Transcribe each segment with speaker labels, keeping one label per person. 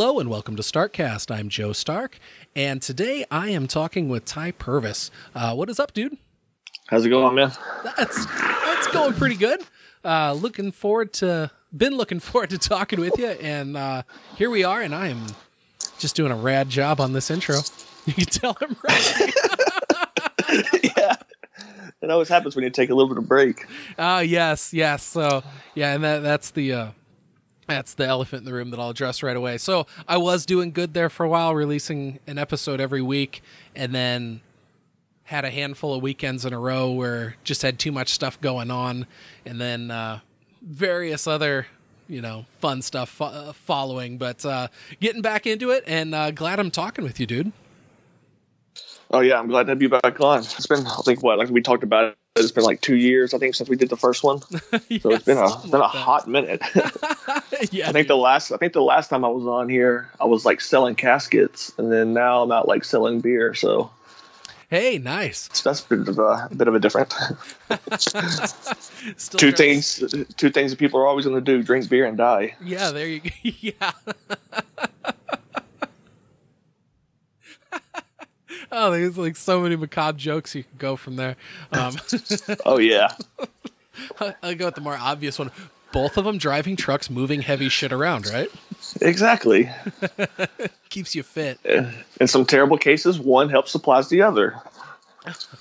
Speaker 1: Hello and welcome to Starkcast. I'm Joe Stark, and today I am talking with Ty Purvis. Uh, what is up, dude?
Speaker 2: How's it going, man?
Speaker 1: That's that's going pretty good. Uh, looking forward to been looking forward to talking with you, and uh, here we are, and I am just doing a rad job on this intro. You can tell I'm rusty.
Speaker 2: yeah. It always happens when you take a little bit of break.
Speaker 1: Ah, yes, yes. So yeah, and that that's the uh, that's the elephant in the room that I'll address right away. So I was doing good there for a while, releasing an episode every week, and then had a handful of weekends in a row where just had too much stuff going on, and then uh, various other you know fun stuff fo- uh, following. But uh, getting back into it, and uh, glad I'm talking with you, dude.
Speaker 2: Oh yeah, I'm glad to you back on. It's been I think what like we talked about. It's been like two years I think since we did the first one. So it's been a
Speaker 1: Yes,
Speaker 2: been a
Speaker 1: that.
Speaker 2: hot minute.
Speaker 1: yeah,
Speaker 2: I think the last I think the last time I was on here I was like selling caskets, and then now I'm out like selling beer. So
Speaker 1: hey, nice.
Speaker 2: that's a bit of a, a bit of a different. Two things two things that people are always going to do: drink beer and die.
Speaker 1: Yeah, there you go. Yeah. Oh, there's like so many macabre jokes you could go from there. Um,
Speaker 2: Oh yeah,
Speaker 1: I'll go with the more obvious one. Both of them driving trucks, moving heavy shit around, right?
Speaker 2: exactly.
Speaker 1: Keeps you fit.
Speaker 2: In some terrible cases, one helps supplies the other.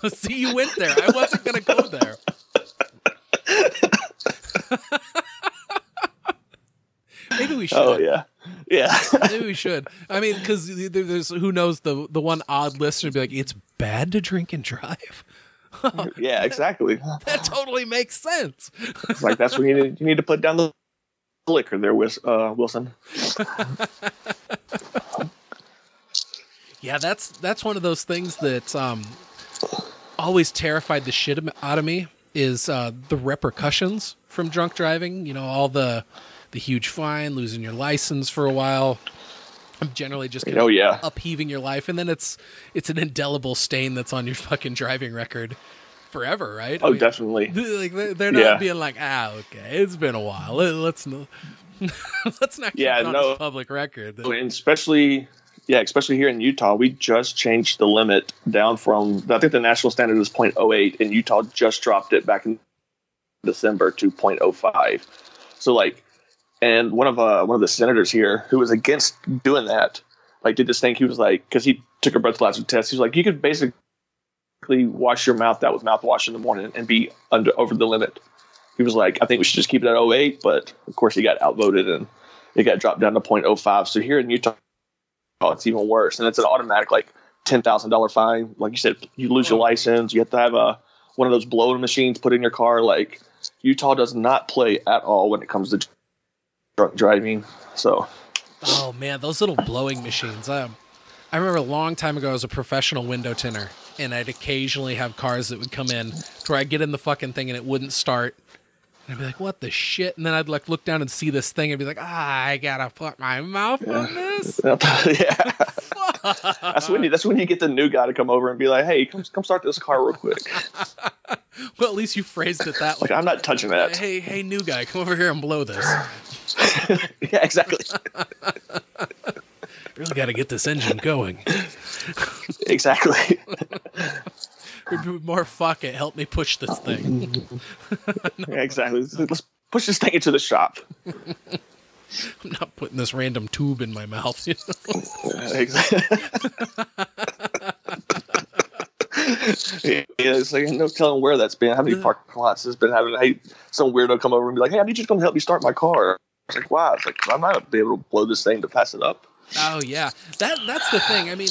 Speaker 1: See, you went there. I wasn't going to go there. Maybe we should.
Speaker 2: Oh yeah, yeah.
Speaker 1: Maybe we should. I mean, because there's who knows the the one odd listener would be like, it's bad to drink and drive.
Speaker 2: yeah, exactly.
Speaker 1: That totally makes sense.
Speaker 2: It's like that's when you need, you need to put down the liquor there, uh, Wilson.
Speaker 1: Yeah, that's that's one of those things that um, always terrified the shit out of me is uh, the repercussions from drunk driving. You know, all the the huge fine, losing your license for a while. I'm generally just
Speaker 2: Oh yeah,
Speaker 1: upheaving your life, and then it's it's an indelible stain that's on your fucking driving record forever, right? I
Speaker 2: oh
Speaker 1: mean,
Speaker 2: definitely.
Speaker 1: Like they're- not
Speaker 2: Yeah.
Speaker 1: being like, ah, okay, it's been a while. Let- Let's no, let's not
Speaker 2: Yeah, no.
Speaker 1: public record.
Speaker 2: And especially, yeah, especially here in Utah, we just changed the limit down from I think the national standard is 0.08, and Utah just dropped it back in December to 0.05. So like, and one of uh, one of the senators here who was against doing that, like, did this thing. He was like, because he took a breathalyzer test, he was like, you could basically wash your mouth out with mouthwash in the morning and be under over the limit. He was like, I think we should just keep it at 08, but of course he got outvoted and it got dropped down to 0.05. So here in Utah, oh, it's even worse, and it's an automatic like ten thousand dollar fine. Like you said, you lose your license. You have to have a one of those blowing machines put in your car. Like Utah does not play at all when it comes to drunk driving. So
Speaker 1: Oh man, those little blowing machines. Um, I remember a long time ago, I was a professional window tinner, and I'd occasionally have cars that would come in to where I'd get in the fucking thing and it wouldn't start. And I'd be like, "What the shit?" And then I'd like look down and see this thing and be like, "Ah, I gotta put my mouth on this."
Speaker 2: yeah, that's when you that's when you get the new guy to come over and be like, hey, come come start this car real quick.
Speaker 1: Well, at least you phrased it that way.
Speaker 2: Like I'm not touching that.
Speaker 1: Hey, hey, new guy, come over here and blow this.
Speaker 2: yeah, exactly,
Speaker 1: Really got to get this engine going.
Speaker 2: exactly.
Speaker 1: More fuck it, help me push this thing.
Speaker 2: Yeah, exactly. Let's push this thing into the shop.
Speaker 1: I'm not putting this random tube in my mouth. You know?
Speaker 2: Exactly. yeah, it's like no telling where that's been. How many parking lots has been having hey, some weirdo come over and be like, "Hey, I need you to come help me start my car." It's like, wow. Like I'm not be able to blow this thing to pass it up.
Speaker 1: Oh yeah, that that's the thing. I mean,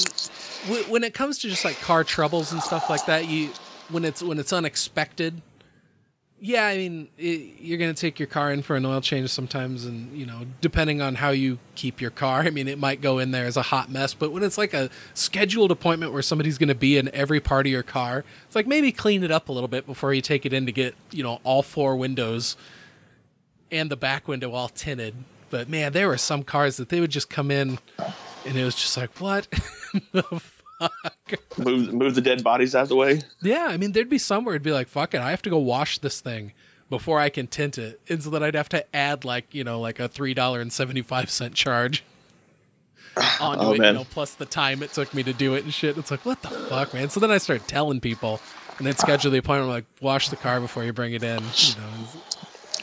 Speaker 1: w- when it comes to just like car troubles and stuff like that, you when it's when it's unexpected. Yeah, I mean, it, you're gonna take your car in for an oil change sometimes, and you know, depending on how you keep your car, I mean, it might go in there as a hot mess. But when it's like a scheduled appointment where somebody's gonna be in every part of your car, it's like maybe clean it up a little bit before you take it in to get you know all four windows and the back window all tinted. But man, there were some cars that they would just come in, and it was just like, what the fuck?
Speaker 2: Move move the dead bodies out of the way.
Speaker 1: Yeah, I mean, there'd be somewhere it'd be like, fuck it, I have to go wash this thing before I can tint it, and so that I'd have to add like you know like a three dollar and seventy five cent charge. onto
Speaker 2: Oh,
Speaker 1: it,
Speaker 2: man.
Speaker 1: you know, plus the time it took me to do it and shit. It's like, what the fuck, man? So then I started telling people and then schedule the appointment like wash the car before you bring it in. You know,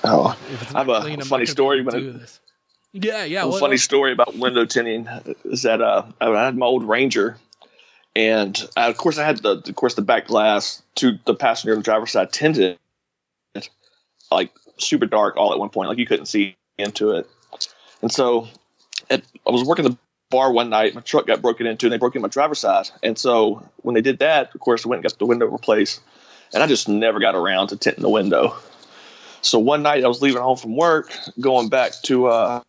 Speaker 2: Oh, I have a
Speaker 1: clean, I'm
Speaker 2: funny story
Speaker 1: be able to
Speaker 2: when it-
Speaker 1: do this. Yeah, yeah.
Speaker 2: a
Speaker 1: what-
Speaker 2: funny story about window tinting is that uh, I had my old Ranger, and uh, of course I had the, of course, the back glass to the passenger and the driver's side tinted, like super dark all at one point, like you couldn't see into it. And so, at, I was working the bar one night. My truck got broken into, and they broke in my driver's side. And so, when they did that, of course, I went and got the window replaced, and I just never got around to tinting the window. So one night I was leaving home from work, going back to uh,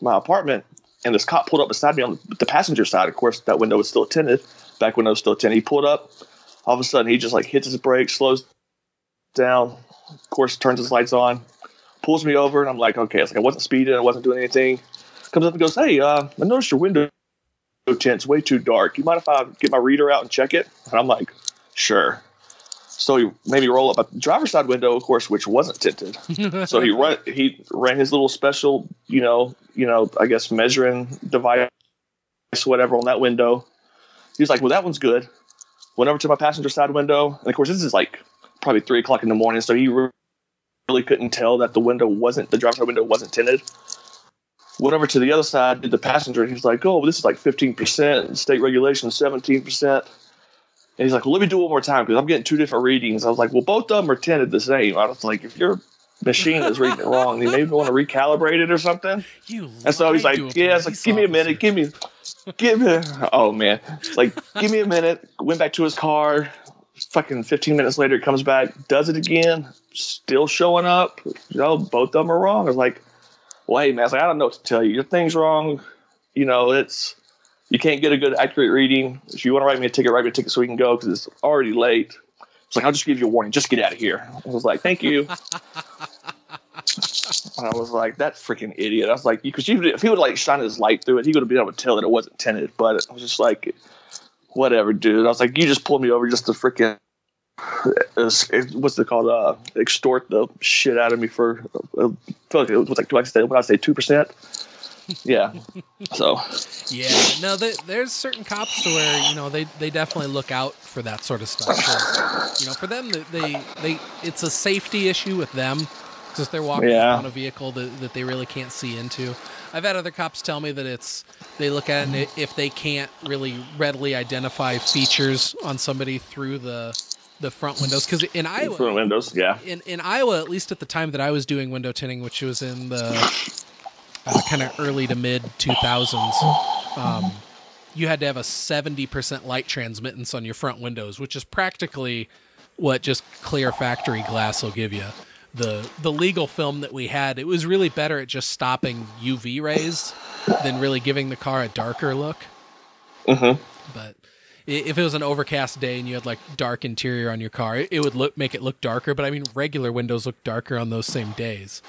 Speaker 2: my apartment, and this cop pulled up beside me on the passenger side. Of course, that window was still tinted. Back window was still tinted. He pulled up. All of a sudden, he just like hits his brakes, slows down. Of course, turns his lights on, pulls me over, and I'm like, okay. It's like I wasn't speeding, I wasn't doing anything. Comes up and goes, hey, uh, I noticed your window tint's way too dark. You mind if I get my reader out and check it? And I'm like, sure. So he maybe roll up a driver's side window, of course, which wasn't tinted. So he run he ran his little special, you know, you know, I guess measuring device, whatever, on that window. He's like, "Well, that one's good." Went over to my passenger side window, and of course, this is like probably three o'clock in the morning, so he really couldn't tell that the window wasn't the driver's side window wasn't tinted. Went over to the other side, did the passenger, and he's like, "Oh, well, this is like fifteen percent, state regulation seventeen percent." And he's like, well, let me do it one more time because I'm getting two different readings. I was like, well, both of them are tinted the same. I was like, if your machine is reading it wrong, you maybe want to recalibrate it or something.
Speaker 1: you
Speaker 2: And so he's like, yeah, it's like, give me a minute, give me, give me, oh man, it's like, give me a minute. Went back to his car. Fucking 15 minutes later, he comes back, does it again, still showing up. No, both of them are wrong. I was like, well, hey man, I like, I don't know what to tell you. Your thing's wrong. You know, it's you can't get a good accurate reading. If you want to write me a ticket, write me a ticket so we can go because it's already late. It's like I'll just give you a warning. Just get out of here. I was like, thank you. and I was like, that freaking idiot. I was like, because if he would like shine his light through it, he would have been able to tell that it wasn't tinted. But I was just like, whatever, dude. I was like, you just pulled me over just to freaking. What's it called? Uh, extort the shit out of me for. Uh, feel like it was like, do I say? What I say? Two percent. Yeah. So
Speaker 1: Yeah, no, there, there's certain cops to where you know they, they definitely look out for that sort of stuff. You know, for them, they, they they it's a safety issue with them because they're walking
Speaker 2: Yeah.
Speaker 1: on a vehicle that, that they really can't see into. I've had other cops tell me that it's they look at it if they can't really readily identify features on somebody through the the front windows because in Iowa
Speaker 2: front windows. Yeah.
Speaker 1: in in Iowa, at least at the time that I was doing window tinting, which was in the uh, kind of early to mid 2000s, um, you had to have a 70% light transmittance on your front windows, which is practically what just clear factory glass will give you. The the legal film that we had, it was really better at just stopping UV rays than really giving the car a darker look.
Speaker 2: hmm
Speaker 1: But if it was an overcast day and you had like dark interior on your car, it, it would look make it look darker. But I mean, regular windows look darker on those same days.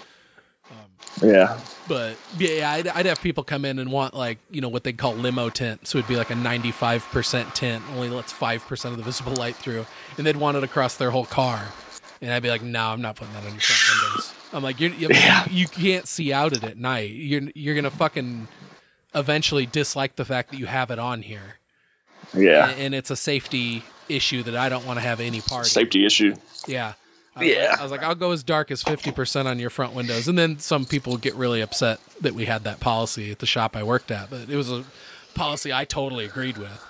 Speaker 2: Um, yeah.
Speaker 1: But yeah, I'd, I'd have people come in and want like you know what they call limo tint, so it'd be like a ninety-five percent tint, only lets five percent of the visible light through, and they'd want it across their whole car, and I'd be like, no, I'm not putting that on your front windows. I'm like, you're, you
Speaker 2: Yeah.
Speaker 1: you can't see out it at night. You're you're gonna fucking eventually dislike the fact that you have it on here,
Speaker 2: Yeah.
Speaker 1: and, and it's a safety issue that I don't want to have any part. of.
Speaker 2: Safety issue.
Speaker 1: Yeah. I
Speaker 2: Yeah.
Speaker 1: Like, I was like, I'll go as dark as 50% on your front windows. And then some people get really upset that we had that policy at the shop I worked at. But it was a policy I totally agreed with.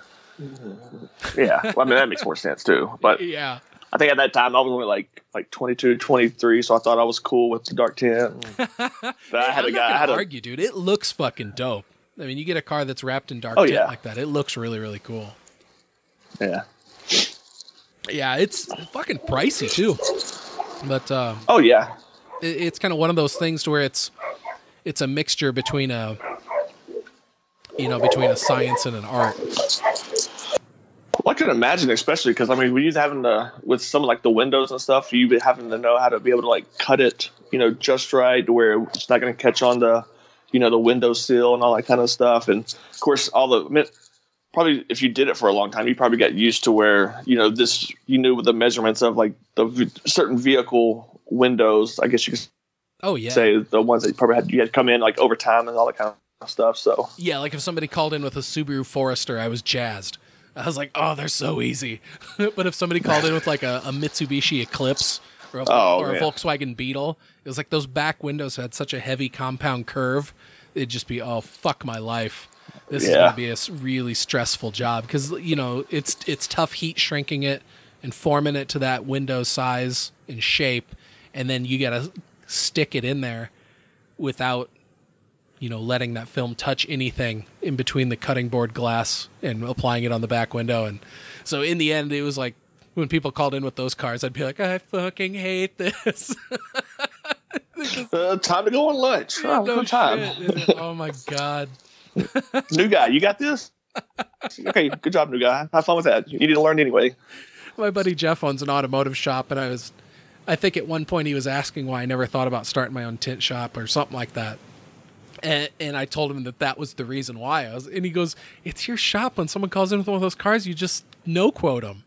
Speaker 2: Yeah. Well, I mean, that makes more sense too. But
Speaker 1: Yeah.
Speaker 2: I think at that time I was only like like 22, 23, so I thought I was cool with the dark tint. But I had
Speaker 1: I'm
Speaker 2: a guy. I had a
Speaker 1: argue, dude. It looks fucking dope. I mean, you get a car that's wrapped in dark
Speaker 2: Oh,
Speaker 1: tint
Speaker 2: yeah.
Speaker 1: like that. It looks really, really cool.
Speaker 2: yeah.
Speaker 1: Yeah, it's fucking pricey too. But uh,
Speaker 2: Oh yeah.
Speaker 1: it, it's kind of one of those things to where it's it's a mixture between a you know between a science and an art.
Speaker 2: Well, I can imagine, especially because I mean, we use having to with some like the windows and stuff. You be having to know how to be able to like cut it, you know, just right to where it's not going to catch on the, you know, the window sill and all that kind of stuff. And of course, all the probably if you did it for a long time, you probably got used to where you know this. You knew the measurements of like the v- certain vehicle windows. I guess you could
Speaker 1: Oh yeah.
Speaker 2: say the ones that you probably had you had come in like over time and all that kind of stuff. So
Speaker 1: Yeah, like if somebody called in with a Subaru Forester, I was jazzed. I was like, oh, they're so easy. but if somebody called in with like a, a Mitsubishi Eclipse or a,
Speaker 2: Oh,
Speaker 1: or a. Volkswagen Beetle, it was like those back windows had such a heavy compound curve. It'd just be, oh, fuck my life. This is going to be a really stressful job because you know it's it's tough heat shrinking it and forming it to that window size and shape, and then you got to stick it in there without you know, letting that film touch anything in between the cutting board glass and applying it on the back window. And so in the end, it was like when people called in with those cars, I'd be like, I fucking hate this.
Speaker 2: uh, time to go on lunch. Oh,
Speaker 1: No
Speaker 2: time.
Speaker 1: oh my God.
Speaker 2: new guy, you got this. okay, good job, new guy. Have fun with that. You need to learn anyway.
Speaker 1: My buddy Jeff owns an automotive shop, and I was, I think at one point he was asking why I never thought about starting my own tint shop or something like that. And, and I told him that that was the reason why. I was, and he goes, "It's your shop. When someone calls in with one of those cars, you just no quote them."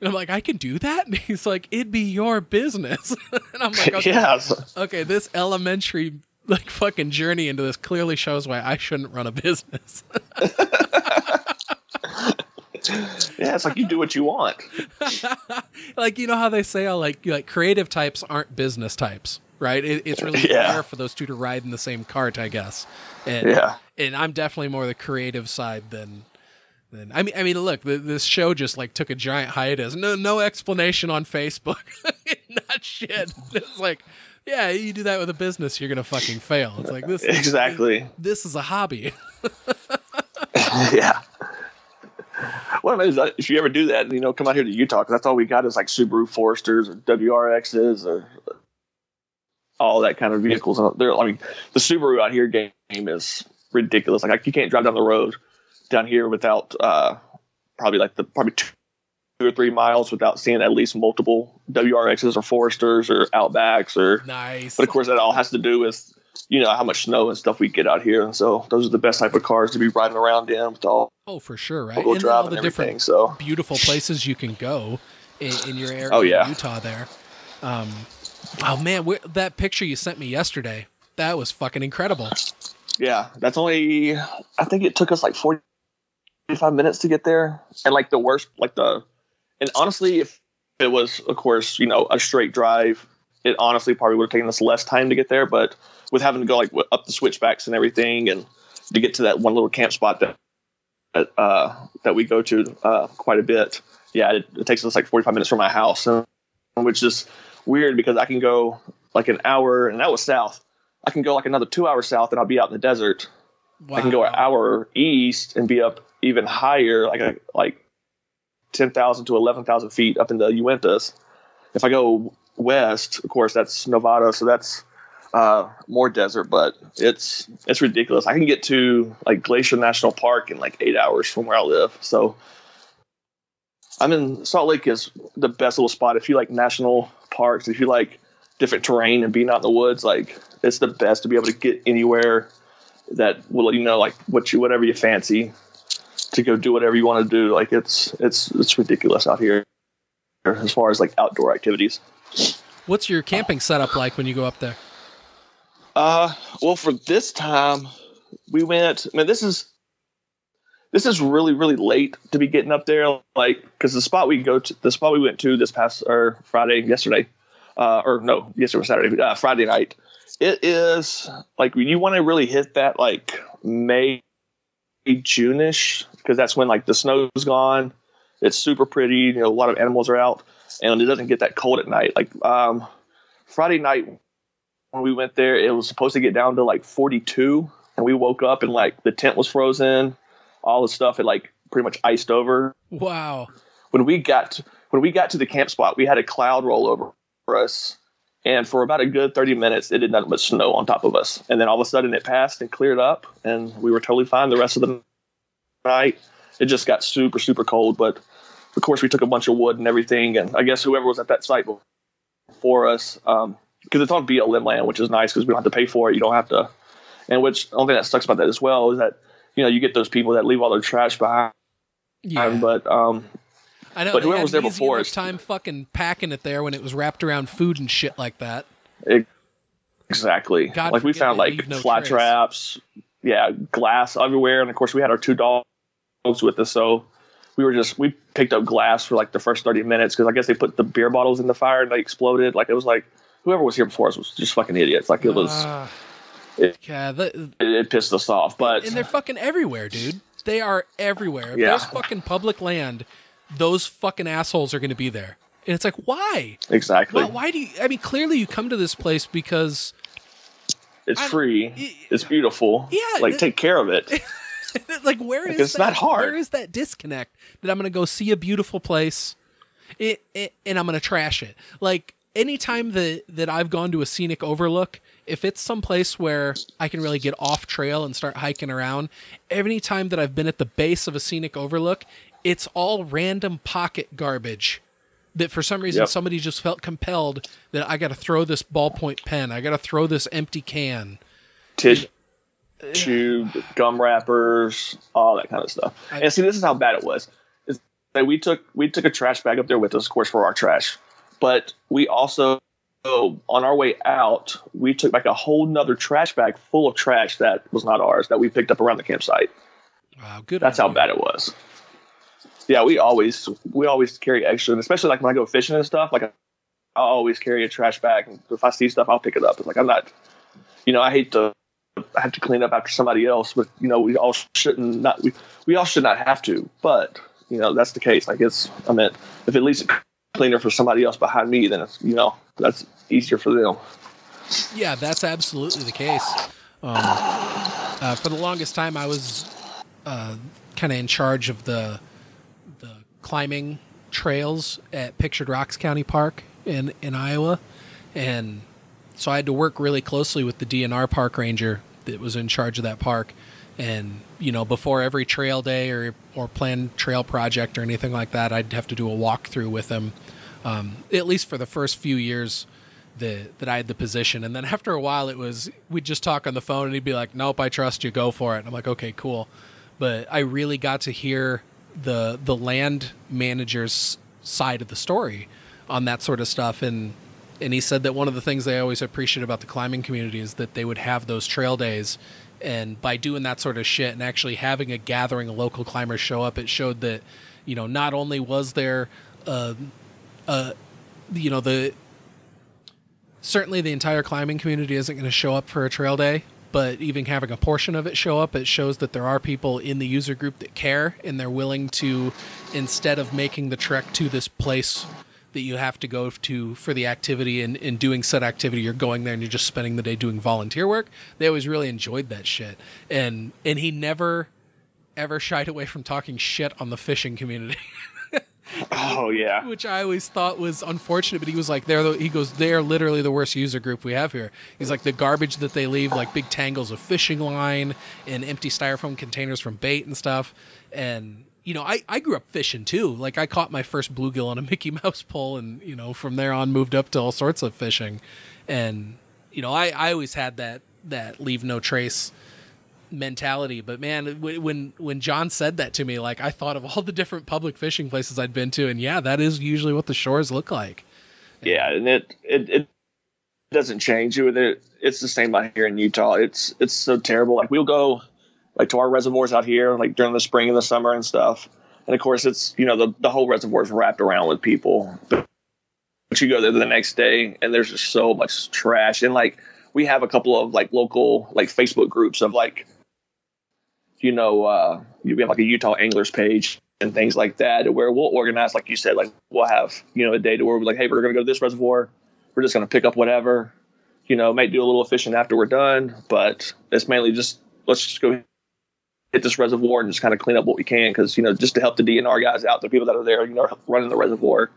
Speaker 1: And I'm like, "I can do that." And he's like, "It'd be your business." and I'm like, "Okay,
Speaker 2: yeah,
Speaker 1: okay, this elementary like fucking journey into this clearly shows why I shouldn't run a business."
Speaker 2: yeah. It's like you do what you want.
Speaker 1: like you know how they say how like like creative types aren't business types, right? It, it's really
Speaker 2: Yeah.
Speaker 1: rare for those two to ride in the same cart, I guess. And,
Speaker 2: Yeah.
Speaker 1: and I'm definitely more the creative side than than I mean. I mean, look, the, this show just like took a giant hiatus. No, no explanation on Facebook. Not shit. It's like, yeah, you do that with a business, you're gonna fucking fail. It's like this.
Speaker 2: Exactly.
Speaker 1: This is a hobby.
Speaker 2: yeah. Well, I mean, is- if you ever do that, you know, come out here to Utah because that's all we got is like Subaru Foresters or WRXs or all that kind of vehicles. And They're, I mean, the Subaru out here game is ridiculous. Like you can't drive down the road down here without uh, probably like the probably two or three miles without seeing at least multiple WRXs or Foresters or Outbacks or
Speaker 1: nice.
Speaker 2: but of course, that all has to do with you know how much snow and stuff we get out here, and so those are the best type of cars to be riding around in with all
Speaker 1: Oh, for sure, right? And all the
Speaker 2: and
Speaker 1: different.
Speaker 2: So
Speaker 1: beautiful places you can go in, in your area
Speaker 2: Oh, yeah.
Speaker 1: Utah there. Um, oh man, that picture you sent me yesterday, that was fucking incredible.
Speaker 2: yeah, that's only I think it took us like forty five minutes to get there, and like the worst, like the and honestly, if it was, of course, you know, a straight drive, it honestly probably would have taken us less time to get there, but with having to go like up the switchbacks and everything, and to get to that one little camp spot that that, uh, that we go to uh, quite a bit, yeah, it, it takes us like forty five minutes from my house, which is weird because I can go like an hour, and that was south. I can go like another two hours south, and I'll be out in the desert.
Speaker 1: Wow.
Speaker 2: I can go an hour east and be up even higher, like a, like ten thousand to eleven thousand feet up in the Uintas. If I go west, of course, that's Nevada, so that's uh, more desert, but it's it's ridiculous. I can get to like Glacier National Park in like eight hours from where I live. So I'm in Salt Lake is the best little spot if you like national parks, if you like different terrain and being out in the woods, like it's the best to be able to get anywhere that will let you know like what you whatever you fancy to go do whatever you want to do. Like it's it's it's ridiculous out here as far as like outdoor activities.
Speaker 1: What's your camping setup like when you go up there?
Speaker 2: Uh, well, for this time, we went. I mean, this is this is really really late to be getting up there. Like, because the spot we go to, the spot we went to this past or Friday, yesterday, uh, or no, yesterday was Saturday, uh, Friday night. It is like you want to really hit that like May, June-ish, because that's when like the snow's gone. It's super pretty. You know, a lot of animals are out, and it doesn't get that cold at night. Like um, Friday night when we went there, it was supposed to get down to like 42, and we woke up and like the tent was frozen, all the stuff had like pretty much iced over.
Speaker 1: Wow.
Speaker 2: When we got to, when we got to the camp spot, we had a cloud roll over for us, and for about a good 30 minutes, it did nothing but snow on top of us. And then all of a sudden, it passed and cleared up, and we were totally fine the rest of the night. It just got super super cold, but of course we took a bunch of wood and everything, and I guess whoever was at that site before us. Um, because it's on BLM land, which is nice because we don't have to pay for it. You don't have to, and which the only thing that sucks about that as well is that you know you get those people that leave all their trash behind.
Speaker 1: Yeah.
Speaker 2: But um,
Speaker 1: I know.
Speaker 2: but whoever was there before is-
Speaker 1: time fucking packing it there when it was wrapped around food and shit like that.
Speaker 2: it, exactly
Speaker 1: God
Speaker 2: like we found like
Speaker 1: no
Speaker 2: fly
Speaker 1: trace.
Speaker 2: traps. yeah, glass everywhere, and of course we had our two dogs with us, so we were just we picked up glass for like the first thirty minutes because I guess they put the beer bottles in the fire and they exploded. Like it was like whoever was here before us was just fucking idiots. Like it was.
Speaker 1: Uh,
Speaker 2: It-
Speaker 1: yeah, the,
Speaker 2: it, it pissed us off, but
Speaker 1: and they're fucking everywhere, dude. They are everywhere. If
Speaker 2: Yeah.
Speaker 1: there's fucking public land, those fucking assholes are going to be there. And it's like, why?
Speaker 2: exactly
Speaker 1: Why, why do you? I mean, clearly you come to this place because
Speaker 2: it's
Speaker 1: I-
Speaker 2: free,
Speaker 1: y-
Speaker 2: it's beautiful.
Speaker 1: Yeah,
Speaker 2: like
Speaker 1: it-
Speaker 2: take care of it.
Speaker 1: like where is
Speaker 2: Like, it's
Speaker 1: that,
Speaker 2: not hard.
Speaker 1: Where is that disconnect that I'm going to go see a beautiful place, it, it, and I'm going to trash it? Like anytime that that I've gone to a scenic overlook, if it's someplace where I can really get off trail and start hiking around, every time that I've been at the base of a scenic overlook, it's all random pocket garbage. That for some reason
Speaker 2: Yep.
Speaker 1: somebody just felt compelled that I got to throw this ballpoint pen, I got to throw this empty can.
Speaker 2: Tissue, gum wrappers, all that kind of stuff.
Speaker 1: I-
Speaker 2: and see, this is how bad it was. Is that we took we took a trash bag up there with us, of course, for our trash, but we also on our way out we took like a whole nother trash bag full of trash that was not ours that we picked up around the campsite.
Speaker 1: Wow, good.
Speaker 2: That's how
Speaker 1: you.
Speaker 2: bad it was. Yeah, we always we always carry extra, and especially like when I go fishing and stuff. Like I always carry a trash bag. And if I see stuff, I'll pick it up. Like I'm not, you know, I hate to I have to clean up after somebody else, but you know, we all shouldn't not we, we all should not have to. But you know, that's the case. Like it's I mean, if at least it's cleaner for somebody else behind me, then it's you know that's easier for them.
Speaker 1: Yeah, that's absolutely the case. Um, uh, for the longest time, I was uh, kind of in charge of the climbing trails at Pictured Rocks County Park in in Iowa, and so I had to work really closely with the DNR park ranger that was in charge of that park. And you know, before every trail day or or planned trail project or anything like that, I'd have to do a walkthrough with him. Um, at least for the first few years that that I had the position, and then after a while, it was we'd just talk on the phone, and he'd be like, "Nope, I trust you. Go for it." And I'm like, "Okay, cool." But I really got to hear the the land manager's side of the story on that sort of stuff, and and he said that one of the things they always appreciate about the climbing community is that they would have those trail days. And by doing that sort of shit and actually having a gathering of local climbers show up it showed that you know not only was there uh, uh, you know the certainly the entire climbing community isn't going to show up for a trail day but even having a portion of it show up it shows that there are people in the user group that care and they're willing to instead of making the trek to this place that you have to go to for the activity and, and doing said activity you're going there and you're just spending the day doing volunteer work they always really enjoyed that shit. And and he never ever shied away from talking shit on the fishing community
Speaker 2: Oh yeah,
Speaker 1: which I always thought was unfortunate. But he was like, "They're," the, he goes, "They are literally the worst user group we have here." He's like, the garbage that they leave, like big tangles of fishing line and empty styrofoam containers from bait and stuff. And you know, I I grew up fishing too. Like I caught my first bluegill on a Mickey Mouse pole, and you know, from there on moved up to all sorts of fishing. And you know, I I always had that that leave no trace mentality but man when when john said that to me like i thought of all the different public fishing places i'd been to and yeah that is usually what the shores look like
Speaker 2: yeah, and it it, it doesn't change. It, it it's the same out here in Utah. It's it's so terrible. Like we'll go like to our reservoirs out here, like during the spring and the summer and stuff. And of course, it's you know the the whole reservoir is wrapped around with people. But, but you go there the next day, and there's just so much trash. And like we have a couple of like local like Facebook groups of like you know uh we have like a Utah anglers page and things like that where we'll organize like you said like we'll have you know a day to where we're like hey we're going to go to this reservoir. We're just going to pick up whatever you know might do a little fishing after we're done but it's mainly just let's just go hit this reservoir and just kind of clean up what we can because you know just to help the DNR guys out the people that are there you know running the reservoir.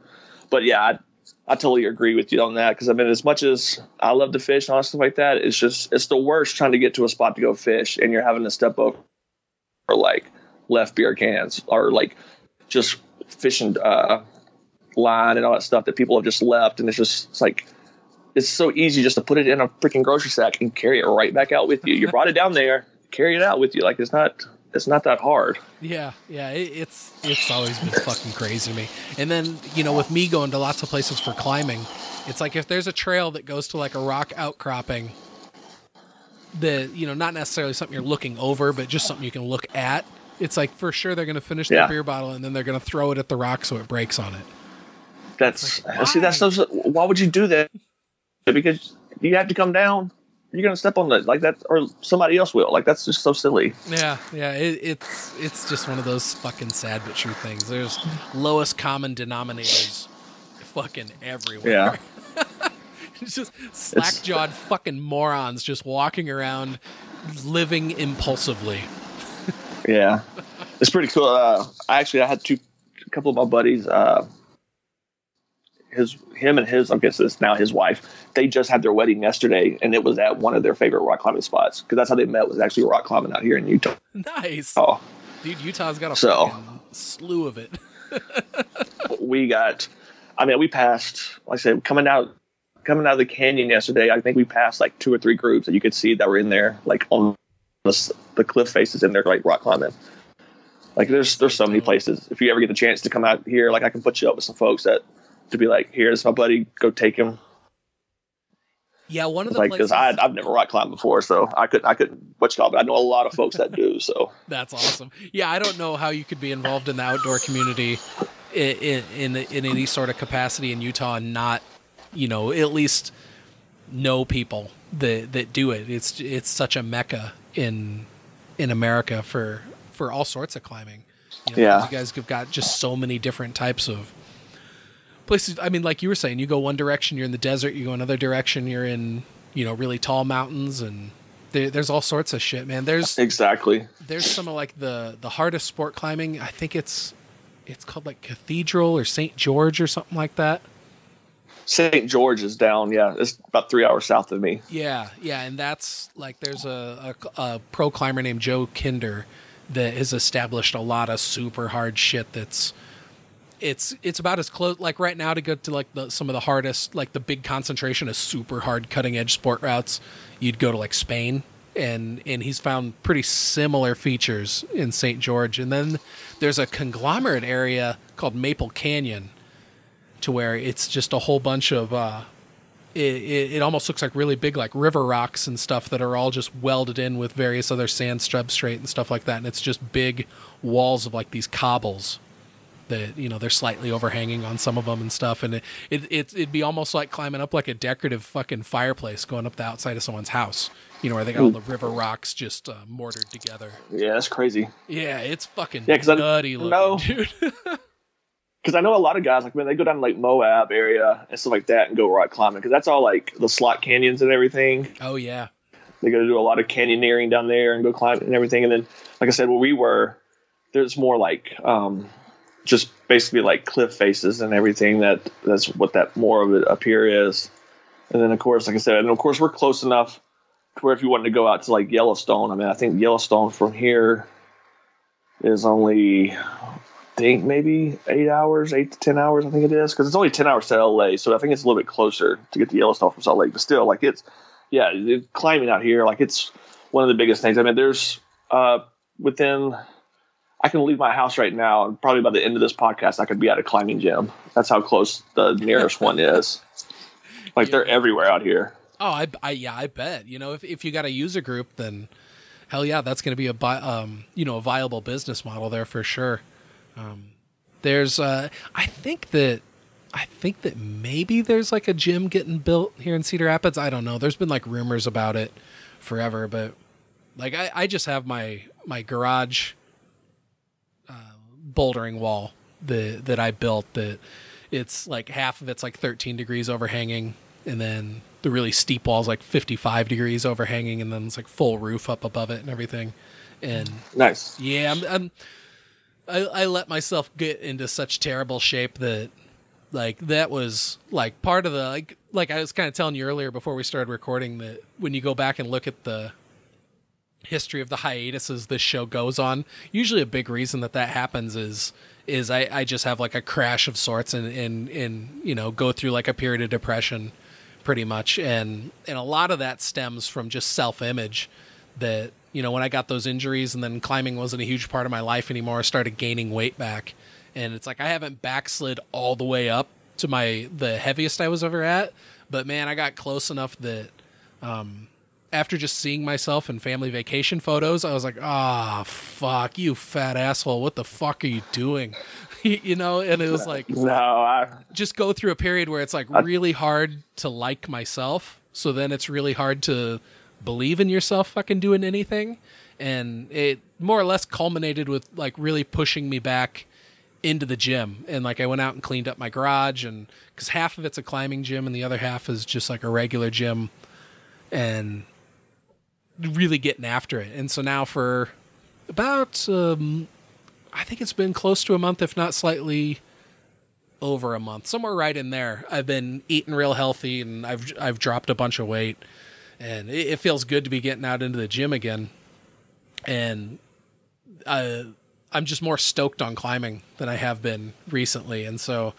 Speaker 2: But yeah I, I totally agree with you on that because I mean as much as I love to fish and all stuff like that it's just it's the worst trying to get to a spot to go fish and you're having to step over or like left beer cans or like just fishing uh, line and all that stuff that people have just left. And it's just it's like it's so easy just to put it in a freaking grocery sack and carry it right back out with you. You brought it down there carry it out with you. Like it's not it's not that hard.
Speaker 1: Yeah yeah it, it's it's always been fucking crazy to me. And then you know with me going to lots of places for climbing it's like if there's a trail that goes to like a rock outcropping that you know not necessarily something you're looking over, but just something you can look at. It's like for sure they're going to finish
Speaker 2: Yeah.
Speaker 1: beer bottle and then they're going to throw it at the rock so it breaks on it.
Speaker 2: That's
Speaker 1: Like,
Speaker 2: see that's so, why would you do that? Because you have to come down. You're gonna step on the like that, or somebody else will. Like that's just so silly.
Speaker 1: Yeah, yeah, it, it's it's just one of those fucking sad but true things. There's lowest common denominators, fucking everywhere.
Speaker 2: Yeah.
Speaker 1: it's just slack jawed fucking morons just walking around, living impulsively.
Speaker 2: Yeah, it's pretty cool. Uh, I actually I had two, a couple of my buddies. Uh, his him and his I guess it's now his wife. They just had their wedding yesterday, and it was at one of their favorite rock climbing spots because that's how they met. Was actually rock climbing out here in Utah.
Speaker 1: Nice,
Speaker 2: Oh,
Speaker 1: dude. Utah's got a
Speaker 2: So-
Speaker 1: slew of it.
Speaker 2: we got. I mean, we passed. Like I said, coming out coming out of the canyon yesterday. I think we passed like two or three groups that you could see that were in there, like on the, the cliff faces in there, like rock climbing. Like there's there's so many places. If you ever get the chance to come out here, like I can put you up with some folks that to be like, here's my buddy, go take him.
Speaker 1: Yeah, one of the
Speaker 2: Like
Speaker 1: places.
Speaker 2: because I I've never rock climbed before, so I couldn't I couldn't what you call it. But I know a lot of folks that do. So
Speaker 1: That's awesome. Yeah, I don't know how you could be involved in the outdoor community in in, in any sort of capacity in Utah and not, you know, at least know people that that do it. It's it's such a mecca in in America for for all sorts of climbing. You know,
Speaker 2: Yeah.
Speaker 1: You guys have got just so many different types of places. I mean, like you were saying, you go one direction, you're in the desert. You go another direction, you're in you know really tall mountains and. There, there's all sorts of shit, man. There's
Speaker 2: exactly.
Speaker 1: there's some of like the the hardest sport climbing. I think it's it's called like Cathedral or St. George or something like that.
Speaker 2: St. George is down. Yeah, it's about three hours south of me.
Speaker 1: Yeah, yeah, and that's like there's a, a, a pro climber named Joe Kinder that has established a lot of super hard shit. That's it's it's about as close like right now to go to like the, some of the hardest like the big concentration of super hard cutting edge sport routes. You'd go to like Spain. And, and he's found pretty similar features in St. George. And then there's a conglomerate area called Maple Canyon, to where it's just a whole bunch of uh, it, it, it almost looks like really big like river rocks and stuff that are all just welded in with various other sand substrate and stuff like that. And it's just big walls of like these cobbles that you know they're slightly overhanging on some of them and stuff. And it, it, it it'd be almost like climbing up like a decorative fucking fireplace going up the outside of someone's house you know where they got all the river rocks just uh, mortared together.
Speaker 2: Yeah, that's crazy.
Speaker 1: yeah it's fucking
Speaker 2: Yeah, 'cause I
Speaker 1: nutty looking
Speaker 2: know-
Speaker 1: dude
Speaker 2: because I know a lot of guys like when they go down to like Moab area and stuff like that and go rock climbing because that's all like the slot canyons and everything.
Speaker 1: oh yeah
Speaker 2: They got to do a lot of canyoneering down there and go climb and everything. And then, like I said, where we were, there's more like um, just basically like cliff faces and everything. That that's what that more of it up here is. And then of course, like I said, and of course we're close enough to where if you wanted to go out to like Yellowstone, I mean, I think Yellowstone from here is only think maybe eight hours, eight to ten hours. I think it is because it's only ten hours to LA, so I think it's a little bit closer to get to Yellowstone from Salt Lake. But still, like it's yeah, it- climbing out here, like it's one of the biggest things. I mean, there's uh within I can leave my house right now, and probably by the end of this podcast, I could be at a climbing gym. That's how close the nearest one is. Like they're everywhere out here.
Speaker 1: Oh, I, I yeah, I bet. You know, if if you got a user group, then hell yeah, that's going to be a um, you know, a viable business model there for sure. Um, there's uh, I think that I think that maybe there's like a gym getting built here in Cedar Rapids. I don't know. There's been like rumors about it forever, but like I, I just have my my garage uh, bouldering wall that that I built that it's like half of it's like 13 degrees overhanging and then the really steep wall is like 55 degrees overhanging and then it's like full roof up above it and everything and
Speaker 2: Nice.
Speaker 1: yeah i'm, I'm I, I let myself get into such terrible shape that like that was like part of the like like i was kind of telling you earlier before we started recording that when you go back and look at the history of the hiatuses this show goes on usually a big reason that that happens is is i, I just have like a crash of sorts and and and you know go through like a period of depression pretty much. And and a lot of that stems from just self-image that you know when i got those injuries and then climbing wasn't a huge part of my life anymore i started gaining weight back and it's like i haven't backslid all the way up to my the heaviest i was ever at but man i got close enough that um after just seeing myself in family vacation photos, I was like, ah, fuck, you fat asshole. What the fuck are you doing? you know, and it was like,
Speaker 2: no, I
Speaker 1: just go through a period where it's like really hard to like myself. So then it's really hard to believe in yourself fucking doing anything. And it more or less culminated with like really pushing me back into the gym. And like I went out and cleaned up my garage and because half of it's a climbing gym and the other half is just like a regular gym. And really getting after it. And so now for about um, I think it's been close to a month, if not slightly over a month, somewhere right in there. I've been eating real healthy and I've I've dropped a bunch of weight, and it, it feels good to be getting out into the gym again. And I, I'm just more stoked on climbing than I have been recently, and so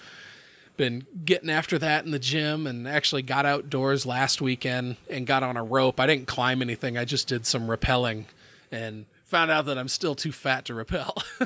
Speaker 1: been getting after that in the gym and actually got outdoors last weekend and got on a rope. I didn't climb anything. I just did some rappelling and found out that I'm still too fat to rappel.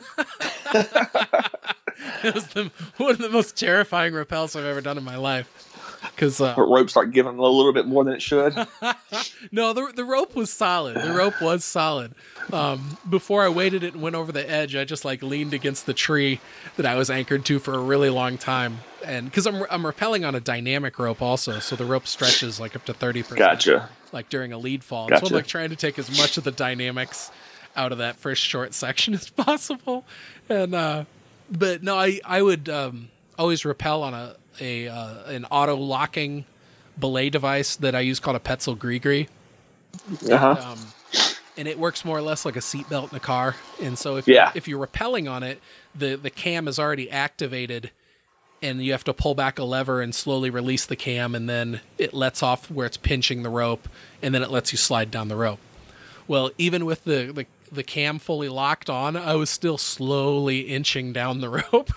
Speaker 1: it was the, one of the most terrifying rappels I've ever done in my life. Because uh,
Speaker 2: rope start giving a little bit more than it should.
Speaker 1: no, the the rope was solid. The rope was solid. Um, before I weighted it and went over the edge, I just like leaned against the tree that I was anchored to for a really long time, and because I'm I'm rappelling on a dynamic rope also, so the rope stretches like up to thirty percent.
Speaker 2: Gotcha.
Speaker 1: Like during a lead fall,
Speaker 2: gotcha.
Speaker 1: so I'm like trying to take as much of the dynamics out of that first short section as possible. And uh, but no, I I would um, always rappel on a a uh, an auto locking belay device that I use called a Petzl Gree
Speaker 2: Uh-huh.
Speaker 1: Um, and it works more or less like a seatbelt in a car. And so if
Speaker 2: Yeah.
Speaker 1: you're, if you're rappelling on it, the the cam is already activated, and you have to pull back a lever and slowly release the cam, and then it lets off where it's pinching the rope, and then it lets you slide down the rope. Well, even with the the, the cam fully locked on, I was still slowly inching down the rope.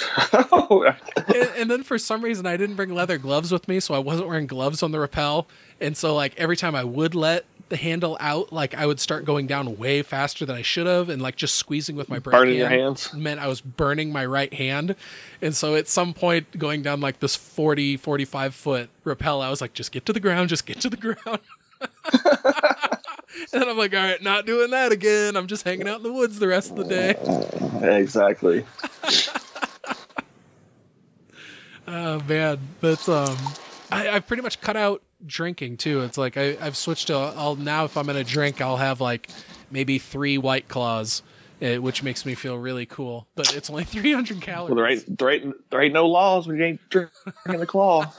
Speaker 1: and, and then for some reason I didn't bring leather gloves with me, so I wasn't wearing gloves on the rappel. And so like every time I would let the handle out, like I would start going down way faster than I should have, and like just squeezing with my brake
Speaker 2: Burning your hands?
Speaker 1: meant I was burning my right hand. And so at some point going down like this 40, 45 foot rappel, I was like, just get to the ground, just get to the ground. and then I'm like, all right, not doing that again. I'm just hanging out in the woods the rest of the day.
Speaker 2: exactly.
Speaker 1: Oh man, but um, I, I've pretty much cut out drinking too. It's like I, I've switched to I'll now if I'm gonna drink, I'll have like maybe three white claws, uh, which makes me feel really cool. But it's only 300 calories.
Speaker 2: Well, there ain't there ain't there ain't no laws when you ain't drinking the claw.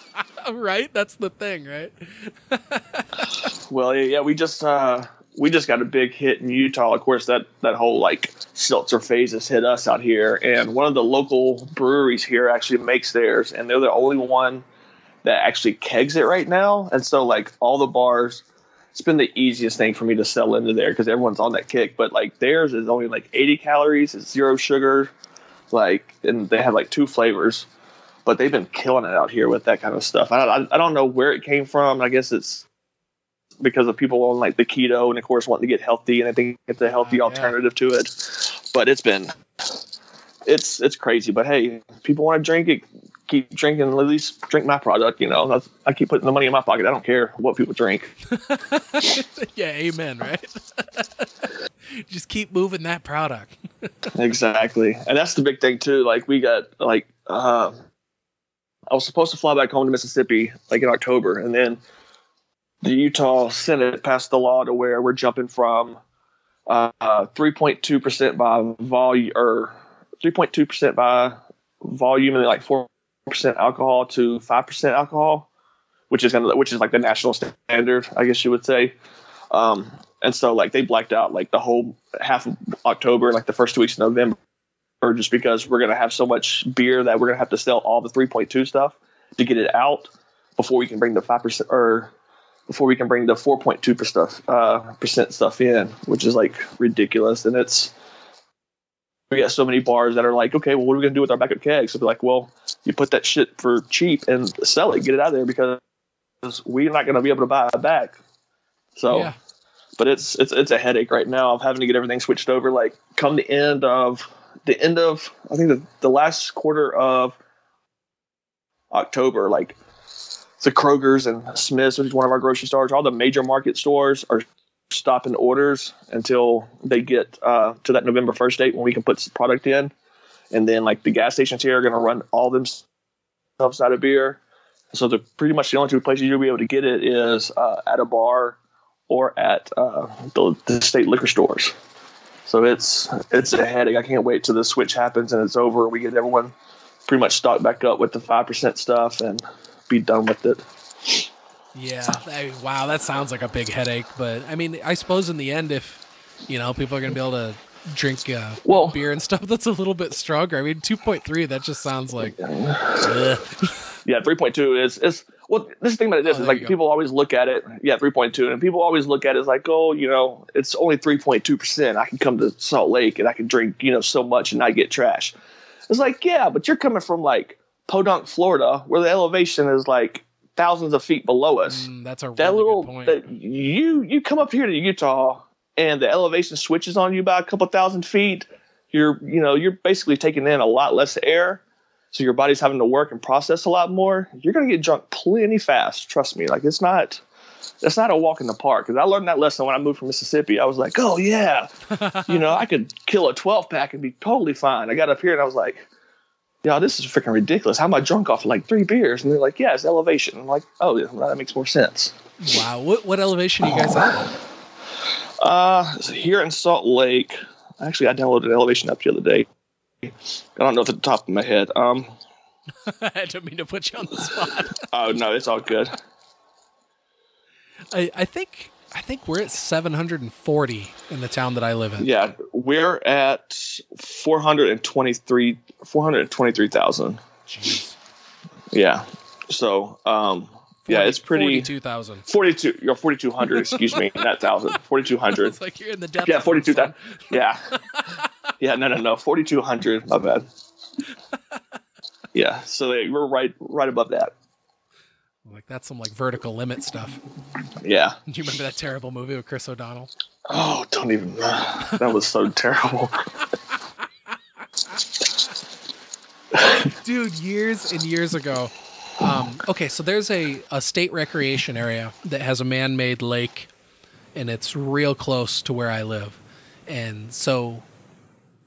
Speaker 1: right? That's the thing, right?
Speaker 2: Well, yeah, yeah, we just uh, we just got a big hit in Utah. Of course, that that whole like seltzer phase has hit us out here, and one of the local breweries here actually makes theirs, and they're the only one that actually kegs it right now. And so, like all the bars, it's been the easiest thing for me to sell into there because everyone's on that kick. But like theirs is only like 80 calories, it's zero sugar, like, and they have like two flavors. But they've been killing it out here with that kind of stuff. I, I, I don't know where it came from. I guess it's because of people on like the keto and of course wanting to get healthy and I think it's a healthy
Speaker 1: Yeah, yeah.
Speaker 2: alternative to it. But it's been it's it's crazy. But hey, people want to drink it, keep drinking. At least drink my product. You know, That's, I keep putting the money in my pocket. I don't care what people drink.
Speaker 1: yeah, amen, right? Just keep moving that product.
Speaker 2: exactly, and that's the big thing too. Like we got like uh, I was supposed to fly back home to Mississippi like in October, and then the Utah Senate passed the law to where we're jumping from uh, 3.2 percent by volume or 3.2 percent by volume and like four percent alcohol to five percent alcohol, which is gonna which is like the national standard, I guess you would say. Um, and so like they blacked out like the whole half of October, like the first two weeks of November, just because we're gonna have so much beer that we're gonna have to sell all the 3.2 stuff to get it out before we can bring the five percent or before we can bring the 4.2 per stuff uh, percent stuff in, which is like ridiculous. And it's we got so many bars that are like, okay, well, what are we gonna do with our backup kegs? So they're like, well, you put that shit for cheap and sell it, get it out of there because we're not gonna be able to buy it back. So,
Speaker 1: Yeah.
Speaker 2: but it's it's it's a headache right now of having to get everything switched over. Like come the end of the end of I think the, the last quarter of October, like the Kroger's and Smith's, which is one of our grocery stores, all the major market stores are stopping orders until they get uh, to that November 1st date when we can put product in. And then like the gas stations here are going to run all themselves out of beer. So the pretty much the only two places you'll be able to get it is uh, at a bar or at uh, the, the state liquor stores. So it's it's a headache. I can't wait till the switch happens and it's over. We get everyone pretty much stocked back up with the five percent stuff and be done with it.
Speaker 1: Yeah. I, wow, that sounds like a big headache. But I mean, I suppose in the end, if you know people are going to be able to drink uh,
Speaker 2: Well-
Speaker 1: beer and stuff, that's a little bit stronger. I mean, two point three. That just sounds like.
Speaker 2: Yeah, three point two is is well. This thing about it is,
Speaker 1: Oh,
Speaker 2: is like people always look at it. Yeah, three point two, and people always look at it as like, oh, you know, it's only three point two percent. I can come to Salt Lake and I can drink, you know, so much and not get trash. It's like, yeah, but you're coming from like Podunk, Florida, where the elevation is like thousands of feet below us.
Speaker 1: Mm, that's a
Speaker 2: that
Speaker 1: really
Speaker 2: little
Speaker 1: good point.
Speaker 2: that you you come up here to Utah and the elevation switches on you by a couple thousand feet. You're you know you're basically taking in a lot less air, so your body's having to work and process a lot more. You're gonna get drunk plenty fast. Trust me. Like it's not. That's not a walk in the park. Because I learned that lesson when I moved from Mississippi. I was like, oh yeah, you know, I could kill a 12 pack and be totally fine. I got up here and I was like, yeah, this is freaking ridiculous. How am I drunk off like three beers? And they're like, yeah, it's elevation. I'm like, oh, yeah, well, that makes more sense.
Speaker 1: wow. What what elevation are you guys at?
Speaker 2: Uh, so here in Salt Lake, actually, I downloaded an elevation up the other day. I don't know off the top of my head. Um,
Speaker 1: I don't mean to put you on the spot.
Speaker 2: oh no, it's all good.
Speaker 1: I, I think I think we're at 740 in the town that I live in.
Speaker 2: Yeah, we're at four hundred and twenty-three, four hundred twenty-three thousand.
Speaker 1: Jeez.
Speaker 2: Yeah, so um, yeah, it's pretty.
Speaker 1: 42,000.
Speaker 2: 42 you're 4200 excuse me not 1000 4200
Speaker 1: It's like you're in the depths.
Speaker 2: yeah
Speaker 1: of
Speaker 2: 42
Speaker 1: fun.
Speaker 2: yeah yeah no no no 4200 my bad yeah so they, we're right right above that
Speaker 1: Like that's some like vertical limit stuff.
Speaker 2: yeah
Speaker 1: Do you remember that terrible movie with Chris O'Donnell?
Speaker 2: oh don't even that was so terrible
Speaker 1: dude years and years ago um, okay so there's a, a state recreation area that has a man-made lake and it's real close to where i live. And so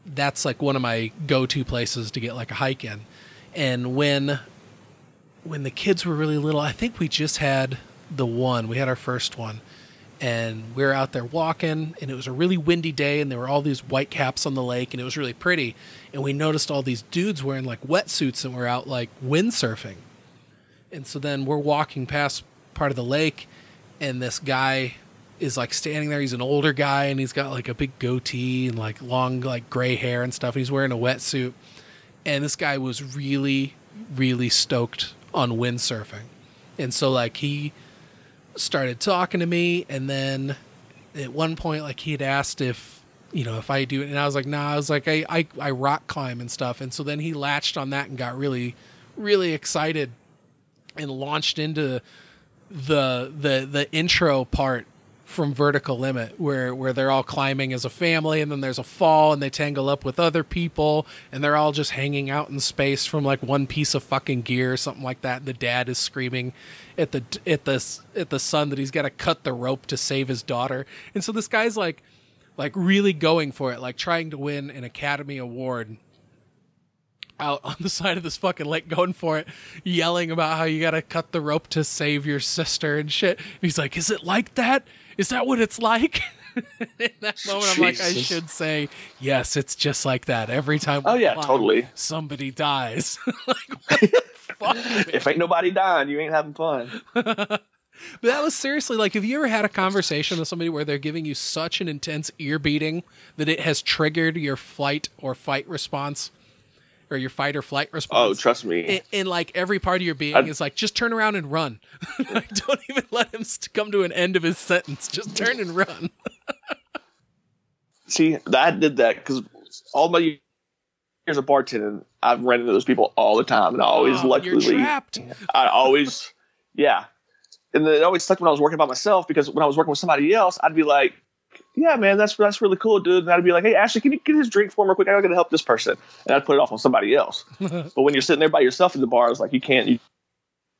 Speaker 1: that's like one of my go-to places to get like a hike in. And when when the kids were really little i think we just had the one. We had our first one and we were out there walking and it was a really windy day and there were all these white caps on the lake and it was really pretty. And we noticed all these dudes wearing like wetsuits and we're out like windsurfing. And so then we're walking past part of the lake and this guy is like standing there. He's an older guy and he's got like a big goatee and like long like gray hair and stuff he's wearing a wetsuit. And this guy was really really stoked on windsurfing. And so like he started talking to me and then at one point like he had asked if you know if i do it and i was like nah i was like I, I i rock climb and stuff and so then he latched on that and got really really excited and launched into the the the intro part from vertical limit where where they're all climbing as a family and then there's a fall and they tangle up with other people and they're all just hanging out in space from like one piece of fucking gear or something like that and the dad is screaming at the at the at the son that he's got to cut the rope to save his daughter and so this guy's like like really going for it like trying to win an academy award out on the side of this fucking lake going for it, yelling about how you gotta cut the rope to save your sister and shit. And he's like, Is it like that? Is that what it's like? In that moment, I'm like, I should say, Yes, it's just like that. Every time
Speaker 2: Oh, yeah,
Speaker 1: climb,
Speaker 2: totally.
Speaker 1: somebody dies. like, what the fuck?
Speaker 2: if ain't nobody dying you ain't having fun
Speaker 1: But that was seriously like, have you ever had a conversation with somebody where they're giving you such an intense ear beating that it has triggered your flight or fight response? Or your fight or flight oh, response?
Speaker 2: oh trust me.
Speaker 1: and, and like every part of your being
Speaker 2: I'd-
Speaker 1: is like just turn around and run. Like don't even let him come to an end of his sentence. Just turn and run.
Speaker 2: See, I did that because all my years of bartending, I've run into those people all the time, and I always
Speaker 1: Oh,
Speaker 2: luckily,
Speaker 1: you're trapped.
Speaker 2: I always, yeah, and then it always sucked when I was working by myself because when I was working with somebody else, I'd be like, "Yeah, man, that's that's really cool, dude," and I'd be like, "Hey, Ashley, can you get his drink for me real quick? I gotta help this person," and I'd put it off on somebody else. but when you're sitting there by yourself in the bar, it's like you can't, you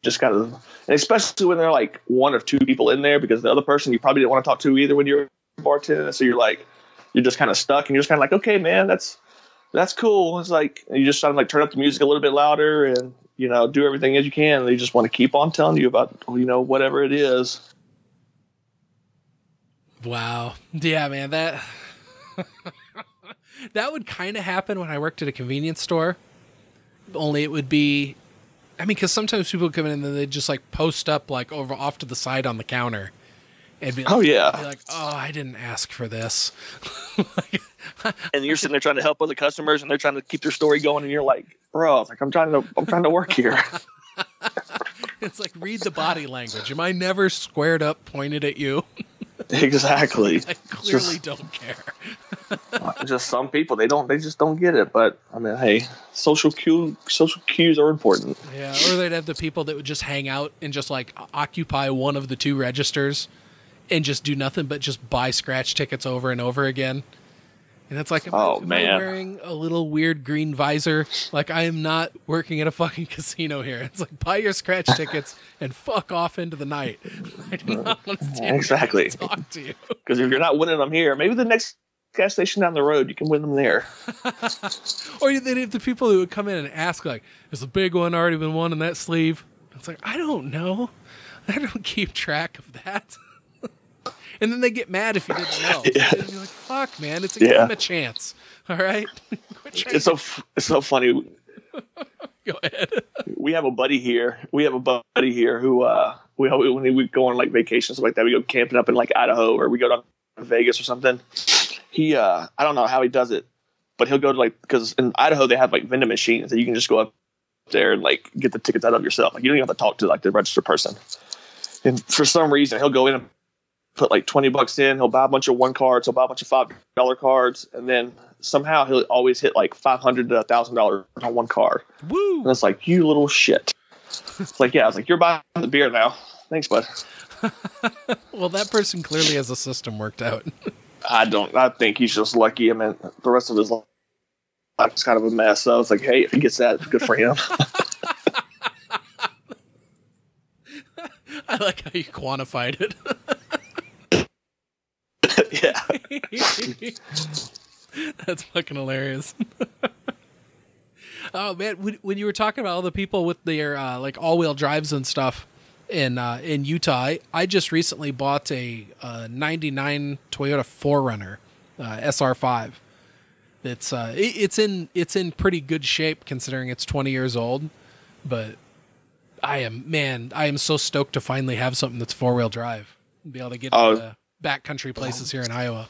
Speaker 2: just of, and especially when they're like one or two people in there, because the other person you probably didn't want to talk to either when you're bartending. So you're like, you're just kind of stuck, and you're just kind of like, okay, man, that's that's cool. It's like you just trying to like turn up the music a little bit louder and you know do everything as you can. They just want to keep on telling you about you know whatever it is.
Speaker 1: Wow. Yeah, man, that that would kind of happen when I worked at a convenience store. Only it would be I mean, because sometimes people come in and then they just like post up like over off to the side on the counter, and be oh, like,
Speaker 2: oh yeah,
Speaker 1: like, oh, I didn't ask for this.
Speaker 2: and you're sitting there trying to help other customers, and they're trying to keep their story going, and you're like, bro, like I'm trying to, I'm trying to work here.
Speaker 1: it's like read the body language. Am I never squared up, pointed at you?
Speaker 2: exactly.
Speaker 1: I clearly just, don't care.
Speaker 2: just some people they don't they just don't get it. But I mean, hey, social cue social cues are important.
Speaker 1: Yeah, or they'd have the people that would just hang out and just like occupy one of the two registers and just do nothing but just buy scratch tickets over and over again. And it's like, am,
Speaker 2: oh, man.
Speaker 1: Wearing a little weird green visor? Like I am not working at a fucking casino here. It's like buy your scratch tickets and fuck off into the night. I do not want to stand
Speaker 2: exactly.
Speaker 1: talk to you.
Speaker 2: Because if you're not winning them here, maybe the next gas station down the road, you can win them there.
Speaker 1: or then if the people who would come in and ask, like, is the big one already been won in that sleeve?" It's like I don't know. I don't keep track of that and then they get mad if you didn't know. Yeah. You're like, "Fuck, man! It's a, yeah. a chance." All right.
Speaker 2: it's so it's so funny.
Speaker 1: Go ahead.
Speaker 2: we have a buddy here. We have a buddy here who uh, we when we go on like vacations like that, we go camping up in like Idaho or we go to Vegas or something. He uh, I don't know how he does it, but he'll go to like because in Idaho they have like vending machines that you can just go up there and like get the tickets out of yourself. Like you don't even have to talk to like the registered person. And for some reason, he'll go in and put like 20 bucks in. He'll buy a bunch of one cards. He'll buy a bunch of $5 cards. And then somehow he'll always hit like 500 to a $1,000 on one card.
Speaker 1: Woo!
Speaker 2: And it's like, you little shit. it's like, yeah, I was like, you're buying the beer now. Thanks, bud.
Speaker 1: well, that person clearly has a system worked out.
Speaker 2: I don't. I think he's just lucky. I mean, the rest of his life is kind of a mess. So it's like, hey, if he gets that, it's good for him.
Speaker 1: I like how you quantified it.
Speaker 2: yeah.
Speaker 1: That's fucking hilarious. oh man, when, when, you were talking about all the people with their uh, like all-wheel drives and stuff in uh, in Utah, I, I, just recently bought a '99 Toyota 4Runner uh, SR5. It's uh, it, it's in it's in pretty good shape considering it's 20 years old, but I am man, I am so stoked to finally have something that's four-wheel drive. Be able to get oh, into backcountry places here in Iowa,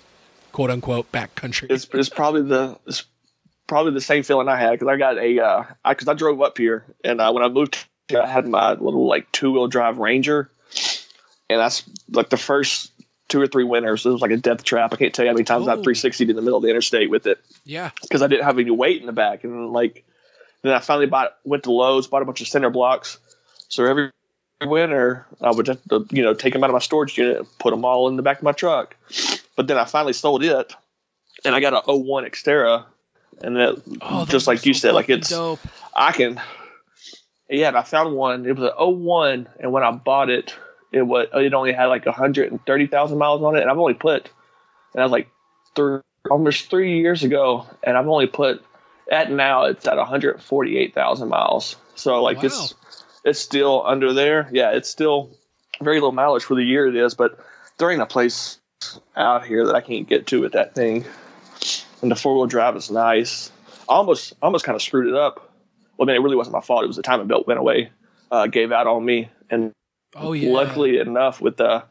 Speaker 1: quote unquote backcountry.
Speaker 2: It's, it's probably the it's probably the same feeling I had because I got a uh, I because I drove up here and uh, when I moved, here, I had my little like two wheel drive Ranger, and that's like the first two or three winters. It was like a death trap. I can't tell you how many times oh. I 360 in the middle of the interstate with it.
Speaker 1: Yeah,
Speaker 2: because I didn't have any weight in the back, and like then I finally bought went to Lowe's, bought a bunch of center blocks. So every winter, I would just, you know, take them out of my storage unit and put them all in the back of my truck. But then I finally sold it, and I got a 01 Xterra, and that oh, just like you so said, like it's dope. I can. Yeah, I found one. It was an 01, and when I bought it, it was it only had like 130,000 miles on it, and I've only put, and I was like three, almost three years ago, and I've only put at now it's at 148,000 miles. So like wow. it's it's still under there. Yeah, it's still very low mileage for the year it is, but there ain't a place out here that I can't get to with that thing. And the four wheel drive is nice. I almost almost kind of screwed it up. Well, I mean, it really wasn't my fault. It was the timing belt went away, uh, gave out on me, and
Speaker 1: oh yeah.
Speaker 2: Luckily enough, with the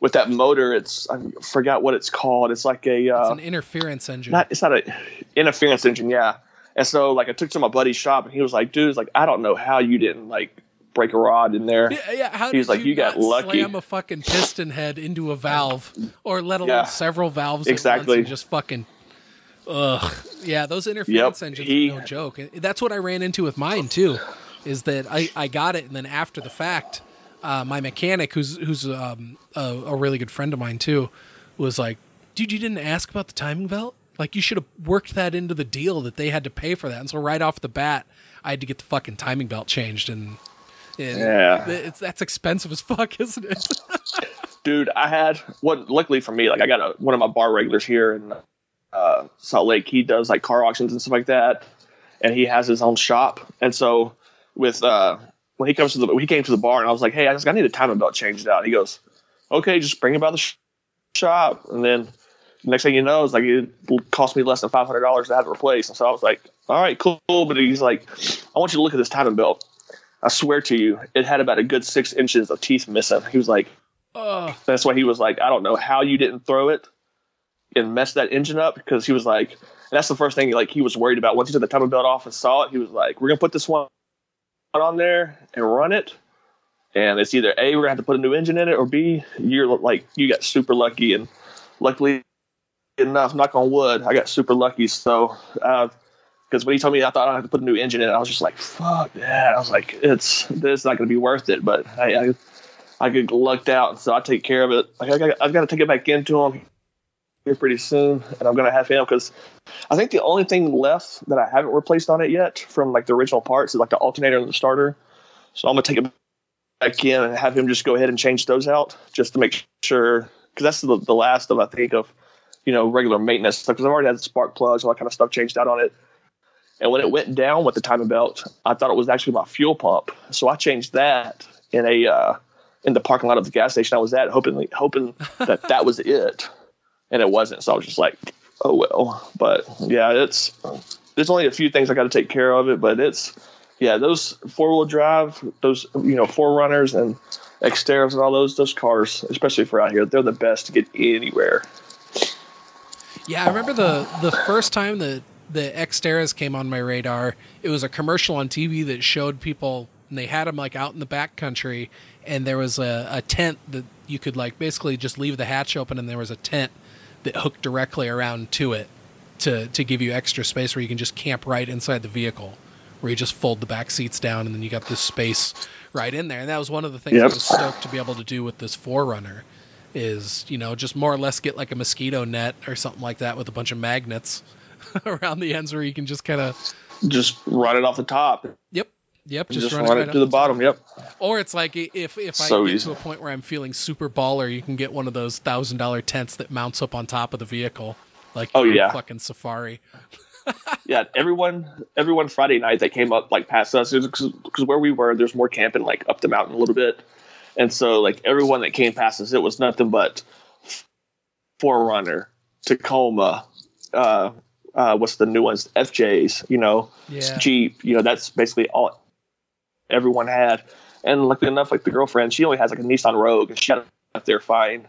Speaker 2: with that motor, it's I forgot what it's called. It's like a
Speaker 1: uh, it's an interference engine.
Speaker 2: Not it's not a interference engine. Yeah. And so like I took to my buddy's shop, and he was like, "Dude, it's like I don't know how you didn't like break a rod in there.
Speaker 1: Yeah, yeah. How
Speaker 2: He's like,
Speaker 1: you,
Speaker 2: you got lucky.
Speaker 1: Slam a fucking piston head into a valve, or let alone yeah, several valves
Speaker 2: exactly.
Speaker 1: just fucking. Ugh. Yeah, those interference
Speaker 2: yep,
Speaker 1: engines
Speaker 2: he,
Speaker 1: are no joke. That's what I ran into with mine too. Is that I, I got it and then after the fact, uh, my mechanic, who's who's um, a, a really good friend of mine too, was like, "Dude, you didn't ask about the timing belt." Like you should have worked that into the deal that they had to pay for that. And so right off the bat, I had to get the fucking timing belt changed, and And
Speaker 2: Yeah.
Speaker 1: it's that's expensive as fuck, isn't it?
Speaker 2: dude i had what luckily for me like i got a, one of my bar regulars here in uh, salt lake. He does like car auctions and stuff like that and he has his own shop. And so with uh when he comes to the he came to the bar and i was like hey i just i need a timing belt changed out. He goes okay just bring it by the sh- shop. And then next thing you know it's like it cost me less than $500 to have it replaced. And so i was like all right cool. But he's like i want you to look at this timing belt i swear to you it had about a good six inches of teeth missing he was like
Speaker 1: Ugh.
Speaker 2: that's why he was like, I don't know how you didn't throw it and mess that engine up because he was like, and that's the first thing like he was worried about. Once he took the timing belt off and saw it, he was like, we're gonna put this one on there and run it, and it's either a we're gonna have to put a new engine in it or b you're like you got super lucky and luckily enough, knock on wood, I got super lucky. So. Uh, because when he told me I thought I had to put a new engine in, I was just like, "Fuck that!" I was like, "It's this is not going to be worth it." But I, I I get lucked out, so I take care of it. Like I got, I've got to take it back into him here pretty soon, and I'm gonna have him because I think the only thing left that I haven't replaced on it yet from like the original parts is like the alternator and the starter. So I'm gonna take it back in and have him just go ahead and change those out just to make sure because that's the, the last of I think of you know regular maintenance stuff because I've already had spark plugs all that kind of stuff changed out on it. And when it went down with the timing belt, I thought it was actually my fuel pump, so I changed that in a uh, in the parking lot of the gas station I was at, hoping hoping that that was it, and it wasn't. So I was just like, oh well. But yeah, it's there's only a few things I got to take care of it, but it's yeah, those four wheel drive, those you know 4Runners and Xterras and all those those cars, especially for out here, they're the best to get anywhere.
Speaker 1: Yeah, I remember the the first time the the Xterras came on my radar. It was a commercial on TV that showed people, and they had them like out in the back country, and there was a, a tent that you could like basically just leave the hatch open, and there was a tent that hooked directly around to it to to give you extra space where you can just camp right inside the vehicle, where you just fold the back seats down, and then you got this space right in there. And that was one of the things I was stoked to be able to do with this 4Runner is you know just more or less get like a mosquito net or something like that with a bunch of magnets around the ends where you can just kind of
Speaker 2: Just run it off the top,
Speaker 1: yep yep
Speaker 2: just,
Speaker 1: run,
Speaker 2: run,
Speaker 1: right
Speaker 2: it to the
Speaker 1: top.
Speaker 2: bottom. Yep.
Speaker 1: or it's like i- if if I
Speaker 2: So
Speaker 1: get
Speaker 2: easy.
Speaker 1: to a point where I'm feeling super baller, you can get one of those thousand dollar tents that mounts up on top of the vehicle, like
Speaker 2: Oh, yeah.
Speaker 1: fucking Safari.
Speaker 2: yeah, everyone everyone Friday night that came up like past us because where we were, there's more camping like up the mountain a little bit, and so like everyone that came past us, it was nothing but 4Runner, Tacoma, uh, uh, what's the new ones, FJs, you know,
Speaker 1: Yeah.
Speaker 2: Jeep, you know, that's basically all everyone had. And luckily enough, like the girlfriend, she only has like a Nissan Rogue, and she got up there fine.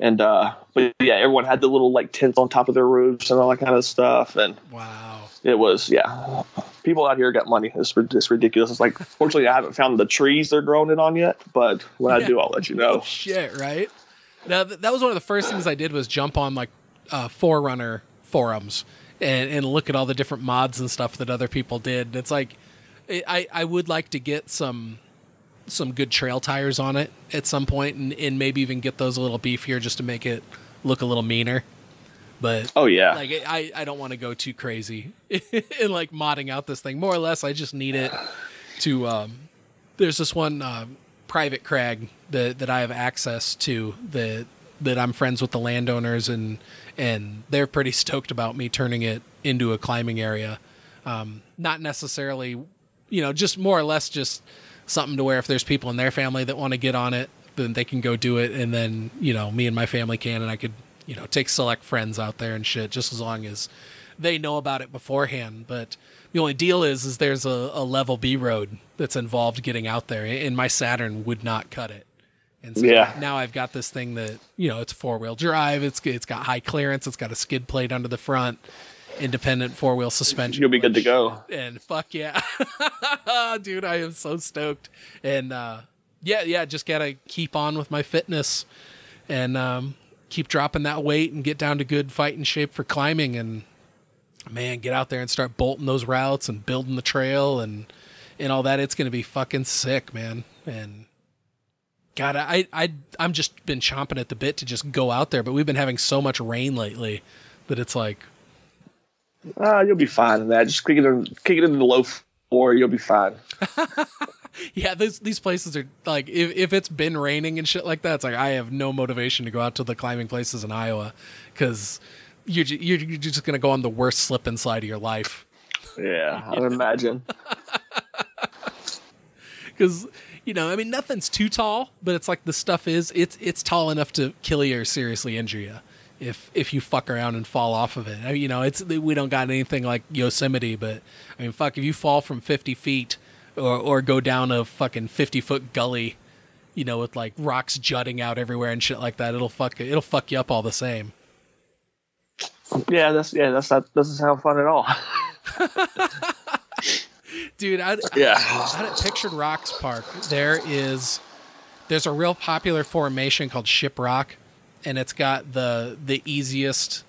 Speaker 2: And uh, but yeah, everyone had the little like tents on top of their roofs and all that kind of stuff, and
Speaker 1: Wow.
Speaker 2: it was yeah. People out here got money. It's, it's ridiculous. It's like fortunately I haven't found the trees they're growing it on yet, but when I do, I'll let you know.
Speaker 1: Shit, right? Now th- that was one of the first things I did was jump on like uh, 4Runner forums and, and look at all the different mods and stuff that other people did. And It's like I- I I would like to get some some good trail tires on it at some point and, and maybe even get those a little beefier just to make it look a little meaner. But
Speaker 2: Oh yeah,
Speaker 1: like I, I don't want to go too crazy in like modding out this thing. More or less, I just need it to. Um, there's this one uh, private crag that that I have access to that that I'm friends with the landowners and and they're pretty stoked about me turning it into a climbing area. Um, not necessarily, you know, just more or less just something to where if there's people in their family that want to get on it, then they can go do it, and then you know me and my family can, and I could you know take select friends out there and shit, just as long as they know about it beforehand. But the only deal is, is there's a, a level B road that's involved getting out there, and my Saturn would not cut it. And so
Speaker 2: Yeah.
Speaker 1: now I've got this thing that you know it's four wheel drive. It's it's got high clearance. It's got a skid plate under the front, independent four wheel suspension.
Speaker 2: You'll be good to go.
Speaker 1: And fuck yeah, dude, I am so stoked. And uh, yeah, yeah, just gotta keep on with my fitness and um, keep dropping that weight and get down to good fighting shape for climbing. And man, get out there and start bolting those routes and building the trail and and all that. It's gonna be fucking sick, man. And God, I I I'm just been chomping at the bit to just go out there, but we've been having so much rain lately that it's like
Speaker 2: Ah, you'll be fine in that. Just kick it in, kick it into the low floor. You'll be fine.
Speaker 1: yeah, these these places are like if if it's been raining and shit like that, it's like I have no motivation to go out to the climbing places in Iowa because you're you're you're just gonna go on the worst slip and slide of your life.
Speaker 2: Yeah, I would imagine.
Speaker 1: because you know, I mean, nothing's too tall, but it's like the stuff is it's it's tall enough to kill you or seriously injure you if if you fuck around and fall off of it. I mean, you know, it's we don't got anything like Yosemite, but I mean, fuck, if you fall from fifty feet or or go down a fucking fifty foot gully, you know, with like rocks jutting out everywhere and shit like that, it'll fuck it'll fuck you up all the same.
Speaker 2: Yeah, that's yeah, that's not doesn't sound fun at all.
Speaker 1: Dude, I
Speaker 2: Yeah.
Speaker 1: out at Pictured Rocks Park, there is there's a real popular formation called Ship Rock, and it's got the the easiest.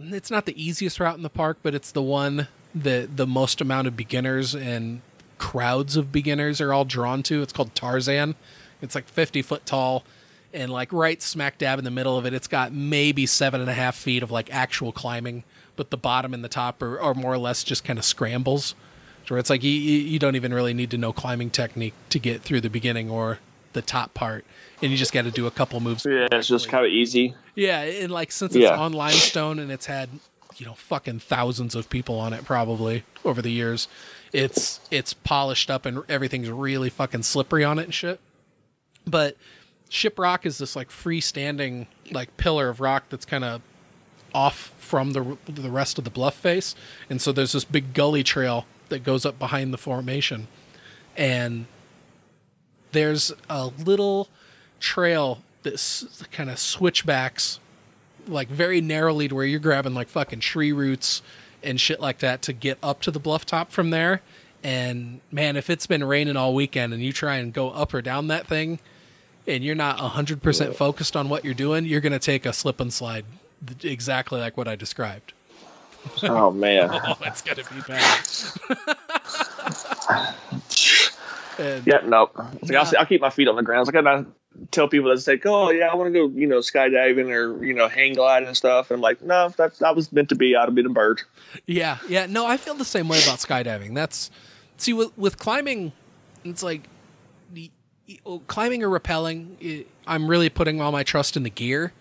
Speaker 1: It's not the easiest route in the park, but it's the one that the most amount of beginners and crowds of beginners are all drawn to. It's called Tarzan. It's like 50 foot tall, and like right smack dab in the middle of it, it's got maybe seven and a half feet of like actual climbing, but the bottom and the top are, are more or less just kind of scrambles where it's like you, you you don't even really need to know climbing technique to get through the beginning or the top part, and you just got to do a couple moves.
Speaker 2: Yeah, it's just kind of easy.
Speaker 1: Yeah, and like since it's
Speaker 2: Yeah.
Speaker 1: on limestone and it's had you know fucking thousands of people on it probably over the years, it's it's polished up and everything's really fucking slippery on it and shit. But Ship Rock is this like freestanding like pillar of rock that's kind of off from the the rest of the bluff face, and so there's this big gully trail that goes up behind the formation, and there's a little trail that kind of switchbacks like very narrowly to where you're grabbing like fucking tree roots and shit like that to get up to the bluff top from there. And man, if it's been raining all weekend and you try and go up or down that thing and you're not 100% focused on what you're doing, you're going to take a slip and slide exactly like what I described.
Speaker 2: Oh man.
Speaker 1: Oh, it's to be bad.
Speaker 2: Yeah, no. It's like, I'll, I'll keep my feet on the ground. It's like I tell people that say, "Oh, yeah, I want to go, you know, skydiving or you know, hang gliding and stuff." And I'm like, no, that that was meant to be. I'd have been a bird.
Speaker 1: Yeah, yeah. No, I feel the same way about skydiving. That's see with with climbing, it's like oh, climbing or rappelling. I'm really putting all my trust in the gear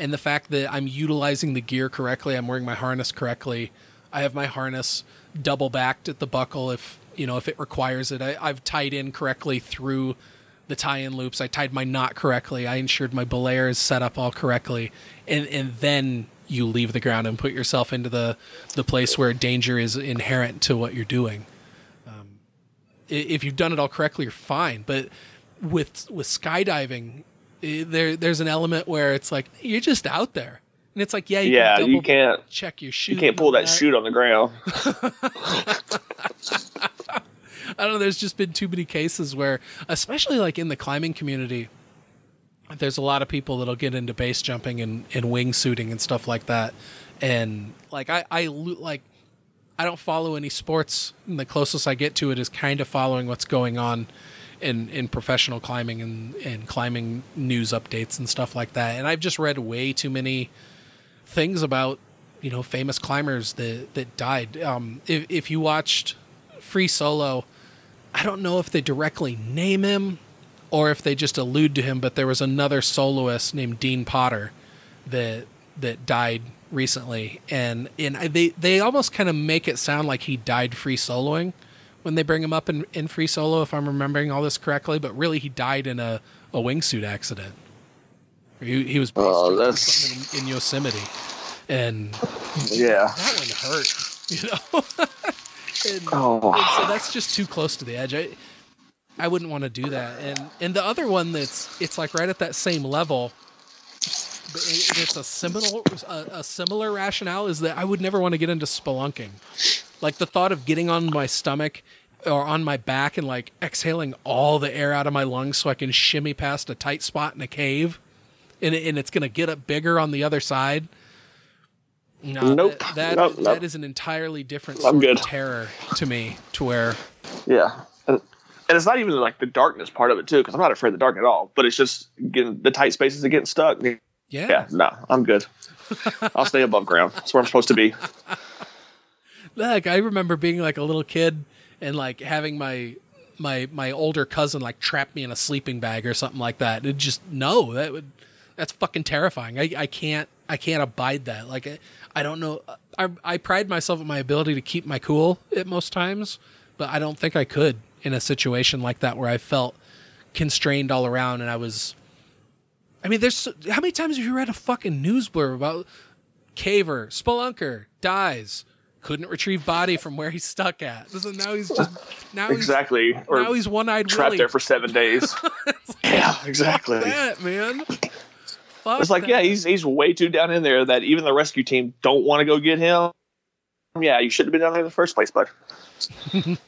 Speaker 1: and the fact that I'm utilizing the gear correctly. I'm wearing my harness correctly. I have my harness double backed at the buckle if you know if it requires it. I, I've tied in correctly through the tie-in loops. I tied my knot correctly. I ensured my belayer is set up all correctly, and and then you leave the ground and put yourself into the the place where danger is inherent to what you're doing. Um, if you've done it all correctly, you're fine. But with with skydiving, there there's an element where it's like you're just out there, and it's like yeah, you
Speaker 2: Yeah,
Speaker 1: can
Speaker 2: you can't
Speaker 1: check your shoe.
Speaker 2: you can't pull that chute on the ground.
Speaker 1: I don't know. There's just been too many cases where, especially like in the climbing community, there's a lot of people that'll get into base jumping and, and wingsuiting and stuff like that. And like I, I like I don't follow any sports. And the closest I get to it is kind of following what's going on in, in professional climbing and, and climbing news updates and stuff like that. And I've just read way too many things about you know famous climbers that that died. Um, if if you watched Free Solo, I don't know if they directly name him or if they just allude to him, but there was another soloist named Dean Potter that that died recently, and and they they almost kind of make it sound like he died free soloing when they bring him up in, in free solo, if I'm remembering all this correctly. But really, he died in a, a wingsuit accident. He, he was
Speaker 2: Oh, that's-
Speaker 1: in, in Yosemite, and
Speaker 2: Yeah.
Speaker 1: that one hurt, you know. and,
Speaker 2: Oh.
Speaker 1: and so that's just too close to the edge. I, I wouldn't want to do that. And and the other one that's it's like right at that same level. It's a similar a, a similar rationale is that I would never want to get into spelunking. Like the thought of getting on my stomach or on my back and like exhaling all the air out of my lungs so I can shimmy past a tight spot in a cave, and and it's gonna get up bigger on the other side. No,
Speaker 2: Nope.
Speaker 1: that that,
Speaker 2: Nope, nope.
Speaker 1: is an entirely different sort of terror to me. To where
Speaker 2: Yeah. And, and it's not even like the darkness part of it too, because I'm not afraid of the dark at all. But it's just getting the tight spaces of getting stuck.
Speaker 1: yeah,
Speaker 2: Yeah, no, I'm good. I'll stay above ground. That's where I'm supposed to be.
Speaker 1: like I remember being like a little kid and like having my my my older cousin like trap me in a sleeping bag or something like that. It just no, that would that's fucking terrifying. I, I can't I can't abide that. Like I, I don't know. I I pride myself on my ability to keep my cool at most times, but I don't think I could in a situation like that where I felt constrained all around and I was. I mean, there's how many times have you read a fucking news blurb about caver, spelunker dies, couldn't retrieve body from where he's stuck at. So now he's just now
Speaker 2: exactly.
Speaker 1: He's, now he's one eyed
Speaker 2: trapped
Speaker 1: Willie.
Speaker 2: there for seven days. yeah, exactly.
Speaker 1: That man. Fuck
Speaker 2: It's like,
Speaker 1: that.
Speaker 2: yeah, he's he's way too down in there that even the rescue team don't want to go get him. Yeah, you should have been down there in the first place, bud.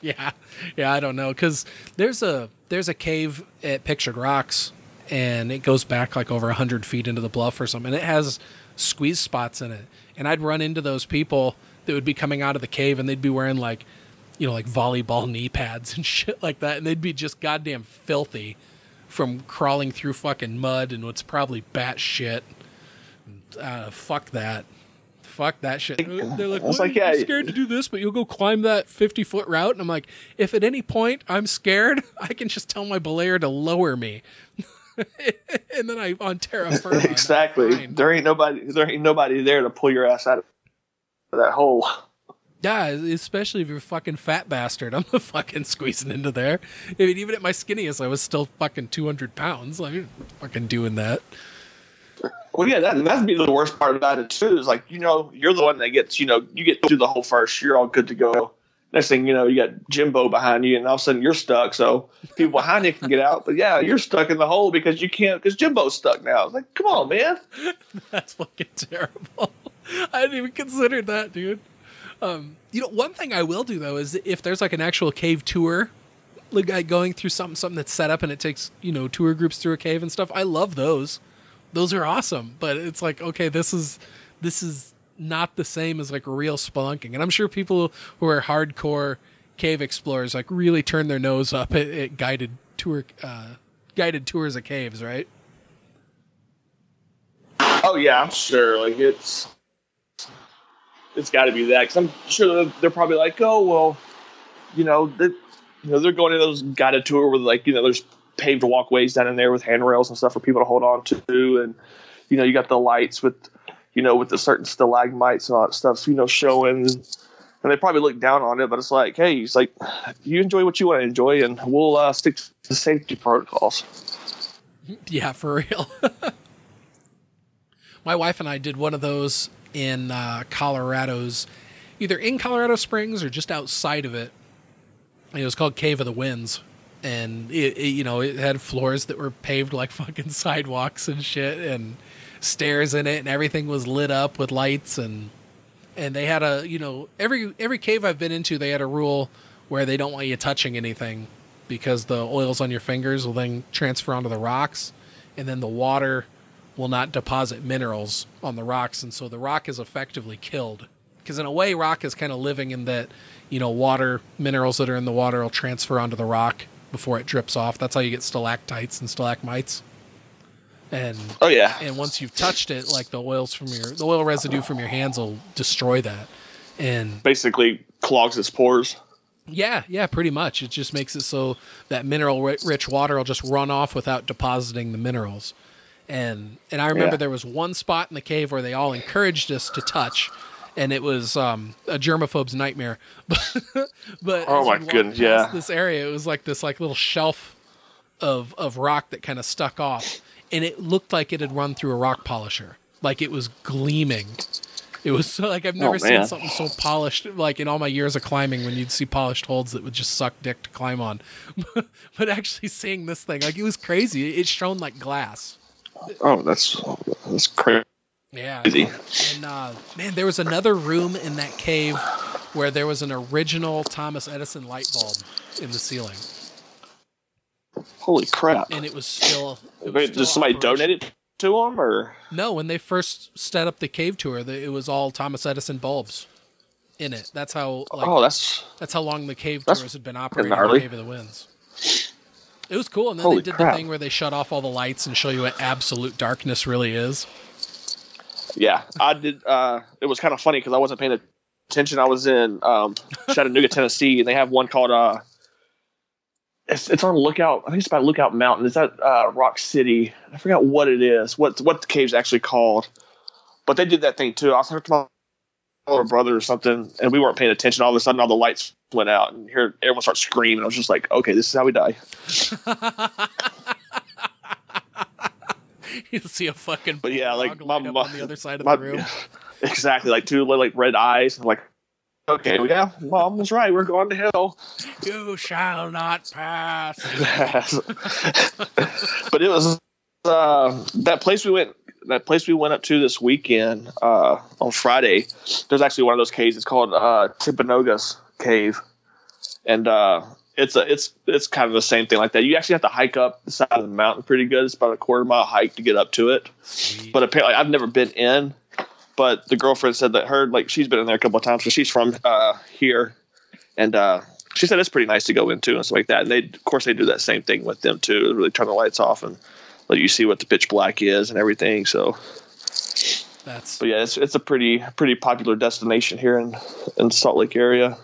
Speaker 1: yeah, yeah. I don't know because there's a there's a cave at Pictured Rocks, and it goes back like over hundred feet into the bluff or something. And it has squeeze spots in it, and I'd run into those people that would be coming out of the cave, and they'd be wearing like, you know, like volleyball knee pads and shit like that, and they'd be just goddamn filthy from crawling through fucking mud and what's probably bat shit. Uh, fuck that. Fuck that shit. They're like, "Well,
Speaker 2: like, yeah,
Speaker 1: you're scared to do this, but you'll go climb that 50 foot route. And I'm like, if at any point I'm scared, I can just tell my belayer to lower me. and then I on terra firma.
Speaker 2: exactly. There ain't nobody. There ain't nobody there to pull your ass out of that hole.
Speaker 1: Yeah, especially if you're a fucking fat bastard. I'm fucking squeezing into there. I mean, even at my skinniest, I was still fucking 200 pounds. Like, fucking doing that.
Speaker 2: Well, yeah, that that'd be the worst part about it too. Is like you know you're the one that gets you know you get through the whole first. You're all good to go. Next thing you know, you got Jimbo behind you, and all of a sudden you're stuck. So people behind you can get out, but yeah, you're stuck in the hole because you can't because Jimbo's stuck now. It's like, come on, man.
Speaker 1: That's fucking terrible. I hadn't even considered that, dude. Um, you know, one thing I will do though is if there's like an actual cave tour, like going through something something that's set up and it takes you know tour groups through a cave and stuff. I love those. Those are awesome. But it's like okay, this is this is not the same as like real spelunking, and I'm sure people who are hardcore cave explorers like really turn their nose up at, at guided tour uh, guided tours of caves, right?
Speaker 2: Oh yeah, I'm sure. Like it's it's got to be that because I'm sure they're, probably like, oh well, you know, that you know they're going to those guided tour with like you know there's paved walkways down in there with handrails and stuff for people to hold on to, and you know you got the lights with you know with the certain stalagmites and all that stuff, so, you know, showing. And they probably look down on it, but it's like, hey, it's like you enjoy what you want to enjoy, and we'll uh, stick to the safety protocols.
Speaker 1: Yeah, for real. My wife and I did one of those in uh, Colorado's, either in Colorado Springs or just outside of it. It was called Cave of the Winds, and it, it, you know it had floors that were paved like fucking sidewalks and shit, and stairs in it, and everything was lit up with lights, and and they had a you know every every cave I've been into they had a rule where they don't want you touching anything because the oils on your fingers will then transfer onto the rocks, and then the water will not deposit minerals on the rocks, and so the rock is effectively killed. Because in a way, rock is kind of living in that, you know, water minerals that are in the water will transfer onto the rock before it drips off. That's how you get stalactites and stalagmites. And
Speaker 2: Oh yeah,
Speaker 1: and once you've touched it, like the oils from your the oil residue from your hands will destroy that. And
Speaker 2: basically clogs its pores.
Speaker 1: yeah, yeah, pretty much. It just makes it so that mineral rich water will just run off without depositing the minerals. And and I remember
Speaker 2: Yeah.
Speaker 1: there was one spot in the cave where they all encouraged us to touch, and it was um, a germaphobe's nightmare. but
Speaker 2: Oh my goodness, yeah.
Speaker 1: This area, it was like this like little shelf of of rock that kind of stuck off, and it looked like it had run through a rock polisher, like it was gleaming. It was so like I've never seen something so polished. Like in all my years of climbing, when you'd see polished holds that would just suck dick to climb on, but actually seeing this thing, like it was crazy. It shone like glass.
Speaker 2: Oh, that's that's crazy.
Speaker 1: Yeah. And uh, man, there was another room in that cave where there was an original Thomas Edison light bulb in the ceiling,
Speaker 2: Holy crap!
Speaker 1: and it was still. It was
Speaker 2: Wait,
Speaker 1: still
Speaker 2: did somebody donate it to them, or
Speaker 1: No, when they first set up the cave tour, it was all Thomas Edison bulbs in it. That's how like
Speaker 2: oh, that's
Speaker 1: that's how long the cave tours had been operating. in
Speaker 2: gnarly.
Speaker 1: Cave of the Winds. It was cool, and then
Speaker 2: Holy
Speaker 1: they did
Speaker 2: crap.
Speaker 1: the thing where they shut off all the lights and show you what absolute darkness really is.
Speaker 2: yeah. I did. Uh, it was kind of funny because I wasn't paying attention. I was in um, Chattanooga, Tennessee, and they have one called uh, it's, it's on Lookout. I think it's about Lookout Mountain. It's at uh, Rock City. I forgot what it is. What what the cave's actually called. But they did that thing too. I was talking to my older brother or something, and we weren't paying attention. All of a sudden, all the lights went out, and here everyone starts screaming. I was just like, okay, this is how we die.
Speaker 1: you see a fucking
Speaker 2: But yeah, like my
Speaker 1: light on the other side of
Speaker 2: my-
Speaker 1: the room.
Speaker 2: exactly, like two little, like red eyes. I'm like, okay, yeah, mom was right. We're going to hell.
Speaker 1: You shall not pass.
Speaker 2: but it was uh, that place we went. That place we went up to this weekend uh, on Friday. There's actually one of those caves. It's called uh, Timpanogos Cave, and uh, it's a it's it's kind of the same thing like that. You actually have to hike up the side of the mountain pretty good. It's about a quarter mile hike to get up to it.
Speaker 1: Sweet.
Speaker 2: But apparently, I've never been in. But the girlfriend said that her like she's been in there a couple of times because she's from uh, here, and uh, she said it's pretty nice to go into and stuff like that. And they, of course, they do that same thing with them too. They really turn the lights off and let you see what the pitch black is and everything. So,
Speaker 1: That's
Speaker 2: but yeah, it's it's a pretty pretty popular destination here in in Salt Lake area.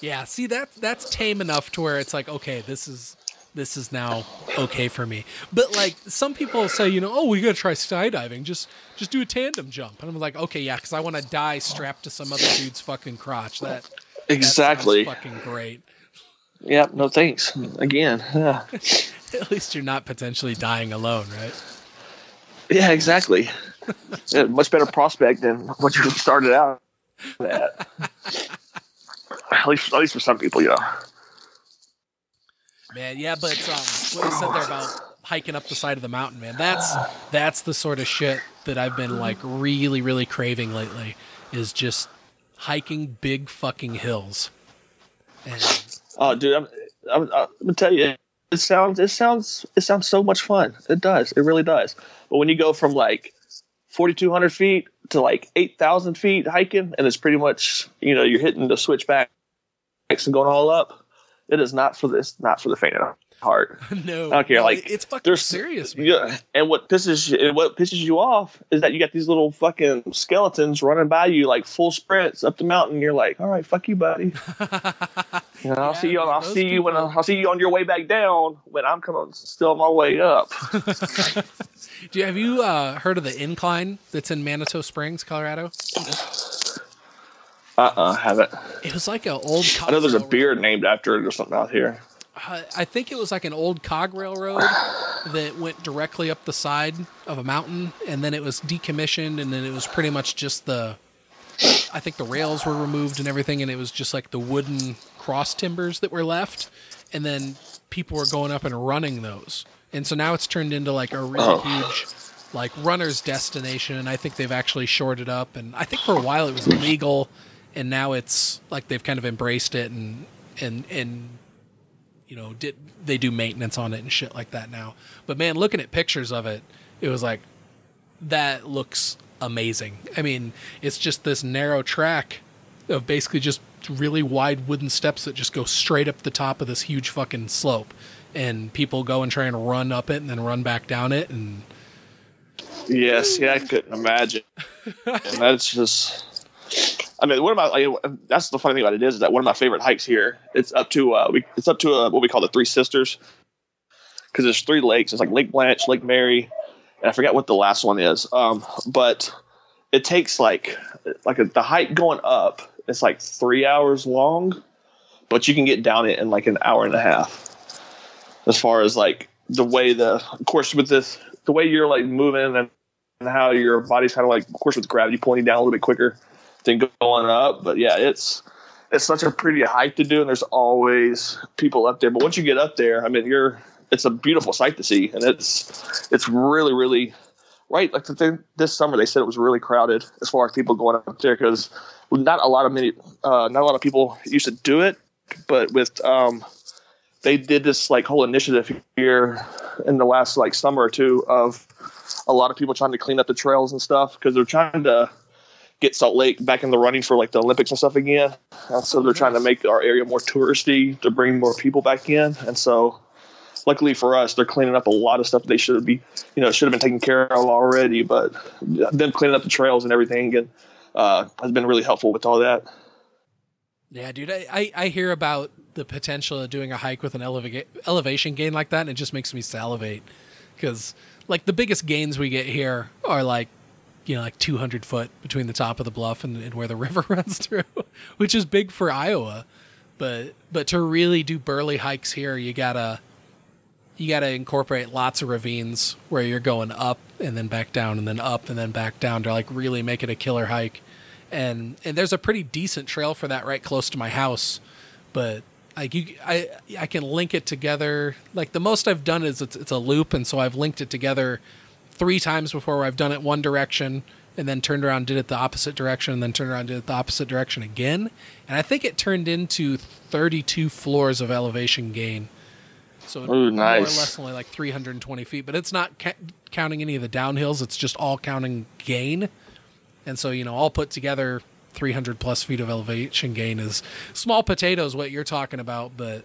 Speaker 1: yeah. See that that's tame enough to where it's like okay, this is this is now okay for me. But like some people say, you know, oh, we gotta try skydiving. Just just do a tandem jump, and I'm like, okay, yeah, because I want to die strapped to some other dude's fucking crotch. That that
Speaker 2: Exactly.
Speaker 1: fucking great.
Speaker 2: Yeah. No thanks. Again. Yeah.
Speaker 1: At least you're not potentially dying alone, right?
Speaker 2: Yeah. Exactly. yeah, much better prospect than what you started out at. at least, at least for some people, yeah.
Speaker 1: Man, yeah, but um, what you said there about hiking up the side of the mountain, man, that's that's the sort of shit that I've been like really, really craving lately. Is just hiking big fucking hills. And
Speaker 2: Oh, dude, I'm, I'm, I'm gonna tell you, it sounds, it sounds, it sounds so much fun. It does, it really does. But when you go from like 4,200 feet to like 8,000 feet hiking, and it's pretty much, you know, you're hitting the switchbacks and going all up. It is not for this, not for the faint of heart.
Speaker 1: no,
Speaker 2: I don't care,
Speaker 1: no,
Speaker 2: like,
Speaker 1: it's fucking
Speaker 2: there's-
Speaker 1: serious, man.
Speaker 2: Yeah, and what pisses you, what pisses you off is that you got these little fucking skeletons running by you like full sprints up the mountain. You're like, all right, fuck you, buddy. You know, I'll see you. On, I'll see you when I'll see you on your way back down when I'm coming still on my way up.
Speaker 1: Do you, have you uh, heard of the incline that's in Manitou Springs, Colorado?
Speaker 2: Uh uh haven't.
Speaker 1: It was like an old.
Speaker 2: I know there's a beer named after it or something out here.
Speaker 1: Uh, I think it was like an old cog railroad that went directly up the side of a mountain, and then it was decommissioned, and then it was pretty much just the. I think the rails were removed and everything, and it was just like the wooden cross timbers that were left, and then people were going up and running those, and so now it's turned into like a really
Speaker 2: Oh.
Speaker 1: huge, like runner's destination, and I think they've actually shored it up, and I think for a while it was illegal, and now it's like they've kind of embraced it and and and you know, did they do maintenance on it and shit like that now. But man, looking at pictures of it, it was like that looks amazing. I mean, it's just this narrow track of basically just really wide wooden steps that just go straight up the top of this huge fucking slope. And people go and try and run up it and then run back down it and
Speaker 2: Yes, yeah, I couldn't imagine. and that's just. I mean, one of my like, that's the funny thing about it is, that one of my favorite hikes here. It's up to uh, we it's up to uh, what we call the Three Sisters because there's three lakes. It's like Lake Blanche, Lake Mary, and I forget what the last one is. Um, but it takes like like a, the hike going up. It's like three hours long, but you can get down it in like an hour and a half. As far as like the way the, of course, with this the way you're like moving and, and how your body's kind of like, of course, with gravity pulling you down a little bit quicker than going up. But yeah, it's it's such a pretty hike to do, and there's always people up there. But once you get up there, I mean, you're it's a beautiful sight to see, and it's it's really really right. Like the thing, this summer, they said it was really crowded as far as people going up there because not a lot of many, uh, not a lot of people used to do it, but with um, they did this like whole initiative here in the last like summer or two of a lot of people trying to clean up the trails and stuff because they're trying to get Salt Lake back in the running for like the Olympics and stuff again. And so they're trying to make our area more touristy to bring more people back in. And so luckily for us, they're cleaning up a lot of stuff they should be, you know, should have been taken care of already. But them cleaning up the trails and everything and uh, has been really helpful with all that.
Speaker 1: Yeah, dude, I, I, I hear about the potential of doing a hike with an eleva- elevation gain like that, and it just makes me salivate because like the biggest gains we get here are like you know like 200 foot between the top of the bluff and, and where the river runs through, which is big for Iowa. But but to really do burly hikes here, you gotta you gotta incorporate lots of ravines where you're going up and then back down and then up and then back down to like really make it a killer hike. And and there's a pretty decent trail for that right close to my house, but like you I I can link it together. Like the most I've done is it's it's a loop, and so I've linked it together three times before where I've done it one direction and then turned around did it the opposite direction and then turned around did it the opposite direction again. And i think it turned into 32 floors of elevation gain. So
Speaker 2: Ooh,
Speaker 1: more or
Speaker 2: nice.
Speaker 1: less only like 320 feet but it's not ca- counting any of the downhills. It's just all counting gain. And so you know all put together 300 plus feet of elevation gain is small potatoes what you're talking about but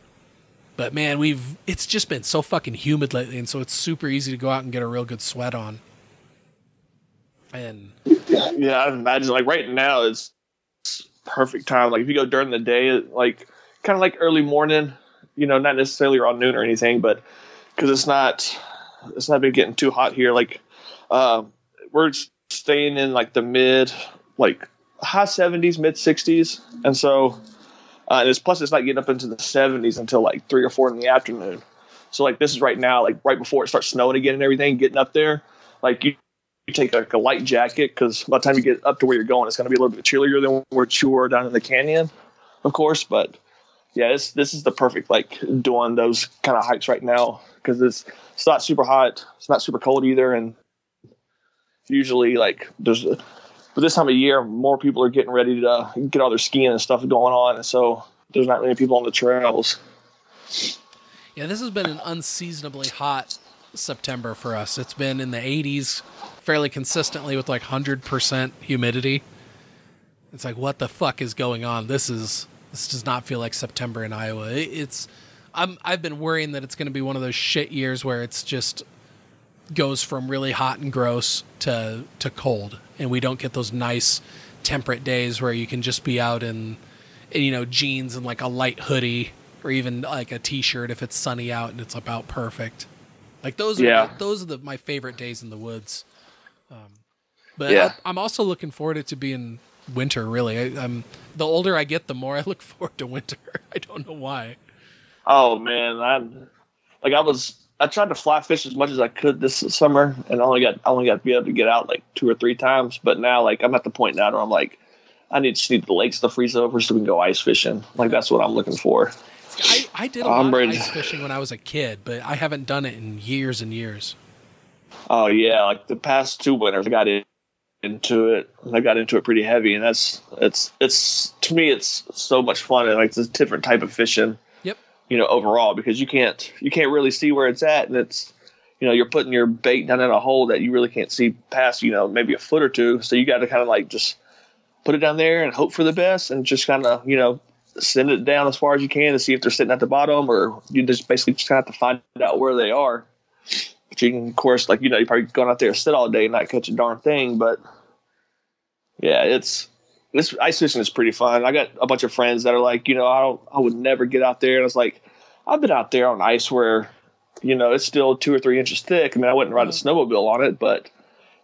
Speaker 1: but man we've it's just been so fucking humid lately and so it's super easy to go out and get a real good sweat on and
Speaker 2: Yeah, I imagine like right now it's perfect time. Like if you go during the day, like kind of like early morning, you know, not necessarily around noon or anything, but because it's not it's not been getting too hot here. Like uh, we're staying in like the mid, like high seventies, mid sixties, and so uh, and it's plus it's not getting up into the seventies until like three or four in the afternoon. So like this is right now, like right before it starts snowing again and everything, getting up there, like you you take like a light jacket because by the time you get up to where you're going, it's going to be a little bit chillier than where you are down in the canyon, of course. But yeah, this this is the perfect like doing those kind of hikes right now because it's it's not super hot, it's not super cold either, and usually like there's but this time of year more people are getting ready to get all their skiing and stuff going on, and so there's not many people on the trails.
Speaker 1: Yeah, this has been an unseasonably hot September for us. It's been in the 80s fairly consistently with like 100% humidity. It's like what the fuck is going on? This is this does not feel like September in Iowa. It's I'm I've been worrying that it's going to be one of those shit years where it's just goes from really hot and gross to to cold and we don't get those nice temperate days where you can just be out in, in you know jeans and like a light hoodie or even like a t-shirt if it's sunny out and it's about perfect. Like those are
Speaker 2: Yeah.
Speaker 1: the, those are the, my favorite days in the woods. Um, but
Speaker 2: Yeah.
Speaker 1: I, I'm also looking forward to it to being winter. Really, I, I'm the older I get, the more I look forward to winter. I don't know why.
Speaker 2: Oh man, I like I was I tried to fly fish as much as I could this summer, and I only got I only got to be able to get out like two or three times. But now, like I'm at the point now where I'm like, I need just need the lakes to freeze over so we can go ice fishing. Like that's what I'm looking for.
Speaker 1: I, I did a lot of ice fishing when I was a kid, but I haven't done it in years and years.
Speaker 2: Oh yeah, like the past two winters, I got in, into it. I got into it pretty heavy, and that's it's it's to me it's so much fun. And like it's a different type of fishing. You know, overall because you can't you can't really see where it's at, and it's you know you're putting your bait down in a hole that you really can't see past. You know, maybe a foot or two. So you got to kind of like just put it down there and hope for the best, and just kind of you know send it down as far as you can to see if they're sitting at the bottom, or you just basically just kind of have to find out where they are. But you can, of course, like you know, you're probably going out there sit all day and not catch a darn thing. But yeah, it's this ice fishing is pretty fun. I got a bunch of friends that are like, you know, I don't, I would never get out there, and I was like, I've been out there on ice where, you know, it's still two or three inches thick. I mean, I wouldn't ride a mm-hmm. snowmobile on it, but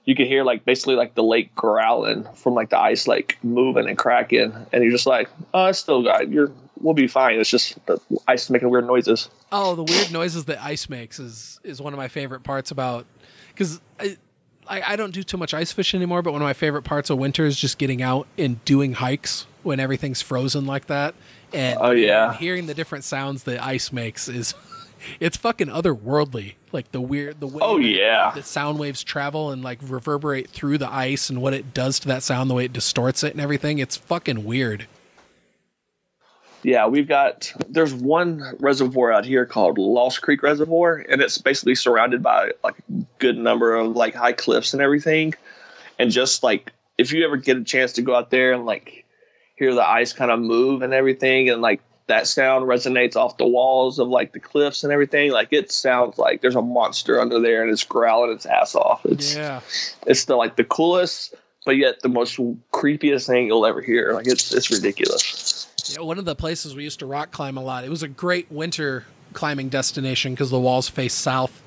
Speaker 2: you can hear like basically like the lake growling from like the ice like moving and cracking, and you're just like, oh, it's still got you're we'll be fine. It's just the ice making weird noises.
Speaker 1: Oh, the weird noises that ice makes is is one of my favorite parts about because I, I don't do too much ice fishing anymore. But one of my favorite parts of winter is just getting out and doing hikes when everything's frozen like that. And
Speaker 2: Oh, yeah.
Speaker 1: and hearing the different sounds that ice makes is it's fucking otherworldly. Like the weird the way
Speaker 2: Oh, yeah.
Speaker 1: that sound waves travel and like reverberate through the ice and what it does to that sound, the way it distorts it and everything. It's fucking weird.
Speaker 2: Yeah, we've got there's one reservoir out here called Lost Creek Reservoir, and it's basically surrounded by like a good number of like high cliffs and everything. And just like if you ever get a chance to go out there and like hear the ice kind of move and everything, and like that sound resonates off the walls of like the cliffs and everything, like it sounds like there's a monster under there and it's growling its ass off. It's
Speaker 1: Yeah.
Speaker 2: it's the like the coolest, but yet the most creepiest thing you'll ever hear. Like it's it's ridiculous.
Speaker 1: One of the places we used to rock climb a lot. It was a great winter climbing destination because the walls face south,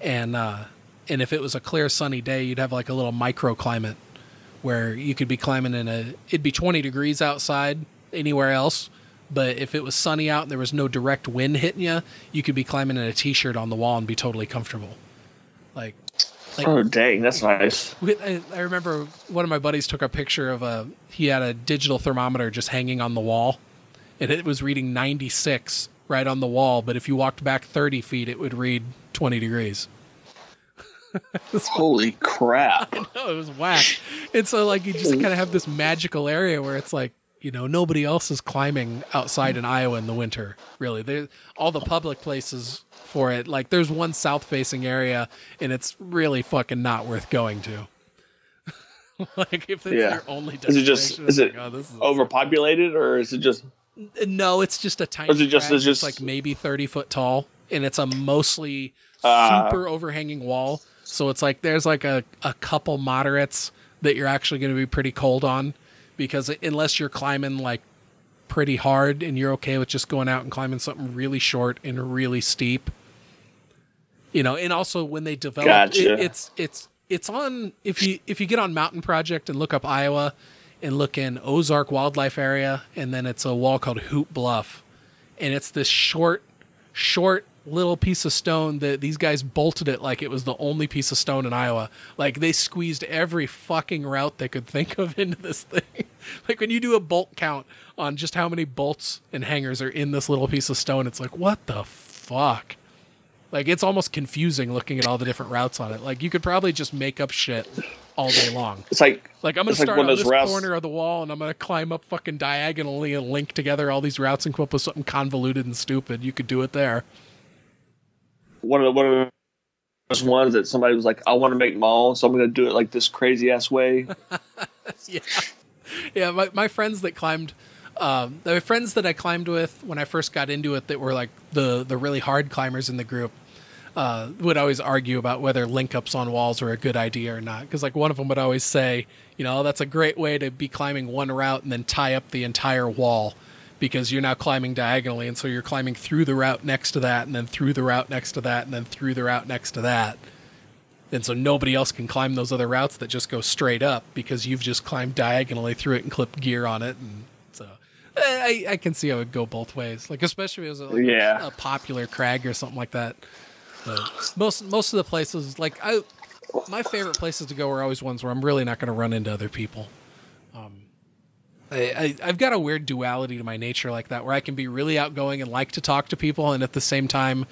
Speaker 1: and uh, and if it was a clear sunny day, you'd have like a little microclimate where you could be climbing in a. It'd be twenty degrees outside anywhere else, but if it was sunny out and there was no direct wind hitting you, you could be climbing in a t-shirt on the wall and be totally comfortable. Like, like
Speaker 2: oh dang, that's nice.
Speaker 1: we- I, I remember one of my buddies took a picture of a. He had a digital thermometer just hanging on the wall, and it was reading 96 right on the wall. But if you walked back 30 feet, it would read 20 degrees.
Speaker 2: Holy crap!
Speaker 1: No, it was whack. And so, like, you just kind of have this magical area where it's like, you know, nobody else is climbing outside in Iowa in the winter. Really, there all the public places for it. Like, there's one south-facing area, and it's really fucking not worth going to. like, if it's
Speaker 2: Yeah.
Speaker 1: your only
Speaker 2: Is it just is it
Speaker 1: like, oh,
Speaker 2: overpopulated or is it just
Speaker 1: no, it's just a tiny.
Speaker 2: Or is it just- it's just-
Speaker 1: like maybe thirty foot tall, and it's a mostly
Speaker 2: Ah.
Speaker 1: super overhanging wall. So it's like there's like a, a couple moderates that you're actually going to be pretty cold on, because unless you're climbing like pretty hard and you're okay with just going out and climbing something really short and really steep, you know. And also when they develop,
Speaker 2: Gotcha.
Speaker 1: it, it's it's it's on if you if you get on Mountain Project and look up Iowa and look in Ozark Wildlife Area, and then it's a wall called Hoop Bluff, and it's this short, short little piece of stone that these guys bolted it like it was the only piece of stone in Iowa. Like they squeezed every fucking route they could think of into this thing. like when you do a bolt count on just how many bolts and hangers are in this little piece of stone, it's like what the fuck. Like it's almost confusing looking at all the different routes on it. Like you could probably just make up shit all day long.
Speaker 2: it's like
Speaker 1: Like I'm gonna
Speaker 2: It's like
Speaker 1: start on this
Speaker 2: routes-
Speaker 1: corner of the wall, and I'm gonna climb up fucking diagonally and link together all these routes and come up with something convoluted and stupid. You could do it there.
Speaker 2: one of the, one of those ones that somebody was like, I want to make my own, so I'm going to do it like this crazy ass way.
Speaker 1: yeah, yeah. My my friends that climbed, um, the friends that I climbed with when I first got into it, that were like the the really hard climbers in the group, uh, would always argue about whether link ups on walls were a good idea or not. Because like one of them would always say, you know, that's a great way to be climbing one route and then tie up the entire wall. Because you're now climbing diagonally, and so you're climbing through the route next to that, and then through the route next to that, and then through the route next to that. And so nobody else can climb those other routes that just go straight up because you've just climbed diagonally through it and clipped gear on it. And so eh, I, I can see how it would go both ways. Like especially if it was like
Speaker 2: Yeah.
Speaker 1: a popular crag or something like that. But most most of the places, like I, my favorite places to go are always ones where I'm really not going to run into other people. Um, I, I I've got a weird duality to my nature like that, where I can be really outgoing and like to talk to people, and at the same time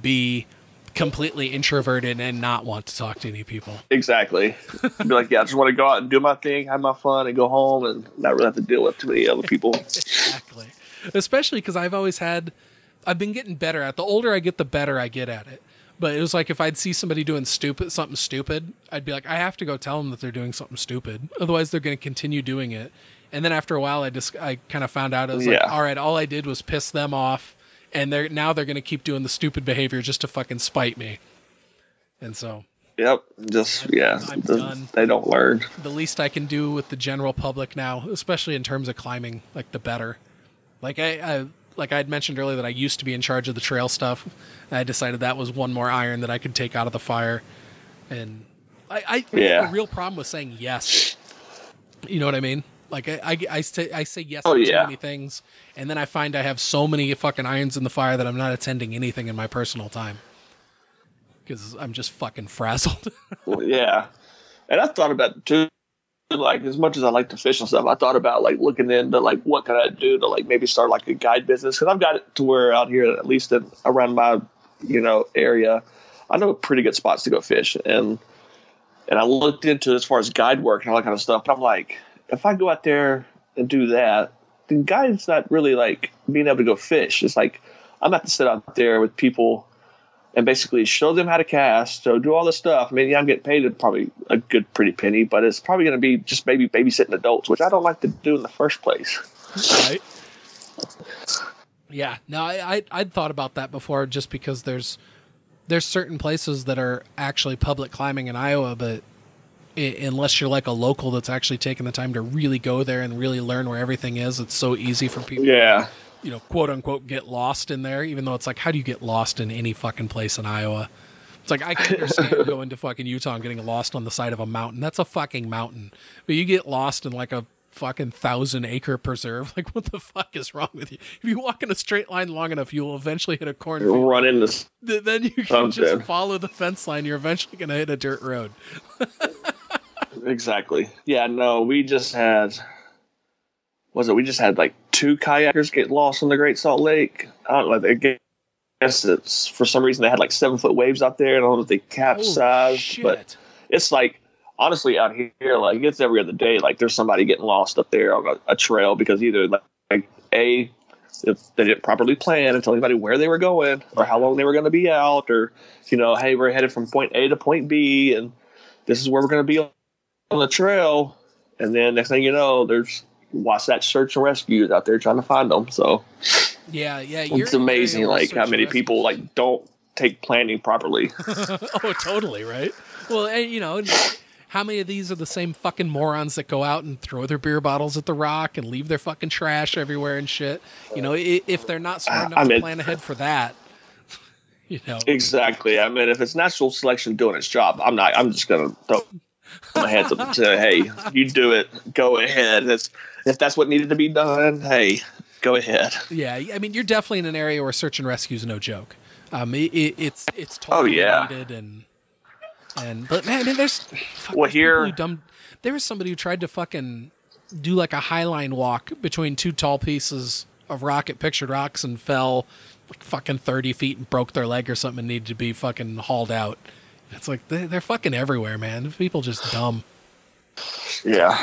Speaker 1: be completely introverted and not want to talk to any people.
Speaker 2: exactly. Be like, yeah, I just want to go out and do my thing, have my fun, and go home and not really have to deal with too many other people.
Speaker 1: exactly. Especially because I've always had, I've been getting better at. The older I get, the better I get at it. But it was like if I'd see somebody doing stupid something stupid, I'd be like, I have to go tell them that they're doing something stupid. Otherwise, they're going to continue doing it. And then after a while, I just I kind of found out I was like, all right, all I did was piss them off, and they're now they're going to keep doing the stupid behavior just to fucking spite me. And so
Speaker 2: Yep. Just, yeah,
Speaker 1: I'm
Speaker 2: the-
Speaker 1: done.
Speaker 2: they don't learn.
Speaker 1: the least I can do with the general public now, especially in terms of climbing, like the better. Like I, I like I'd mentioned earlier that I used to be in charge of the trail stuff. I decided that was one more iron that I could take out of the fire. And I, I have
Speaker 2: Yeah.
Speaker 1: a real problem with saying yes. You know what I mean? Like I, I, I say I say yes
Speaker 2: Oh,
Speaker 1: to too
Speaker 2: yeah.
Speaker 1: many things, and then I find I have so many fucking irons in the fire that I'm not attending anything in my personal time because I'm just fucking frazzled.
Speaker 2: Well, yeah. And I thought about too, like as much as I like to fish and stuff, I thought about like looking into like what could I do to like maybe start like a guide business because I've got it to where out here at least in, around my you know area, I know pretty good spots to go fish and and I looked into as far as guide work and all that kind of stuff. But I'm like, if I go out there and do that, then guide's not really like being able to go fish. It's like I'm have to sit out there with people and basically show them how to cast. So do all this stuff. I mean, yeah, I'm getting paid probably a good, pretty penny, but it's probably going to be just maybe babysitting adults, which I don't like to do in the first place.
Speaker 1: right? Yeah, no, I, I I'd thought about that before, just because there's there's certain places that are actually public climbing in Iowa, but I- unless you're like a local that's actually taking the time to really go there and really learn where everything is. It's so easy for people,
Speaker 2: Yeah.
Speaker 1: You know, quote unquote, get lost in there. Even though it's like, how do you get lost in any fucking place in Iowa? It's like I can understand going to fucking Utah and getting lost on the side of a mountain. That's a fucking mountain. But you get lost in like a fucking thousand acre preserve. Like what the fuck is wrong with you? If you walk in a straight line long enough, you will eventually hit a cornfield.
Speaker 2: Run into
Speaker 1: Th- Then you can
Speaker 2: Sounds
Speaker 1: just follow the fence line. You're eventually gonna hit a dirt road.
Speaker 2: exactly. Yeah, no, we just had was it we just had like two kayakers get lost in the Great Salt Lake. I don't know. I guess it's for some reason they had like seven foot waves out there. I don't know if they capsized, but it's like honestly out here, like it's every other day. Like there's somebody getting lost up there on a, a trail because either like, like a if they didn't properly plan and tell anybody where they were going or how long they were going to be out, or you know, hey, we're headed from point A to point B, and this is where we're going to be on the trail. And then next thing you know, there's Wasatch Search and Rescues out there trying to find them. So
Speaker 1: yeah, yeah. you're
Speaker 2: it's
Speaker 1: in an area
Speaker 2: amazing, like how many people like don't take planning properly.
Speaker 1: oh, totally right. Well, and you know, how many of these are the same fucking morons that go out and throw their beer bottles at the rock and leave their fucking trash everywhere and shit? You know, if they're not smart enough
Speaker 2: I
Speaker 1: to plan ahead for that, you know,
Speaker 2: Exactly. I mean, if it's natural selection doing its job, I'm not. I'm just gonna throw my hands up and say, "Hey, you do it. Go ahead." That's if that's what needed to be done. Hey, go ahead.
Speaker 1: yeah. I mean, you're definitely in an area where search and rescue is no joke. Um, it, it, it's it's totally
Speaker 2: Oh, yeah.
Speaker 1: needed and and but man, I mean, there's fuck,
Speaker 2: Well,
Speaker 1: there's
Speaker 2: here-
Speaker 1: dumb. There was somebody who tried to fucking do like a highline walk between two tall pieces of rock at Pictured Rocks and fell like fucking thirty feet and broke their leg or something and needed to be fucking hauled out. It's like they, they're fucking everywhere, man. People just dumb.
Speaker 2: Yeah,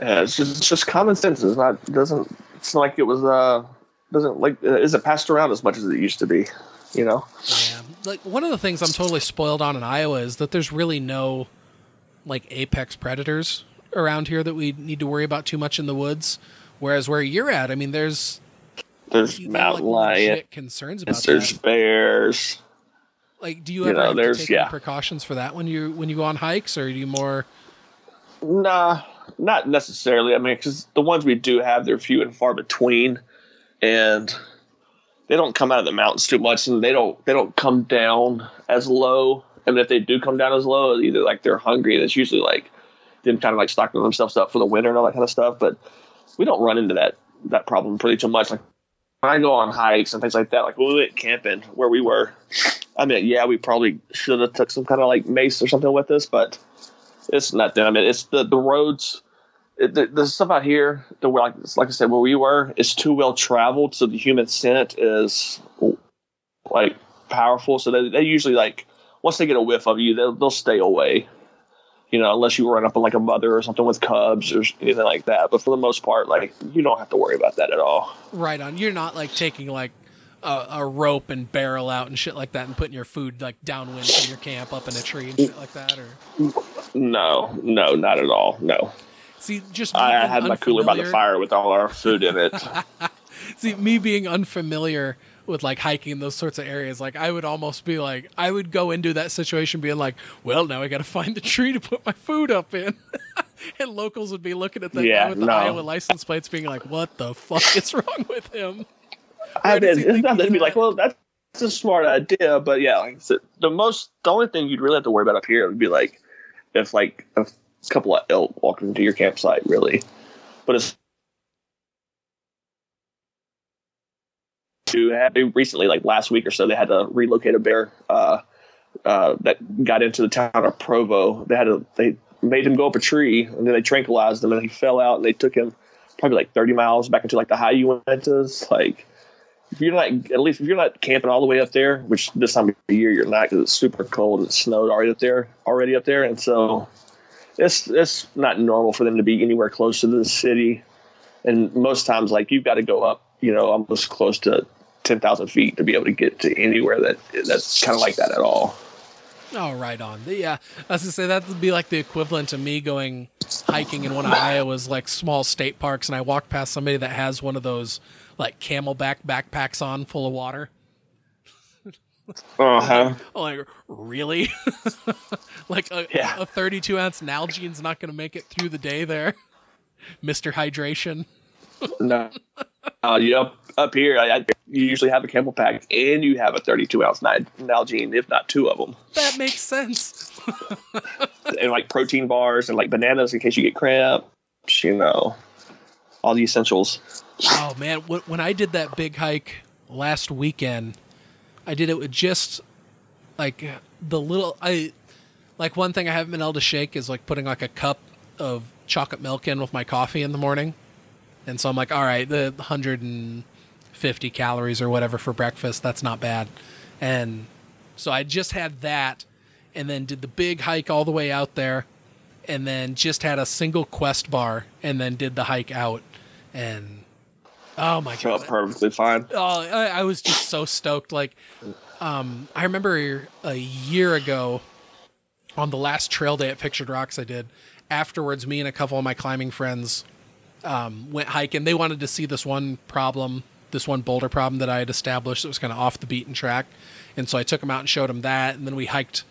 Speaker 2: yeah it's just it's just common sense. It's not doesn't. It's not like it was. Uh, doesn't like uh, isn't passed around as much as it used to be. You know.
Speaker 1: Yeah. Like one of the things I'm totally spoiled on in Iowa is that there's really no like apex predators around here that we need to worry about too much in the woods. Whereas where you're at, I mean, there's
Speaker 2: There's mountain
Speaker 1: like,
Speaker 2: lion.
Speaker 1: concerns about
Speaker 2: There's
Speaker 1: that.
Speaker 2: bears.
Speaker 1: Like, do you
Speaker 2: you
Speaker 1: ever
Speaker 2: know,
Speaker 1: have to
Speaker 2: there's-
Speaker 1: take any
Speaker 2: yeah.
Speaker 1: precautions for that when you when you go on hikes, or are you more?
Speaker 2: Nah, not necessarily. I mean, because the ones we do have, they're few and far between, and they don't come out of the mountains too much, and they don't they don't come down as low. I mean, if they do come down as low, either like they're hungry, and it's usually like them kind of like stocking themselves up for the winter and all that kind of stuff. But we don't run into that that problem pretty too much. Like when I go on hikes and things like that, like we went camping where we were, I mean, yeah, we probably should have took some kind of like mace or something with us, but it's nothing. I mean, it's the the roads. It, the, the stuff out here, the like like I said, where we were, is too well traveled, so the human scent is like powerful. So they, they usually like once they get a whiff of you, they'll they'll stay away. You know, unless you run up on like a mother or something with cubs or anything like that. But for the most part, like you don't have to worry about that at all.
Speaker 1: Right on. You're not like taking like a, a rope and barrel out and shit like that, and putting your food like downwind from your camp up in a tree and shit like that, or
Speaker 2: No, no, not at all. No,
Speaker 1: see just
Speaker 2: I, I had my cooler by the fire with all our food in it.
Speaker 1: See, me being unfamiliar with like hiking in those sorts of areas, like I would almost be like, I would go into that situation being like, well, now I got to find the tree to put my food up in. and locals would be looking at that
Speaker 2: Yeah,
Speaker 1: guy with the
Speaker 2: no.
Speaker 1: Iowa license plates being like, what the fuck is wrong with him?
Speaker 2: I mean, it's not
Speaker 1: he's
Speaker 2: to be like, well, that's a smart idea, but yeah, like said, the most, the only thing you'd really have to worry about up here would be like if like a couple of elk walked into your campsite, really. But it's to have recently, like last week or so, they had to relocate a bear uh, uh, that got into the town of Provo. They had to they made him go up a tree, and then they tranquilized him, and he fell out, and they took him probably like 30 miles back into like the high Uintas, like if you're not at least if you're not camping all the way up there, which this time of year you're not because it's super cold and it snowed already up there, already up there, and so it's it's not normal for them to be anywhere close to the city. And most times, like you've got to go up, you know, almost close to ten thousand feet to be able to get to anywhere that that's kind of like that at all.
Speaker 1: Oh, right on. Yeah, I was gonna say that would be like the equivalent to me going hiking in one of Iowa's like small state parks, and I walk past somebody that has one of those like CamelBak backpacks on, full of water.
Speaker 2: Uh-huh.
Speaker 1: like really? like a,
Speaker 2: Yeah.
Speaker 1: a 32 ounce Nalgene's not going to make it through the day there, Mister Hydration.
Speaker 2: No. Uh, you up up here, I, I, you usually have a camel pack, and you have a 32 ounce Nalgene, if not two of them,
Speaker 1: That makes sense.
Speaker 2: and like protein bars and like bananas in case you get cramps. You know, all the essentials.
Speaker 1: Oh man, when, when I did that big hike last weekend, I did it with just like the little I like one thing I haven't been able to shake is like putting like a cup of chocolate milk in with my coffee in the morning. And so I'm like, all right, the 150 calories or whatever for breakfast, that's not bad. And so I just had that and then did the big hike all the way out there and then just had a single quest bar and then did the hike out and oh my
Speaker 2: Felt
Speaker 1: god
Speaker 2: perfectly fine.
Speaker 1: oh I, I was just so stoked like um i remember a year ago on the last trail day at pictured rocks i did afterwards me and a couple of my climbing friends um, went hiking. They wanted to see this one problem this one boulder problem that i had established that was kind of off the beaten track. And so i took them out and showed them that and then we hiked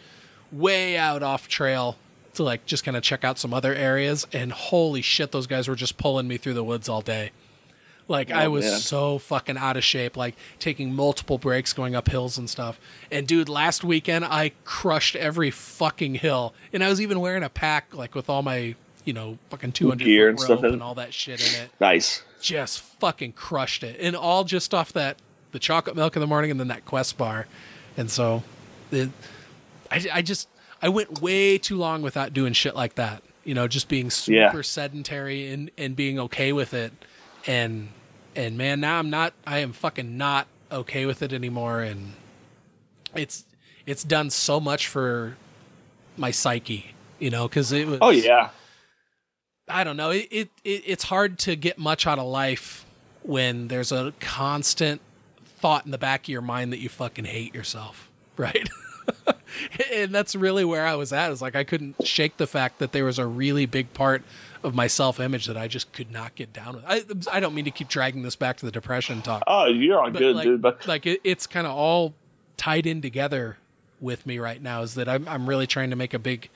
Speaker 1: way out off trail to like just kind of check out some other areas. And holy shit those guys were just pulling me through the woods all day. Like I
Speaker 2: Oh,
Speaker 1: was
Speaker 2: man.
Speaker 1: so fucking out of shape, like taking multiple breaks going up hills and stuff. And dude, last weekend I crushed every fucking hill, and I was even wearing a pack like with all my you know fucking two hundred
Speaker 2: Gear and stuff
Speaker 1: and all that shit in it.
Speaker 2: Nice.
Speaker 1: Just fucking crushed it, and all just off that the chocolate milk in the morning and then that Quest bar. And so, it, I I just I went way too long without doing shit like that. You know, just being super
Speaker 2: Yeah.
Speaker 1: sedentary and and being okay with it and and man now i'm not i am fucking not okay with it anymore and it's it's done so much for my psyche you know because it was
Speaker 2: Oh yeah.
Speaker 1: I don't know. It, it, it it's hard to get much out of life when there's a constant thought in the back of your mind that you fucking hate yourself right? And that's really where i was at is like i couldn't shake the fact that there was a really big part of my self-image that i just could not get down with. I, I don't mean to keep dragging this back to the depression talk.
Speaker 2: Oh, you're all good,
Speaker 1: like,
Speaker 2: dude. But
Speaker 1: like it, it's kind of all tied in together with me right now is that I'm, I'm really trying to make a big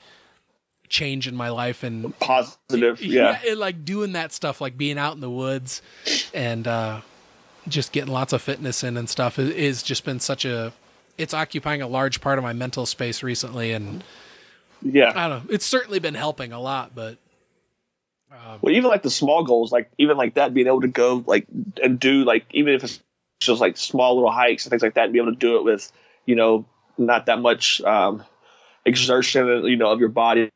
Speaker 1: change in my life and
Speaker 2: positive. Yeah.
Speaker 1: and like doing that stuff like being out in the woods and uh just getting lots of fitness in and stuff is, is just been such a it's occupying a large part of my mental space recently and
Speaker 2: Yeah.
Speaker 1: i don't know it's certainly been helping a lot but um,
Speaker 2: Well, even like the small goals, like even like that, being able to go like and do like even if it's just like small little hikes and things like that, and be able to do it with you know not that much um, exertion, you know, of your body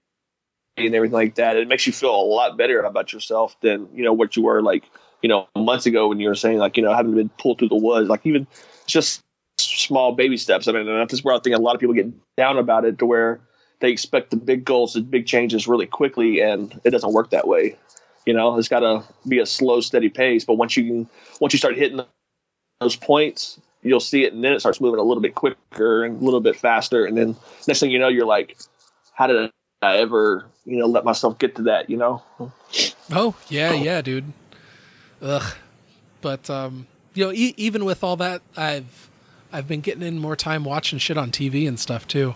Speaker 2: and everything like that. It makes you feel a lot better about yourself than you know what you were like you know months ago when you were saying like you know having been pulled through the woods. Like even just small baby steps. I mean, that's where I think a lot of people get down about it to where they expect the big goals, the big changes really quickly, and it doesn't work that way. You know, it's got to be a slow, steady pace. But once you can, once you start hitting those points, you'll see it, and then it starts moving a little bit quicker and a little bit faster. And then next thing you know, you're like, "How did I ever, you know, let myself get to that?" You know?
Speaker 1: Oh yeah, yeah, dude. Ugh. But um, you know, e- even with all that, I've I've been getting in more time watching shit on TV and stuff too.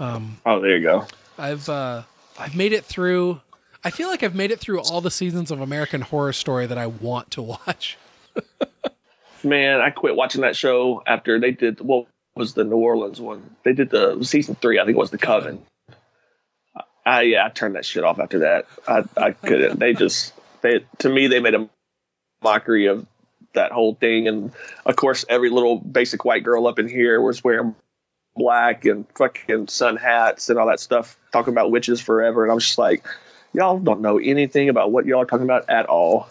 Speaker 1: Um,
Speaker 2: Oh, there you go.
Speaker 1: I've uh, I've made it through. I feel like I've made it through all the seasons of American Horror Story that I want to watch.
Speaker 2: Man, I quit watching that show after they did what was the New Orleans one. They did the season three. I think it was the Coven. I yeah, I turned that shit off after that. I I couldn't. they just they to me they made a mockery of that whole thing, and of course every little basic white girl up in here was wearing black and fucking sun hats and all that stuff, talking about witches forever, and I was just like, y'all don't know anything about what y'all are talking about at all.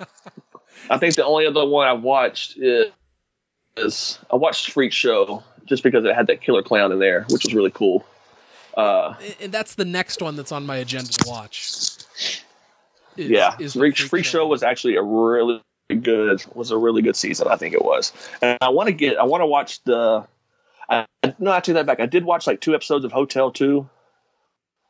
Speaker 2: I think the only other one I've watched is, is I watched Freak Show just because it had that killer clown in there, which was really cool. Uh,
Speaker 1: And that's the next one that's on my agenda to watch. Is-
Speaker 2: yeah,
Speaker 1: is
Speaker 2: Freak, Freak Show was actually a really good was a really good season. I think it was, and I want to get I want to watch the. I, no, I take that back. I did watch like two episodes of Hotel Two,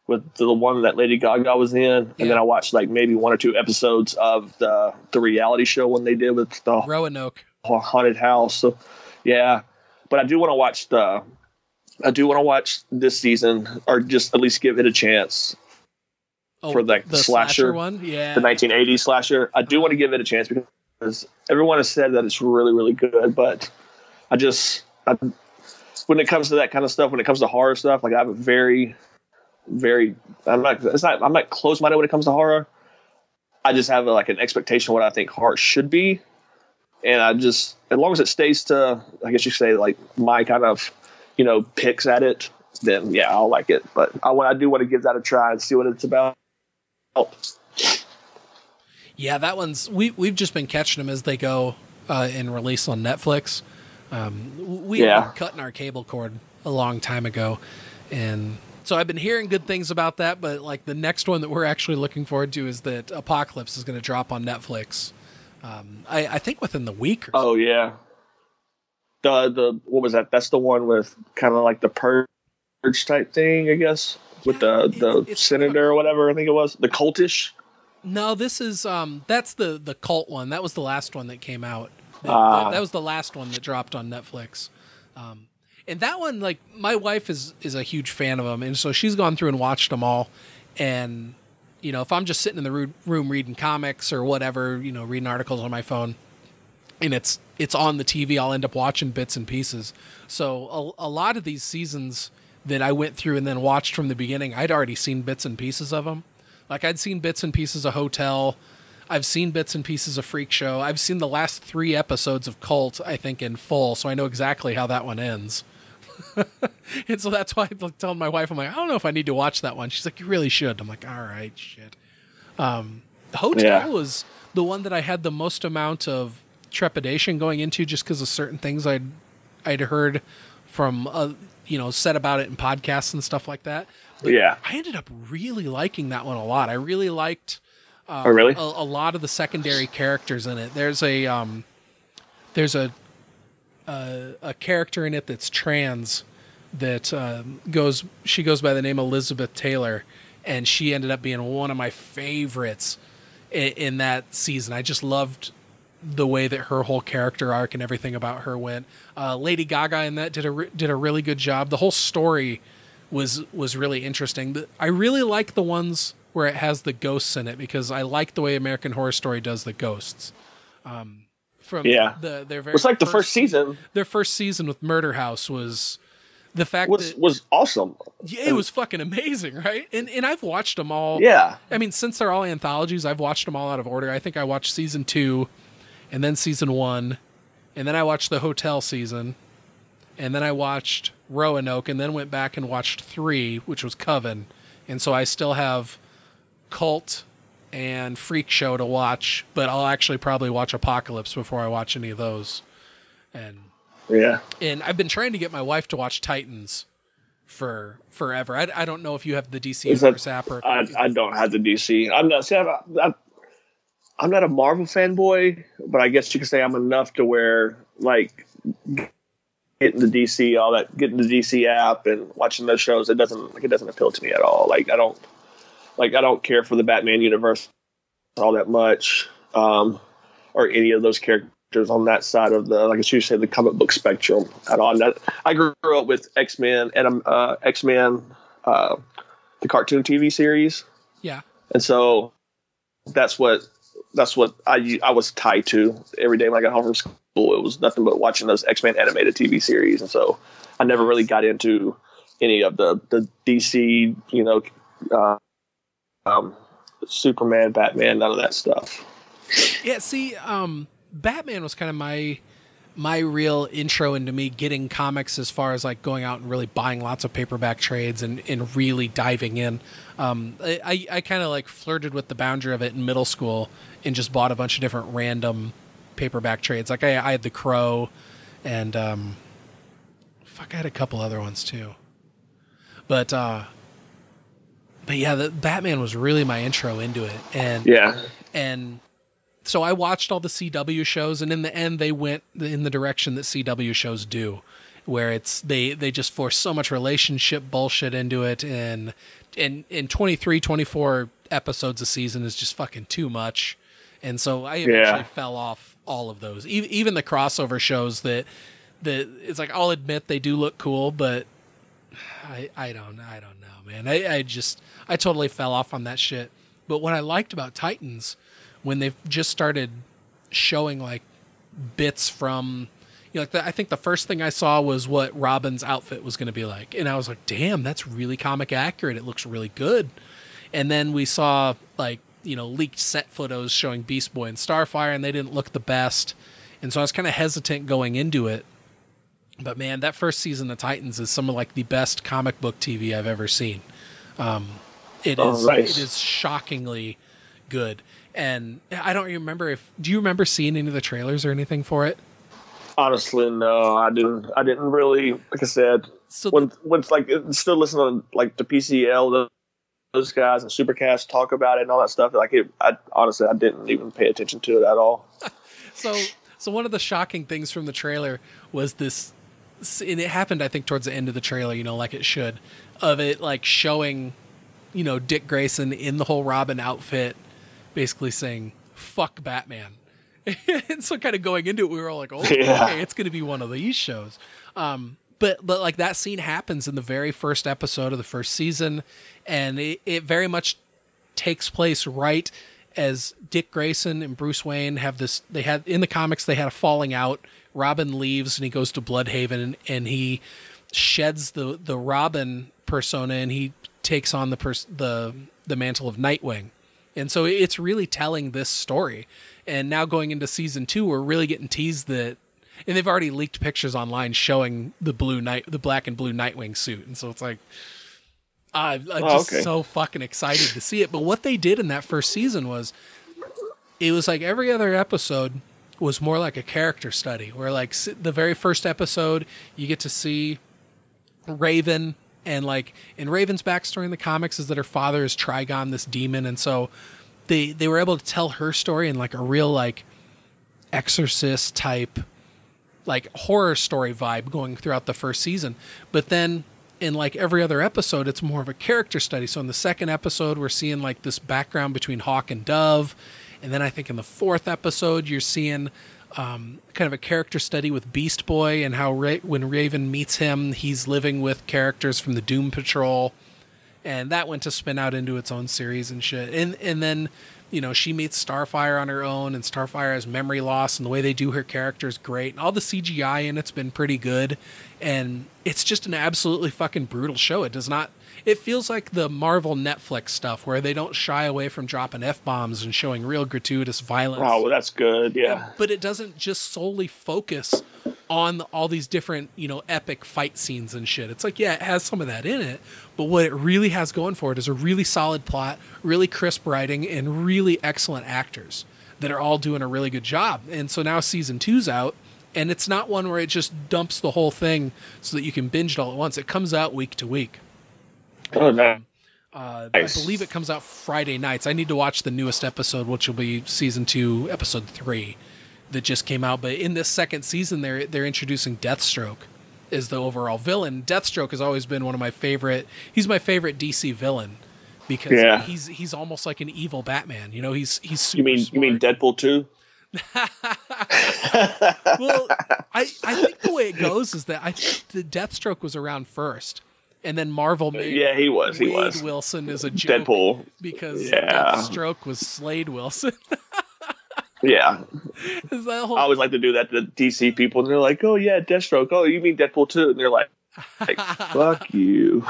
Speaker 2: with the one that Lady Gaga was in, and
Speaker 1: Yeah.
Speaker 2: then I watched like maybe one or two episodes of the the reality show when they did with the
Speaker 1: Roanoke.
Speaker 2: haunted house. So, yeah, but I do want to watch the. I do want to watch this season, or just at least give it a chance
Speaker 1: Oh,
Speaker 2: for like
Speaker 1: the
Speaker 2: slasher,
Speaker 1: one, yeah.
Speaker 2: the 1980s slasher. I do want to give it a chance because everyone has said that it's really, really good. But I just, I, when it comes to that kind of stuff, when it comes to horror stuff, like I have a very, very, I'm not, it's not, I'm not close minded when it comes to horror. I just have like an expectation of what I think horror should be, and I just, as long as it stays to, I guess you say like my kind of, you know, picks at it, then yeah, I'll like it. But I, want I do want to give that a try and see what it's about. Oh.
Speaker 1: Yeah, that one's we we've just been catching them as they go uh, and release on Netflix. Um, we
Speaker 2: Yeah.
Speaker 1: cutting our cable cord a long time ago, and so I've been hearing good things about that. But like the next one that we're actually looking forward to is that Apocalypse is going to drop on Netflix. Um, I, I think within the week. Or so.
Speaker 2: Oh yeah. The the what was that? That's the one with kind of like the purge type thing, I guess, with
Speaker 1: Yeah,
Speaker 2: the
Speaker 1: it-
Speaker 2: the senator or whatever. I think it was the cultish.
Speaker 1: No, this is um that's the the cult one. That was the last one that came out. That,
Speaker 2: Ah.
Speaker 1: that- that was the last one that dropped on Netflix. Um and that one like my wife is is a huge fan of them and so she's gone through and watched them all and you know, if I'm just sitting in the room reading comics or whatever, you know, reading articles on my phone and it's it's on the TV, I'll end up watching bits and pieces. So a, a lot of these seasons that I went through and then watched from the beginning, I'd already seen bits and pieces of them. Like I'd seen bits and pieces of Hotel, I've seen bits and pieces of Freak Show. I've seen the last three episodes of Cult, I think, in full, so I know exactly how that one ends. and so that's why I'm telling my wife, I'm like, I don't know if I need to watch that one. She's like, you really should. I'm like, all right, shit. Um, Hotel
Speaker 2: Yeah.
Speaker 1: was the one that I had the most amount of trepidation going into, just because of certain things I'd I'd heard from uh, you know said about it in podcasts and stuff like that. But
Speaker 2: Yeah.
Speaker 1: I ended up really liking that one a lot. I really liked uh,
Speaker 2: Oh, really?
Speaker 1: a, a lot of the secondary characters in it. There's a um, there's a a, a character in it that's trans that um, goes she goes by the name Elizabeth Taylor, and she ended up being one of my favorites in, in that season. I just loved the way that her whole character arc and everything about her went. Uh, Lady Gaga in that did a re- did a really good job. The whole story was was really interesting. The- I really like the ones where it has the ghosts in it because I like the way American Horror Story does the ghosts. Um, from
Speaker 2: Yeah.
Speaker 1: the their very
Speaker 2: It's like the first season
Speaker 1: their first season with Murder House was the fact
Speaker 2: was
Speaker 1: that
Speaker 2: was awesome.
Speaker 1: yeah, it was fucking amazing, right? And and I've watched them all.
Speaker 2: Yeah.
Speaker 1: I mean, since they're all anthologies, I've watched them all out of order. I think I watched season two, and then season one, and then I watched the hotel season, and then I watched Roanoke, and then went back and watched three, which was Coven, and so I still have Cult and Freak Show to watch, but I'll actually probably watch Apocalypse before I watch any of those, and
Speaker 2: Yeah.
Speaker 1: and I've been trying to get my wife to watch Titans for forever. I, I don't know if you have the DC Universe app or
Speaker 2: I, I don't have the DC. I'm not. See, I'm, I'm, I'm not a Marvel fanboy, but I guess you could say I'm enough to where like getting the DC, all that, getting the DC app and watching those shows. It doesn't like it doesn't appeal to me at all. Like I don't like I don't care for the Batman universe all that much, um, or any of those characters on that side of the like as you say the comic book spectrum at all. That, I grew up with X Men and um, uh, X Men, uh, the cartoon TV series
Speaker 1: yeah.
Speaker 2: and so that's what that's what I I was tied to every day when I got home from school. It was nothing but watching those X Men animated TV series, and so I never really got into any of the the DC, you know, uh, um, Superman, Batman, none of that stuff.
Speaker 1: Yeah, see, um, Batman was kind of my my real intro into me getting comics as far as like going out and really buying lots of paperback trades and, and really diving in. Um, I, I, kind of like flirted with the boundary of it in middle school and just bought a bunch of different random paperback trades. Like I, I had the Crow and um, fuck, I had a couple other ones too. But uh, but yeah, the Batman was really my intro into it, and
Speaker 2: Yeah,
Speaker 1: and so I watched all the CW shows, and in the end, they went in the direction that CW shows do, where it's they they just force so much relationship bullshit into it, and and in 23, 24 episodes a season is just fucking too much, and so I eventually
Speaker 2: Yeah.
Speaker 1: fell off all of those, even even the crossover shows that the it's like I'll admit they do look cool, but I I don't I don't know, man. I, I just I totally fell off on that shit. But what I liked about Titans when they've just started showing like bits from you know, like the, I think the first thing I saw was what Robin's outfit was going to be like, and I was like, "Damn, that's really comic accurate. It looks really good." And then we saw like you know leaked set photos showing Beast Boy and Starfire, and they didn't look the best, and so I was kind of hesitant going into it. But man, that first season of Titans is some of like the best comic book TV I've ever seen. Um, it
Speaker 2: Oh,
Speaker 1: is
Speaker 2: nice.
Speaker 1: it is shockingly good, and I don't remember if do you remember seeing any of the trailers or anything for it?
Speaker 2: Honestly, no, I didn't. I didn't really. Like I said,
Speaker 1: So
Speaker 2: when when it's like still listening to like the PCL, the, those guys and Supercast talk about it and all that stuff. Like it, I honestly, I didn't even pay attention to it at all.
Speaker 1: So, so one of the shocking things from the trailer was this, and it happened, I think, towards the end of the trailer. You know, like it should, of it like showing, you know, Dick Grayson in the whole Robin outfit, basically saying "fuck Batman." and so, kind of going into it, we were all like, "Oh,
Speaker 2: Yeah.
Speaker 1: okay, it's going to be one of these shows." Um, but but like that scene happens in the very first episode of the first season, and it, it very much takes place right as Dick Grayson and Bruce Wayne have this. They had in the comics they had a falling out. Robin leaves and he goes to Blüdhaven and, and he sheds the the Robin persona and he takes on the pers- the the mantle of Nightwing. And so it's really telling this story. And now going into season two, we're really getting teased that, and they've already leaked pictures online showing the blue night, the black and blue Nightwing suit. And so it's like, I'm, I'm
Speaker 2: Oh,
Speaker 1: just
Speaker 2: okay.
Speaker 1: so fucking excited to see it. But what they did in that first season was, it was like every other episode was more like a character study. Where like the very first episode, you get to see Raven and like in Raven's backstory in the comics is that her father is Trigon, this demon, and so they they were able to tell her story in like a real like exorcist type like horror story vibe going throughout the first season. But then in like every other episode, it's more of a character study. So in the second episode, we're seeing like this background between Hawk and Dove. And then I think in the fourth episode, you're seeing um, kind of a character study with Beast Boy and how Ra- when Raven meets him, he's living with characters from the Doom Patrol and that went to spin out into its own series and shit. And and then, you know, she meets Starfire on her own, and Starfire has memory loss, and the way they do her character is great. And all the CGI in it's been pretty good, and it's just an absolutely fucking brutal show. It does not. It feels like the Marvel Netflix stuff where they don't shy away from dropping f bombs and showing real gratuitous violence
Speaker 2: Oh, well, that's good. Yeah.
Speaker 1: but it doesn't just solely focus on all these different you know epic fight scenes and shit it's like yeah it has some of that in it but what it really has going for it is a really solid plot really crisp writing and really excellent actors that are all doing a really good job and so now season two's out and it's not one where it just dumps the whole thing so that you can binge it all at once it comes out week to week
Speaker 2: Oh, no.
Speaker 1: uh,
Speaker 2: Nice.
Speaker 1: I believe it comes out Friday nights. I need to watch the newest episode, which will be season two, episode three, that just came out. But in this second season, they're they're introducing Deathstroke as the overall villain. Deathstroke has always been one of my favorite. He's my favorite DC villain because
Speaker 2: Yeah.
Speaker 1: he's he's almost like an evil Batman. You know, he's he's
Speaker 2: You mean you mean. Deadpool too?
Speaker 1: well, I I think the way it goes is that I think the Deathstroke was around first, and then Marvel uh, made
Speaker 2: Yeah, he was. He
Speaker 1: Wade
Speaker 2: was.
Speaker 1: Wilson as a joke.
Speaker 2: Deadpool.
Speaker 1: because
Speaker 2: Yeah.
Speaker 1: Deathstroke was Slade Wilson.
Speaker 2: Yeah.
Speaker 1: Is whole
Speaker 2: I always like to do that to DC people, and they're like, "Oh yeah, Deathstroke. Oh, you mean Deadpool too?" And they're like, like "Fuck you."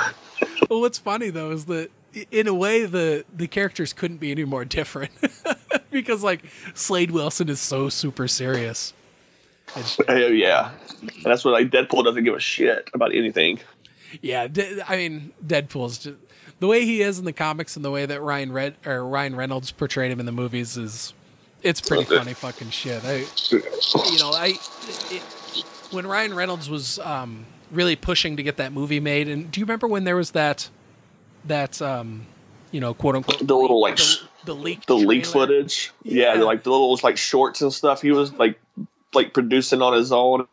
Speaker 1: well, what's funny though is that in a way the the characters couldn't be any more different because like Slade Wilson is so super serious.
Speaker 2: Oh yeah, and that's what like Deadpool doesn't give a shit about anything.
Speaker 1: Yeah, I mean Deadpool's just the way he is in the comics and the way that Ryan Red or Ryan Reynolds portrayed him in the movies is it's pretty funny fucking shit. I you know, I it, when Ryan Reynolds was um, really pushing to get that movie made, and do you remember when there was that that um, you know, quote unquote,
Speaker 2: The little, like,
Speaker 1: the, the leak
Speaker 2: The leak footage, yeah,
Speaker 1: Yeah.
Speaker 2: like the little like shorts and stuff. He was like like producing on his own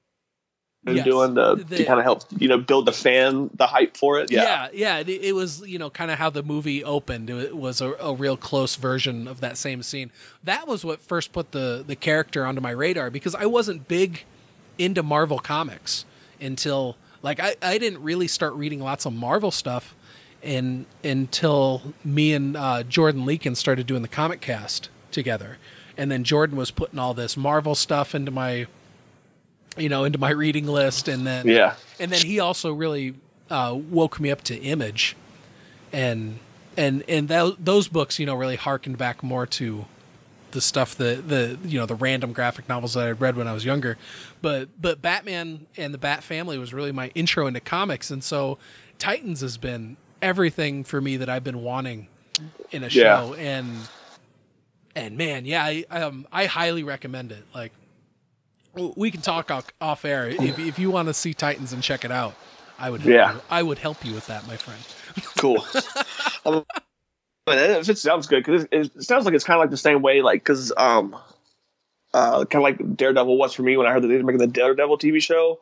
Speaker 2: and
Speaker 1: Yes.
Speaker 2: doing to,
Speaker 1: The-
Speaker 2: to kind of help you know build the fan the hype for it. Yeah,
Speaker 1: yeah, yeah. It, it was you know kind of how the movie opened. It was a, a real close version of that same scene. That was what first put the the character onto my radar because I wasn't big into Marvel comics until like I, I didn't really start reading lots of Marvel stuff and until me and uh, Jordan Leakin started doing the comic cast together. And then Jordan was putting all this Marvel stuff into my you know, into my reading list and then
Speaker 2: Yeah.
Speaker 1: and then he also really uh, woke me up to Image, and and and th- those books, you know, really harkened back more to the stuff that the you know the random graphic novels that I read when I was younger, but but Batman and the Bat Family was really my intro into comics, and so Titans has been everything for me that I've been wanting in a
Speaker 2: Yeah.
Speaker 1: show, and and man, yeah, I um I highly recommend it. Like we can talk off, air if if you want to see Titans and check it out. I would help
Speaker 2: Yeah.
Speaker 1: you. I would help you with that, my friend.
Speaker 2: Cool. um, it sounds good, because it, it sounds like it's kind of like the same way, like because um, uh, kind of like Daredevil was for me when I heard that they were making the Daredevil TV show,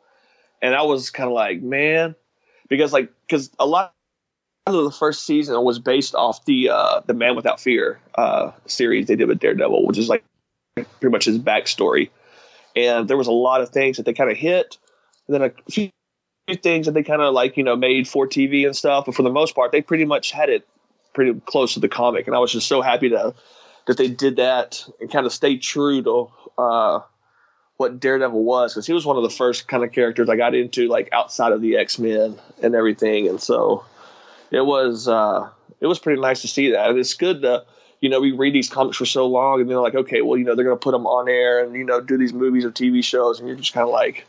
Speaker 2: and I was kind of like, man, because like because a lot of the first season was based off the uh, the Man Without Fear uh, series they did with Daredevil, which is like pretty much his backstory, and there was a lot of things that they kind of hit, and then a few things that they kind of like you know made for TV and stuff, but for the most part, they pretty much had it pretty close to the comic, and I was just so happy to that they did that and kind of stayed true to uh, what Daredevil was, because he was one of the first kind of characters I got into like outside of the X Men and everything, and so it was uh, it was pretty nice to see that. And it's good to you know we read these comics for so long, and they're like, okay, well you know they're gonna put them on air and you know do these movies or TV shows, and you're just kind of like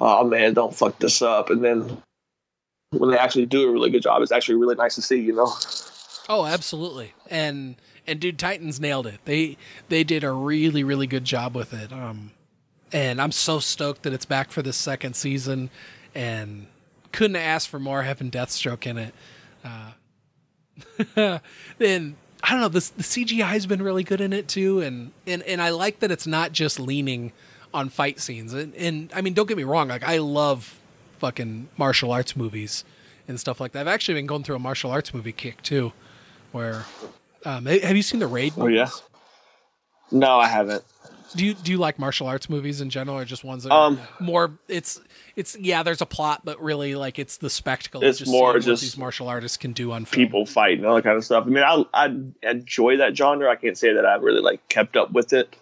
Speaker 2: oh man, don't fuck this up. And then when they actually do a really good job, it's actually really nice to see, you know.
Speaker 1: Oh, absolutely. And and dude, Titans nailed it. They they did a really really good job with it. Um, and I'm so stoked that it's back for the second season, and couldn't ask for more having Deathstroke in it. Uh, and I don't know, this the CGI has been really good in it too, and and and I like that it's not just leaning on fight scenes. And, and I mean, don't get me wrong, like I love fucking martial arts movies and stuff like that. I've actually been going through a martial arts movie kick too, where um, have you seen the Raid?
Speaker 2: Oh, yeah? No, I haven't.
Speaker 1: Do you do you like martial arts movies in general, or just ones that
Speaker 2: Um,
Speaker 1: are more? It's it's yeah, there's a plot, but really like it's the spectacle.
Speaker 2: It's
Speaker 1: just
Speaker 2: more just
Speaker 1: these martial artists can do on film.
Speaker 2: People fighting all that kind of stuff. I mean, I I enjoy that genre. I can't say that I've really like kept up with it.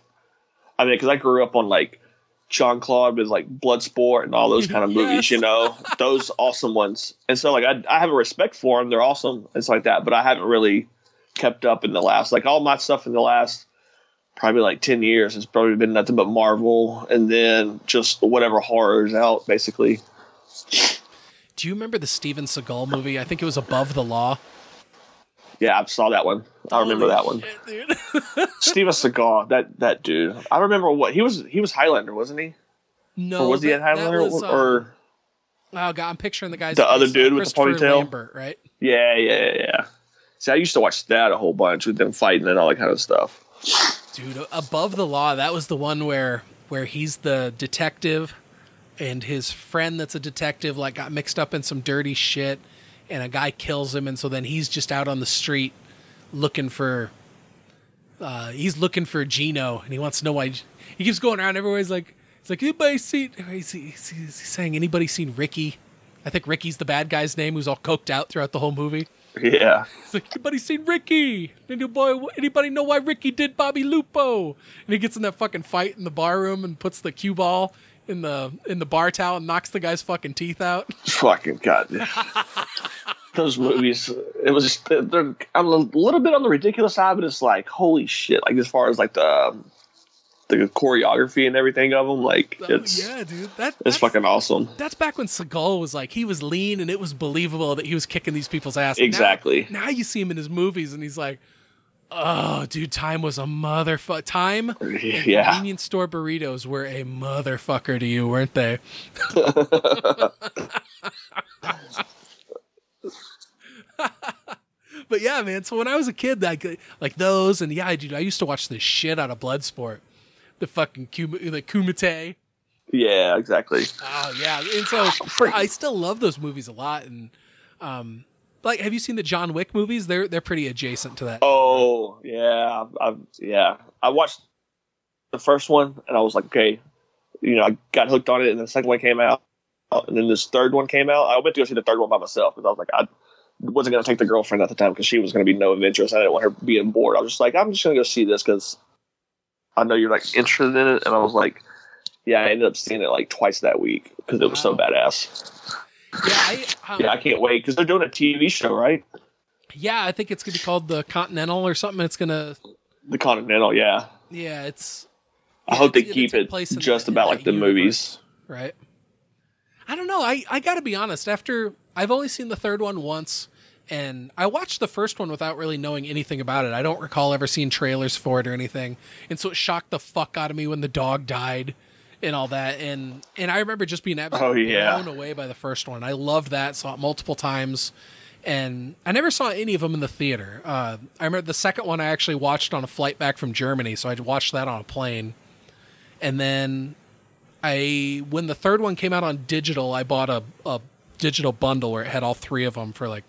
Speaker 2: I mean, because I grew up on like Jean Claude with like Bloodsport and all those kind of movies, you know, those awesome ones. And so like I I have a respect for them. They're awesome. It's like that, but I haven't really kept up in the last like all my stuff in the last probably like 10 years It's probably been nothing but Marvel and then just whatever horrors out basically.
Speaker 1: Do you remember the Steven Seagal movie? I think it was Above the Law.
Speaker 2: Yeah, I saw that one. I remember
Speaker 1: Holy
Speaker 2: that one.
Speaker 1: shit, dude.
Speaker 2: Steven Seagal, that that dude. I remember what he was. He was Highlander, wasn't he?
Speaker 1: no,
Speaker 2: or was he
Speaker 1: that-
Speaker 2: in Highlander?
Speaker 1: that was, um,
Speaker 2: or
Speaker 1: oh god, I'm picturing the guy's
Speaker 2: The other dude with the ponytail?
Speaker 1: Lambert, right?
Speaker 2: yeah, yeah, yeah, yeah. See, I used to watch that a whole bunch with them fighting and all that kind of stuff.
Speaker 1: Dude, Above the Law, that was the one where where he's the detective and his friend that's a detective like got mixed up in some dirty shit and a guy kills him and so then he's just out on the street looking for uh he's looking for Gino and he wants to know why he keeps going around everywhere. He's like he's like anybody seen he's, he's, he's saying anybody seen Ricky? I think Ricky's the bad guy's name who's all coked out throughout the whole movie
Speaker 2: Yeah,
Speaker 1: He's like, anybody seen Ricky? Any boy, anybody know why Ricky did Bobby Lupo? And he gets in that fucking fight in the bar room and puts the cue ball in the in the bar towel and knocks the guy's fucking teeth out.
Speaker 2: fucking god. Those movies, it was just they're, I'm a little bit on the ridiculous side, but it's like holy shit! Like as far as like the um, the choreography and everything of them, like
Speaker 1: Oh,
Speaker 2: it's
Speaker 1: yeah, dude, that
Speaker 2: it's
Speaker 1: that's,
Speaker 2: fucking awesome.
Speaker 1: That's back when Seagal was like he was lean and it was believable that he was kicking these people's ass.
Speaker 2: Exactly.
Speaker 1: Now, you see him in his movies and he's like, "Oh, dude, time was a motherfucker. Time
Speaker 2: Yeah.
Speaker 1: convenience store burritos were a motherfucker to you, weren't they?" but yeah, man. So when I was a kid, like like those, and yeah, dude, I used to watch the shit out of Bloodsport, the fucking Kum- the Kumite.
Speaker 2: Yeah, exactly.
Speaker 1: Oh yeah, and so I still love those movies a lot. And um, like, have you seen the John Wick movies? They're they're pretty adjacent to that.
Speaker 2: Oh yeah, I, I, yeah. I watched the first one and I was like, okay, you know, I got hooked on it, and the second one came out, and then this third one came out. I went to go see the third one by myself because I was like, I wasn't going to take the girlfriend at the time because she was going to be no interest. I didn't want her being bored. I was just like, I'm just going to go see this because I know you're like interested in it, and I was like, yeah, I ended up seeing it like twice that week because it was so badass.
Speaker 1: Yeah, I, um,
Speaker 2: Yeah, I can't wait because they're doing a TV show, right?
Speaker 1: yeah, I think it's gonna be called the Continental or something. It's gonna,
Speaker 2: The Continental, yeah.
Speaker 1: yeah, it's.
Speaker 2: I
Speaker 1: yeah,
Speaker 2: hope they
Speaker 1: it's
Speaker 2: keep it just
Speaker 1: in
Speaker 2: about like the
Speaker 1: universe,
Speaker 2: movies.
Speaker 1: right? I don't know. I I got to be honest. After I've only seen the third one once, and I watched the first one without really knowing anything about it. I don't recall ever seeing trailers for it or anything, and so it shocked the fuck out of me when the dog died and all that. And and I remember just being absolutely
Speaker 2: Oh, yeah.
Speaker 1: blown away by the first one. I loved that. Saw it multiple times. And I never saw any of them in the theater. Uh, I remember the second one I actually watched on a flight back from Germany, so I watched that on a plane. And then I when the third one came out on digital, I bought a, a digital bundle where it had all three of them for like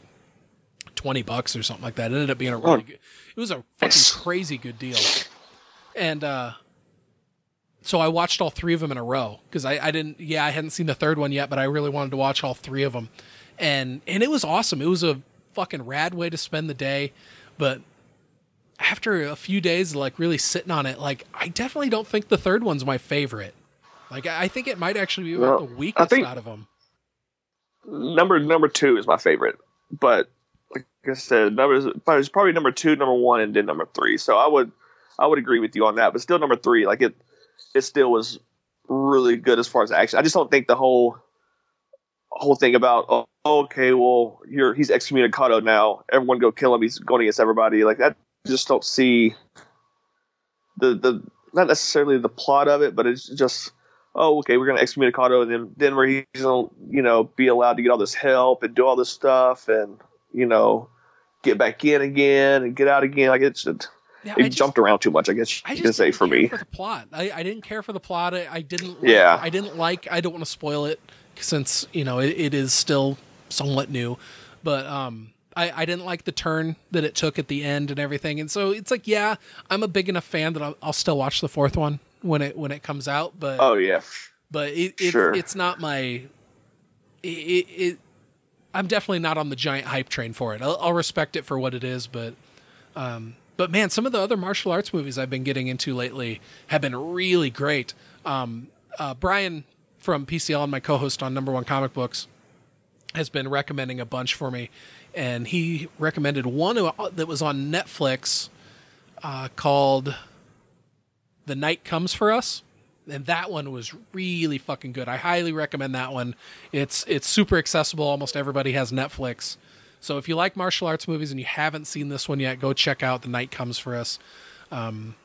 Speaker 1: twenty bucks or something like that. It ended up being a really
Speaker 2: Oh.
Speaker 1: good. It was a fucking crazy good deal, and uh, so I watched all three of them in a row because I, I didn't. Yeah, I hadn't seen the third one yet, but I really wanted to watch all three of them, and and it was awesome. It was a fucking rad way to spend the day, but after a few days like really sitting on it, like I definitely don't think the third one's my favorite. Like I I think it might actually be
Speaker 2: Well,
Speaker 1: the weakest out of them.
Speaker 2: Number number two is my favorite, but like I said, number but it's probably number two, number one, and then number three. So I would I would agree with you on that. But still, number three, like it it still was really good as far as action. I just don't think the whole whole thing about oh, okay, well, you're he's excommunicado now. Everyone go kill him. He's going against everybody. Like that. Just don't see the the not necessarily the plot of it, but it's just oh okay, we're gonna excommunicado, and then then where he's gonna you know be allowed to get all this help and do all this stuff, and you know get back in again and get out again. Like it's it,
Speaker 1: Yeah,
Speaker 2: it
Speaker 1: just-
Speaker 2: jumped around too much. I guess
Speaker 1: I just
Speaker 2: can say for me.
Speaker 1: for the plot. I, I didn't care for the plot. I, I didn't. Like,
Speaker 2: Yeah.
Speaker 1: I didn't like. I don't want to spoil it since you know it, it is still somewhat new, but um, I I didn't like the turn that it took at the end and everything. And so it's like, yeah, I'm a big enough fan that I'll, I'll still watch the fourth one when it when it comes out. But
Speaker 2: Oh yeah,
Speaker 1: but it, it
Speaker 2: Sure.
Speaker 1: it's not my it, it i'm definitely not on the giant hype train for it. I'll, I'll respect it for what it is but um but man some of the other martial arts movies i've been getting into lately have been really great. Um uh, brian from pcl and my co-host on number one comic books has been recommending a bunch for me and he recommended one that was on netflix uh, called the night comes for us and that one was really fucking good. I highly recommend that one. It's it's super accessible. Almost everybody has Netflix. So if you like martial arts movies and you haven't seen this one yet, go check out The Night Comes for Us. Um,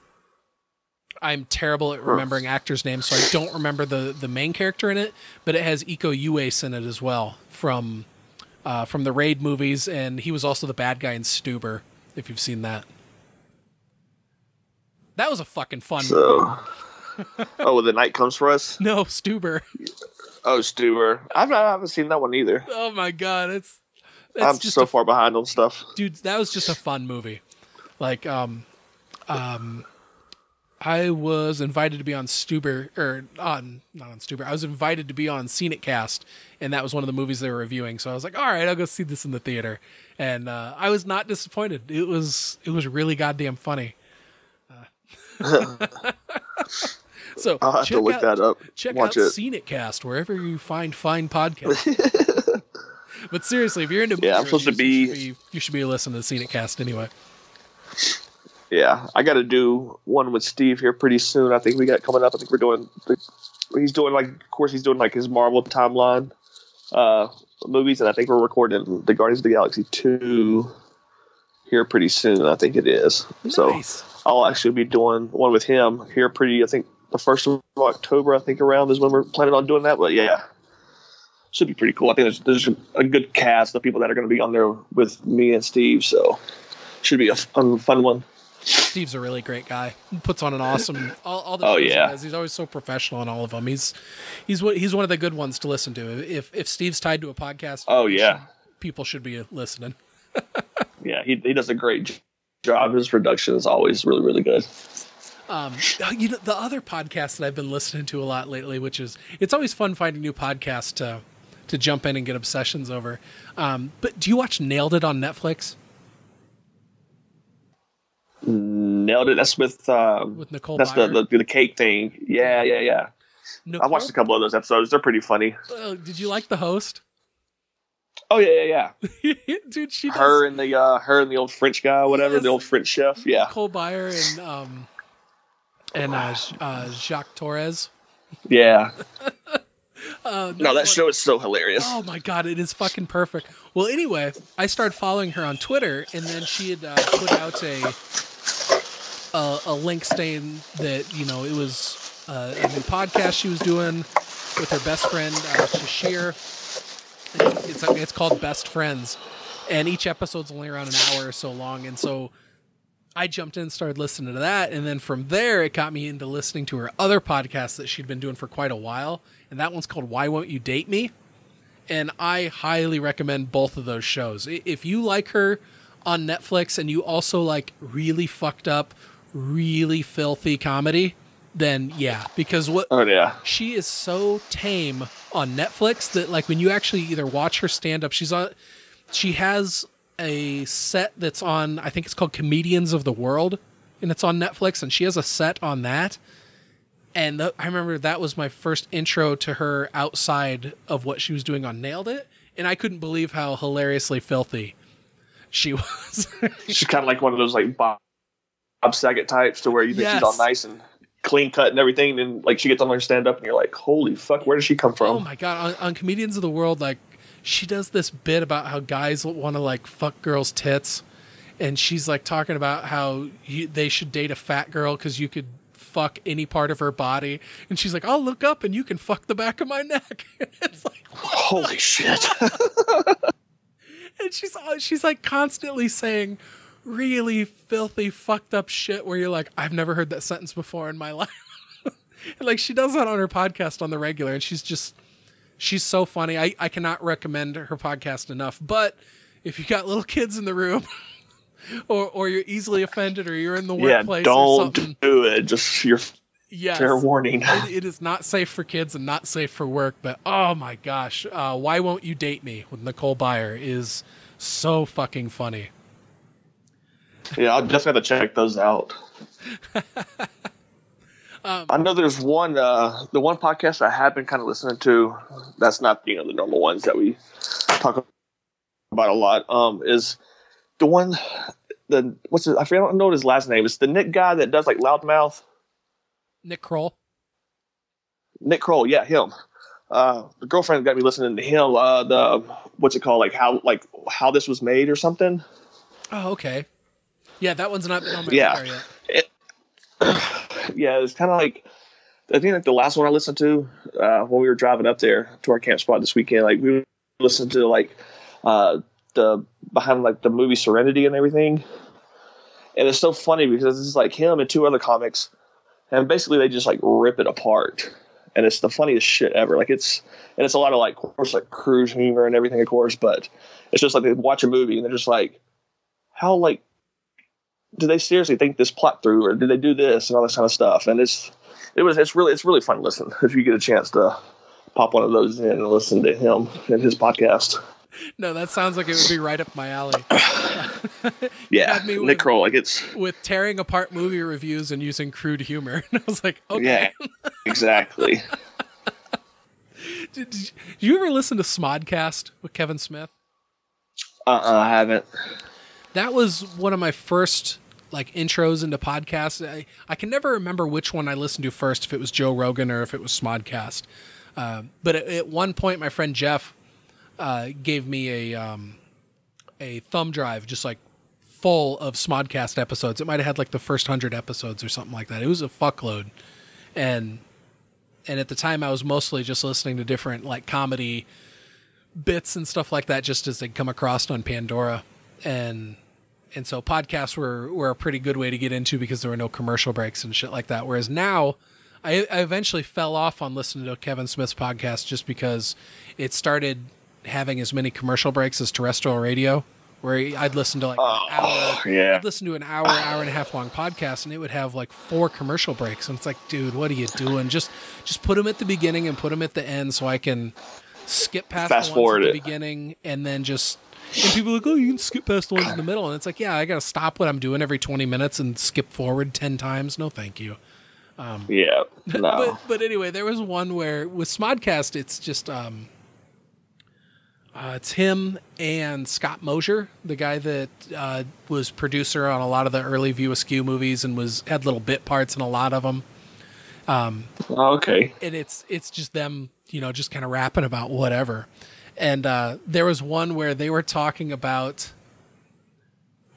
Speaker 1: I'm terrible at remembering actors' names, so I don't remember the the main character in it, but it has Iko Uwais in it as well from uh, from the Raid movies, and he was also the bad guy in Stuber. If you've seen that, that was a fucking fun. movie.
Speaker 2: oh, the night comes for us.
Speaker 1: No, Stuber.
Speaker 2: Oh, Stuber. I've not, I haven't seen that one either.
Speaker 1: Oh my god, it's
Speaker 2: I'm
Speaker 1: just
Speaker 2: so
Speaker 1: a,
Speaker 2: far behind on stuff.
Speaker 1: dude. That was just a fun movie. Like um, um, I was invited to be on Stuber or on not on Stuber. I was invited to be on Scene It Cast, and that was one of the movies they were reviewing. So I was like, all right, I'll go see this in the theater, and uh, I was not disappointed. It was it was really goddamn funny. Uh, so
Speaker 2: I'll have
Speaker 1: check
Speaker 2: to look
Speaker 1: out,
Speaker 2: that up.
Speaker 1: Check
Speaker 2: Watch
Speaker 1: out
Speaker 2: it.
Speaker 1: Scene It Cast wherever you find fine podcasts. but seriously, if you're into
Speaker 2: Yeah, I'm supposed to
Speaker 1: reviews, you
Speaker 2: be-
Speaker 1: should be you should be listening to Scene It Cast anyway.
Speaker 2: Yeah, I got to do one with Steve here pretty soon. I think we got coming up. I think we're doing. He's doing like, of course, he's doing like his Marvel timeline uh, movies, and I think we're recording the Guardians of the Galaxy two here pretty soon. I think it is. So. I'll actually be doing one with him here pretty. I think the first of October. I think around is when we're planning on doing that. But yeah, should be pretty cool. I think there's there's a good cast of people that are going to be on there with me and Steve. So should be a fun, fun one.
Speaker 1: Steve's a really great guy. He puts on an awesome all, all the
Speaker 2: Oh,
Speaker 1: shows he
Speaker 2: yeah.
Speaker 1: He's always so professional in all of them. He's he's what he's one of the good ones to listen to. If if Steve's tied to a podcast,
Speaker 2: Oh, yeah.
Speaker 1: people should be listening.
Speaker 2: Yeah, he he does a great job. His production is always really really good.
Speaker 1: Um, you know, the other podcast that I've been listening to a lot lately, which is it's always fun finding new podcasts to to jump in and get obsessions over. Um, but do you watch Nailed It on Netflix
Speaker 2: Nailed it. That's with um,
Speaker 1: with Nicole?
Speaker 2: that's the, the the cake thing. Yeah, yeah, yeah. I watched a couple of those episodes. They're pretty funny.
Speaker 1: uh, did you like the host?
Speaker 2: Oh yeah, yeah, yeah.
Speaker 1: Dude, she does
Speaker 2: Her and the uh, her and the old French guy, whatever,
Speaker 1: Yes.
Speaker 2: the old French chef. Yeah,
Speaker 1: Nicole Byer and um and uh, uh, Jacques Torres.
Speaker 2: yeah.
Speaker 1: Uh,
Speaker 2: No, that show is so hilarious.
Speaker 1: Oh my god, it is fucking perfect. Well, anyway, I started following her on Twitter, and then she had uh, put out a, a a link saying that you know it was uh, a new podcast she was doing with her best friend uh, Sasheer. It's like it's called Best Friends, and each episode's only around an hour or so long, and so. I jumped in and started listening to that. And then from there, it got me into listening to her other podcast that she'd been doing for quite a while. And that one's called Why Won't You Date Me? and I highly recommend both of those shows. If you like her on Netflix and you also like really fucked up, really filthy comedy, then yeah, because what
Speaker 2: Oh yeah,
Speaker 1: she is so tame on Netflix that like when you actually either watch her stand up, she's on she has a set that's on I think it's called Comedians of the World and it's on Netflix and she has a set on that. And th- I remember that was my first intro to her outside of what she was doing on Nailed It and I couldn't believe how hilariously filthy she was.
Speaker 2: she's kind of like one of those like Bob, Bob Saget types, to where you think
Speaker 1: Yes.
Speaker 2: she's all nice and clean cut and everything, and like she gets on her stand up, and you're like, holy fuck, where did she come from?"
Speaker 1: Oh my god! On, on Comedians of the World, like she does this bit about how guys want to like fuck girls' tits, and she's like talking about how you, they should date a fat girl because you could fuck any part of her body, and she's like, "I'll look up and you can fuck the back of my neck." And it's like,
Speaker 2: Holy shit!
Speaker 1: and she's uh, she's like constantly saying really filthy, fucked up shit where you're like, I've never heard that sentence before in my life. and like she does that on her podcast on the regular, and she's just she's so funny. I, I cannot recommend her podcast enough. But if you got little kids in the room or or you're easily offended or you're in the
Speaker 2: yeah,
Speaker 1: workplace or
Speaker 2: don't do it. Just your
Speaker 1: Yes.
Speaker 2: fair warning.
Speaker 1: It, it is not safe for kids and not safe for work, but oh my gosh, uh, why won't you date me with Nicole Byer is so fucking funny.
Speaker 2: yeah, I'll definitely have to check those out.
Speaker 1: Um,
Speaker 2: I know there's one, uh, the one podcast I have been kind of listening to. That's not you know the normal ones that we talk about a lot. Um, is the one the what's it? I forget, I don't know what his last name. It's the Nick guy that does like loudmouth.
Speaker 1: Nick Kroll.
Speaker 2: Nick Kroll, yeah, him. Uh, the girlfriend got me listening to him. Uh, the what's it called? Like how like how this was made or something.
Speaker 1: Oh, okay. Yeah, that one's not been on my
Speaker 2: Yeah.
Speaker 1: radar yet.
Speaker 2: Yeah, it's kind of like I think like the last one I listened to uh, when we were driving up there to our camp spot this weekend. Like we listened to like uh, the behind like the movie Serenity and everything, and it's so funny because it's like him and two other comics, and basically they just like rip it apart, and it's the funniest shit ever. Like it's and it's a lot of like of course like cruise humor and everything, of course, but it's just like they watch a movie and they're just like, how like did they seriously think this plot through or did they do this and all this kind of stuff and it's it was it's really it's really fun to listen if you get a chance to pop one of those in and listen to him and his podcast
Speaker 1: No, that sounds like it would be right up my alley.
Speaker 2: yeah
Speaker 1: me
Speaker 2: nick kroll like it's
Speaker 1: With tearing apart movie reviews and using crude humor. And I was like, okay.
Speaker 2: yeah exactly
Speaker 1: Did, did you ever listen to Smodcast with Kevin Smith?
Speaker 2: uh-uh i haven't
Speaker 1: That was one of my first like intros into podcasts. I, I can never remember which one I listened to first, if it was Joe Rogan or if it was Smodcast. Uh, but at, at one point, my friend Jeff uh, gave me a um, a thumb drive, just like full of Smodcast episodes. It might have had like the first hundred episodes or something like that. It was a fuckload, and and at the time, I was mostly just listening to different like comedy bits and stuff like that, just as they'd come across on Pandora, and and so podcasts were were a pretty good way to get into because there were no commercial breaks and shit like that. Whereas now, I, I eventually fell off on listening to Kevin Smith's podcast just because it started having as many commercial breaks as terrestrial radio, where I'd listen to like
Speaker 2: Oh,
Speaker 1: an hour.
Speaker 2: yeah.
Speaker 1: I'd listen to an hour, hour and a half long podcast, and it would have like four commercial breaks, and it's like, dude, what are you doing? Just just put them at the beginning and put them at the end, so I can skip past
Speaker 2: Fast
Speaker 1: the ones
Speaker 2: forward
Speaker 1: at the
Speaker 2: it.
Speaker 1: beginning, and then just. And people are like, oh, you can skip past the ones in the middle, and it's like, yeah, I gotta stop what I'm doing every 20 minutes and skip forward 10 times. No, thank you.
Speaker 2: Yeah. No.
Speaker 1: But but anyway, there was one where with Smodcast, it's just um, uh, it's him and Scott Mosier, the guy that uh, was producer on a lot of the early View Askew movies and was had little bit parts in a lot of them.
Speaker 2: okay.
Speaker 1: And it's it's just them, you know, just kind of rapping about whatever. And uh, there was one where they were talking about.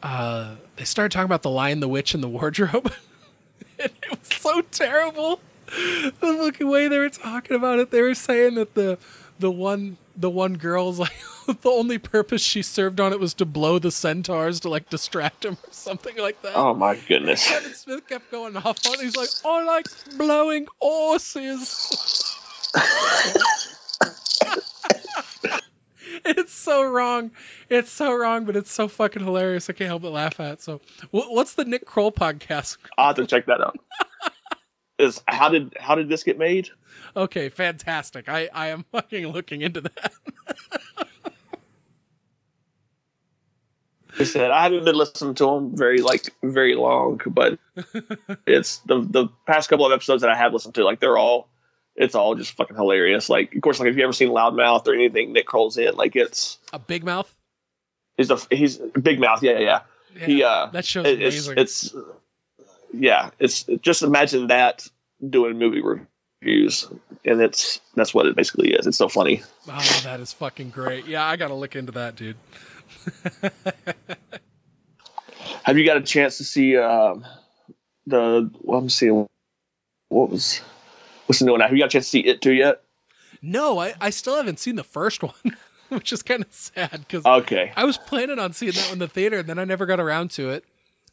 Speaker 1: Uh, they started talking about the Lion, the Witch, and the Wardrobe. and it was so terrible. The fucking way they were talking about it, they were saying that the the one the one girl's like the only purpose she served on it was to blow the centaurs to like distract him or something like that.
Speaker 2: Oh my goodness.
Speaker 1: Kevin Smith kept going off on it. He's like, I like blowing horses. it's so wrong. It's so wrong, but it's so fucking hilarious. I can't help but laugh at. it. So, what's the Nick Kroll podcast?
Speaker 2: I'll have to check that out. Is how did how did this get made?
Speaker 1: Okay, fantastic. I, I am fucking looking into that.
Speaker 2: I said I haven't been listening to them very like very long, but it's the the past couple of episodes that I have listened to. Like they're all, it's all just fucking hilarious. Like of course, like if you ever seen Loudmouth or anything Nick Kroll's in, like it's
Speaker 1: A big mouth.
Speaker 2: he's a he's Big Mouth. Yeah, yeah.
Speaker 1: Yeah,
Speaker 2: He uh,
Speaker 1: that show's
Speaker 2: it- it's
Speaker 1: amazing.
Speaker 2: it's yeah. It's just imagine that doing movie reviews, and it's that's what it basically is. It's so funny.
Speaker 1: oh, that is fucking great. Yeah, I gotta look into that, dude.
Speaker 2: Have you got a chance to see um, the? Well, I'm seeing what was what's new one? Have you got a chance to see it too yet?
Speaker 1: No, I, I still haven't seen the first one, which is kind of sad because
Speaker 2: Okay,
Speaker 1: I was planning on seeing that one in the theater, and then I never got around to it.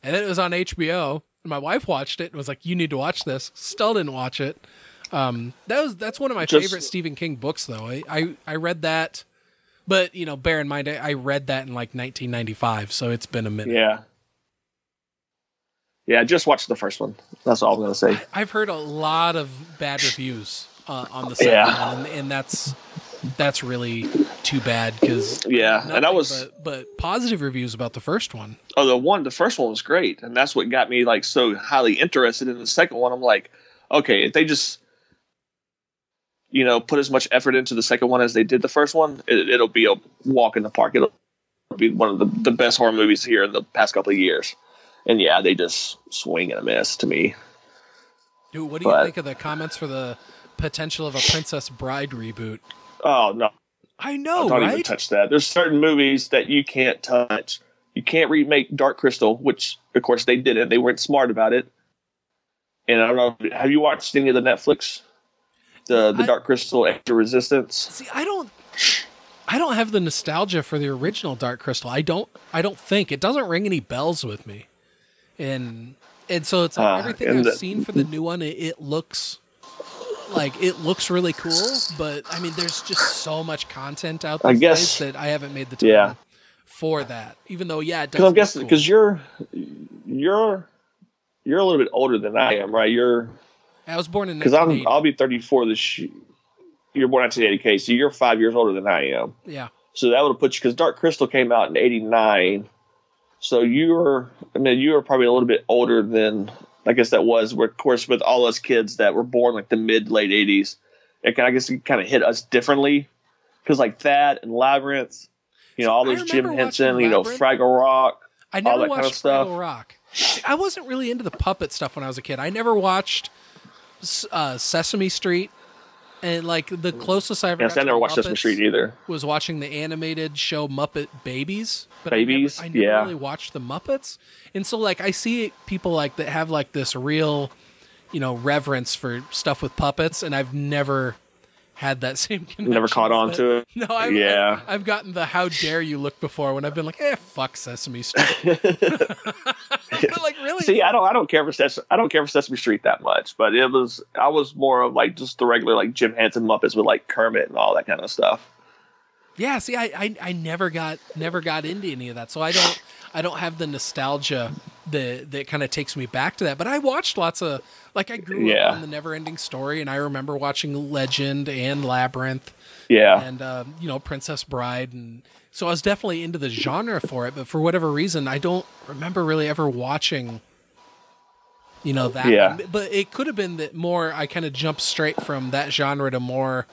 Speaker 1: And then it was on HBO, and my wife watched it and was like, "You need to watch this." Still didn't watch it. Um, that was that's one of my
Speaker 2: Just-
Speaker 1: favorite Stephen King books, though. I, I I read that, but you know, bear in mind, I, I read that in like 1995, so it's been a minute.
Speaker 2: yeah, yeah. Just watch the first one. That's all I'm gonna say.
Speaker 1: I've heard a lot of bad reviews uh, on the second
Speaker 2: Yeah.
Speaker 1: one, and, and that's that's really too bad because
Speaker 2: Yeah, and I was
Speaker 1: but, but positive reviews about the first one.
Speaker 2: oh the one the first one was great, and that's what got me like so highly interested in the second one. I'm like, okay, if they just you know put as much effort into the second one as they did the first one, it, it'll be a walk in the park. It'll be one of the, the best horror movies here in the past couple of years. And yeah, they just swing and a miss to me.
Speaker 1: Dude, what do you think of the comments for the potential of a Princess Bride reboot?
Speaker 2: Oh no,
Speaker 1: I know,
Speaker 2: don't even touch that. There's certain movies that you can't touch. You can't remake Dark Crystal, which of course they didn't. They weren't smart about it. And I don't know. Have you watched any of the Netflix, the the
Speaker 1: I-
Speaker 2: Dark Crystal of Resistance?
Speaker 1: See, I don't, I don't have the nostalgia for the original Dark Crystal. I don't, I don't think it doesn't ring any bells with me, and and so it's like
Speaker 2: Ah,
Speaker 1: everything I've
Speaker 2: the-
Speaker 1: seen for the new one. It, it looks like it looks really cool, but I mean, there's just so much content out
Speaker 2: I guess-
Speaker 1: that I haven't made the time
Speaker 2: Yeah.
Speaker 1: for that. Even though, yeah, it does.
Speaker 2: Because I'm guessing
Speaker 1: cool.
Speaker 2: because you're you're you're a little bit older than I am, right? You're
Speaker 1: I was born in
Speaker 2: because I'm I'll be 34 this. year. You're born in 1980, so you're five years older than I am.
Speaker 1: yeah,
Speaker 2: So that would have put you because Dark Crystal came out in '89. So you were, I mean, you were probably a little bit older than I guess that was. Where, of course, with all us kids that were born like the mid late '80s, it kind I guess it kind of hit us differently because like that and Labyrinth, you know, all those Jim Henson, you know, Fraggle Rock.
Speaker 1: I never
Speaker 2: that kind of stuff.
Speaker 1: Fraggle Rock. See, I wasn't really into the puppet stuff when I was a kid. I never watched uh, Sesame Street, and like the mm. closest I've ever
Speaker 2: Yes, I never watched Sesame Street either.
Speaker 1: was watching the animated show Muppet Babies. But
Speaker 2: Babies?
Speaker 1: I never, I never
Speaker 2: Yeah.
Speaker 1: really watched the Muppets, and so like I see people like that have like this real, you know, reverence for stuff with puppets, and I've never had that same connection.
Speaker 2: Never caught on
Speaker 1: that.
Speaker 2: to it.
Speaker 1: No, I've,
Speaker 2: Yeah.
Speaker 1: I've gotten the "How dare you" look before when I've been like, "Eh, fuck Sesame Street." but like, really?
Speaker 2: See, I don't, I don't care for Sesame, I don't care for Sesame Street that much, but it was, I was more of like just the regular like Jim Henson Muppets with like Kermit and all that kind of stuff.
Speaker 1: Yeah, see, I, I I never got never got into any of that, so I don't I don't have the nostalgia that that kind of takes me back to that. But I watched lots of like I grew
Speaker 2: Yeah.
Speaker 1: up on the Never Ending Story, and I remember watching Legend and Labyrinth,
Speaker 2: Yeah.
Speaker 1: and um, you know Princess Bride, and so I was definitely into the genre for it. But for whatever reason, I don't remember really ever watching. You know that,
Speaker 2: Yeah.
Speaker 1: one. but it could have been that more. I kind of jumped straight from that genre to more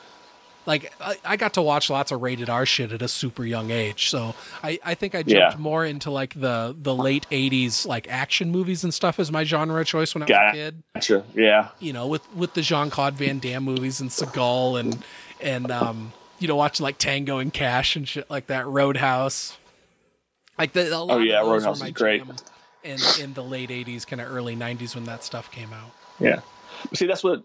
Speaker 1: like I, I got to watch lots of rated R shit at a super young age, so I, I think I jumped
Speaker 2: Yeah.
Speaker 1: more into like the the late '80s like action movies and stuff as my genre choice when I was a kid.
Speaker 2: Gotcha. Yeah.
Speaker 1: You know, with with the Jean Claude Van Damme movies and Seagal and and um you know watching like Tango and Cash and shit like that, Roadhouse. Like the
Speaker 2: Oh, yeah, Roadhouse
Speaker 1: my
Speaker 2: is great.
Speaker 1: in in the late '80s, kind of early '90s when that stuff came out.
Speaker 2: Yeah. See, that's what.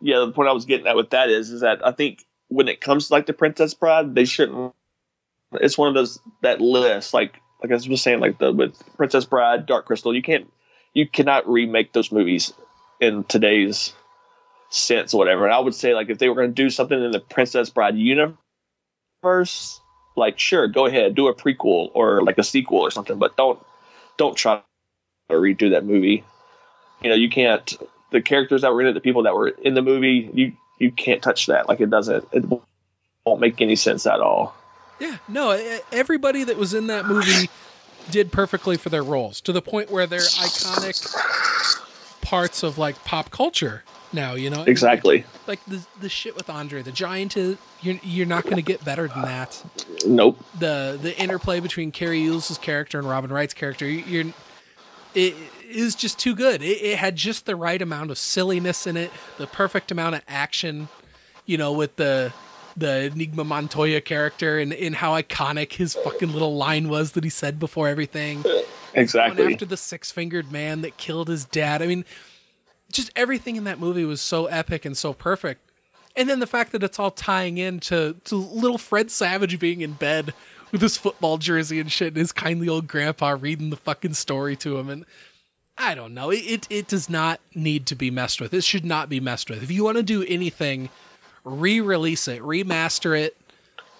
Speaker 2: Yeah, the point I was getting at with that is, is that I think when it comes to like the Princess Bride, they shouldn't. It's one of those that list, like like I was saying, like the with Princess Bride, Dark Crystal. You can't, you cannot remake those movies in today's sense or whatever. And I would say like if they were going to do something in the Princess Bride universe, like sure, go ahead, do a prequel or like a sequel or something, but don't don't try to redo that movie. You know, you can't the characters that were in it, the people that were in the movie, you you can't touch that. Like it doesn't, it won't make any sense at all.
Speaker 1: Yeah, no, everybody that was in that movie did perfectly for their roles to the point where they're iconic parts of like pop culture now, you know?
Speaker 2: Exactly.
Speaker 1: Like the the shit with Andre the Giant is you're you're not going to get better than that.
Speaker 2: Nope.
Speaker 1: The the interplay between Cary Elwes' character and Robin Wright's character, you're it is just too good. It, it had just the right amount of silliness in it, the perfect amount of action, you know, with the the Inigo Montoya character and, and how iconic his fucking little line was that he said before everything. Going
Speaker 2: Exactly.
Speaker 1: after the six fingered man that killed his dad. I mean, just everything in that movie was so epic and so perfect. And then the fact that it's all tying into to little Fred Savage being in bed with his football jersey and shit, and his kindly old grandpa reading the fucking story to him. And I don't know. It, it, it does not need to be messed with. It should not be messed with. If you want to do anything, re release it, remaster it,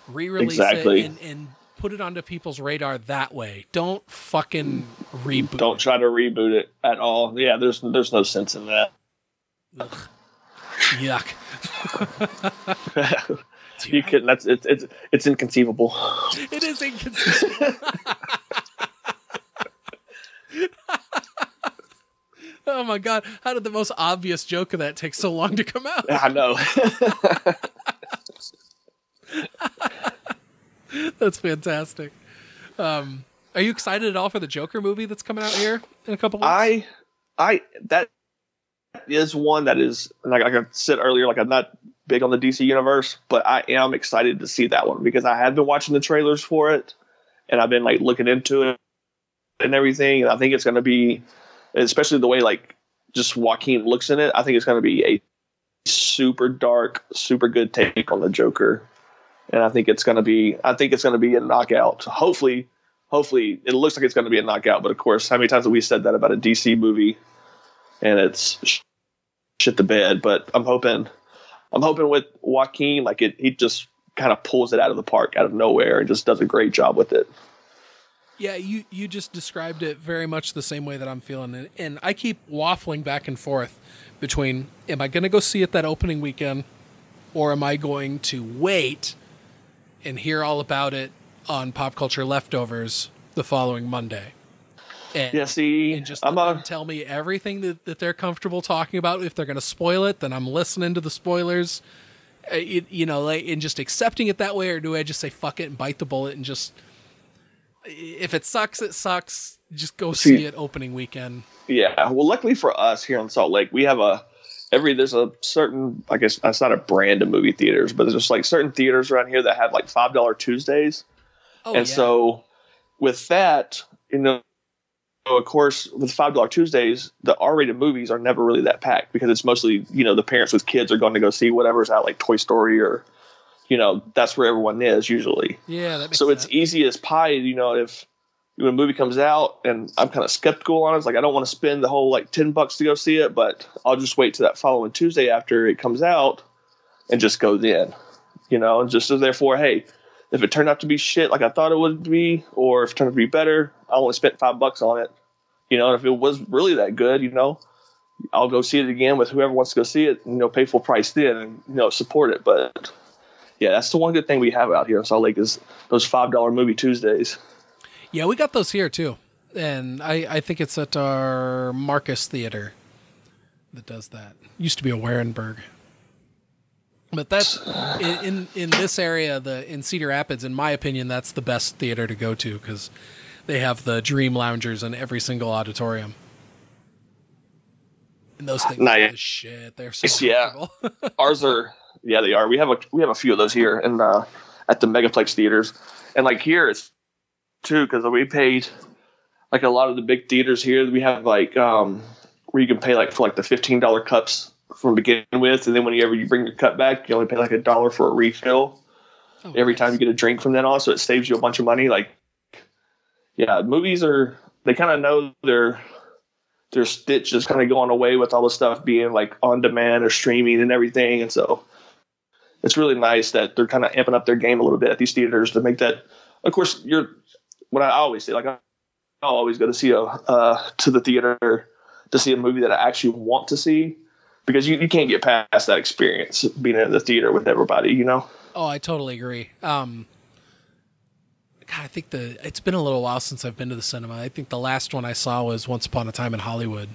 Speaker 1: re release
Speaker 2: Exactly.
Speaker 1: it, and, and put it onto people's radar that way. Don't fucking reboot.
Speaker 2: Don't try to reboot it at all. Yeah, there's there's no sense in that.
Speaker 1: Ugh. Yuck.
Speaker 2: You can. That's it's it's it's inconceivable.
Speaker 1: It is inconceivable. oh my god! How did the most obvious joke of that take so long to come out?
Speaker 2: I know.
Speaker 1: That's fantastic. Um, are you excited at all for the Joker movie that's coming out here in a couple weeks?
Speaker 2: I I that is one that is like I said earlier. Like I'm not big on the DC universe, but I am excited to see that one because I have been watching the trailers for it, and I've been like looking into it and everything. And I think it's going to be, especially the way like just Joaquin looks in it. I think it's going to be a super dark, super good take on the Joker, and I think it's going to be. I think it's going to be a knockout. Hopefully, hopefully it looks like it's going to be a knockout. But of course, how many times have we said that about a DC movie, and it's shit the bed? But I'm hoping, I'm hoping with Joaquin, like it, he just kind of pulls it out of the park out of nowhere and just does a great job with it.
Speaker 1: Yeah, you you just described it very much the same way that I'm feeling it, and I keep waffling back and forth between am I going to go see it that opening weekend, or am I going to wait and hear all about it on Pop Culture Leftovers the following Monday? And,
Speaker 2: Yeah, see,
Speaker 1: and just
Speaker 2: I'm a,
Speaker 1: tell me everything that, that they're comfortable talking about. If they're going to spoil it, then I'm listening to the spoilers. Uh, it, you know, like, and just accepting it that way, or do I just say fuck it and bite the bullet and just if it sucks, it sucks. Just go see,
Speaker 2: See-
Speaker 1: it opening weekend.
Speaker 2: Yeah, well, luckily for us here in Salt Lake, we have a every there's a certain I guess that's not a brand of movie theaters, but there's just like certain theaters around here that have like five dollar Tuesdays,
Speaker 1: Oh
Speaker 2: and
Speaker 1: yeah.
Speaker 2: so with that, you know, of course, with five dollar Tuesdays, the R rated movies are never really that packed because it's mostly you know the parents with kids are going to go see whatever's out like Toy Story or you know that's where everyone is usually
Speaker 1: yeah, that makes
Speaker 2: so it's easy as pie you know if when a movie comes out and i'm kind of skeptical on it it's like i don't want to spend the whole like 10 bucks to go see it but i'll just wait till that following tuesday after it comes out and just go then you know and just so therefore hey if it turned out to be shit like I thought it would be, or if it turned out to be better, I only spent five bucks on it. You know, if it was really that good, you know, I'll go see it again with whoever wants to go see it. You know, pay full price then, and you know, support it. But yeah, that's the one good thing we have out here in Salt Lake is those five dollar movie Tuesdays.
Speaker 1: Yeah, we got those here too, and I I think it's at our Marcus Theater that does that. Used to be a Wehrenberg. But that's in, in in this area, the in Cedar Rapids. In my opinion, that's the best theater to go to because they have the Dream Loungers in every single auditorium. And those things
Speaker 2: Nah,
Speaker 1: are
Speaker 2: yeah.
Speaker 1: the shit. They're so
Speaker 2: Yeah. Ours are yeah, they are. We have a we have a few of those here and uh, at the Megaplex theaters, and like here it's too because we paid like a lot of the big theaters here. We have like um where you can pay like for like the fifteen dollar cups from begin with, and then whenever you bring your cup back, you only pay like a dollar for a refill
Speaker 1: Oh,
Speaker 2: every
Speaker 1: nice.
Speaker 2: time you get a drink from then on, so it saves you a bunch of money. Like, yeah, movies are they kind of know their their stitch is kind of going away with all the stuff being like on demand or streaming and everything, and so it's really nice that they're kind of amping up their game a little bit at these theaters to make that. Of course, you're what I always say, like I'll always go to see a uh, to the theater to see a movie that I actually want to see because you, you can't get past that experience being in the theater with everybody, you know.
Speaker 1: Oh, I totally agree. Um, God, I think the it's been a little while since I've been to the cinema. I think the last one I saw was Once Upon a Time in Hollywood,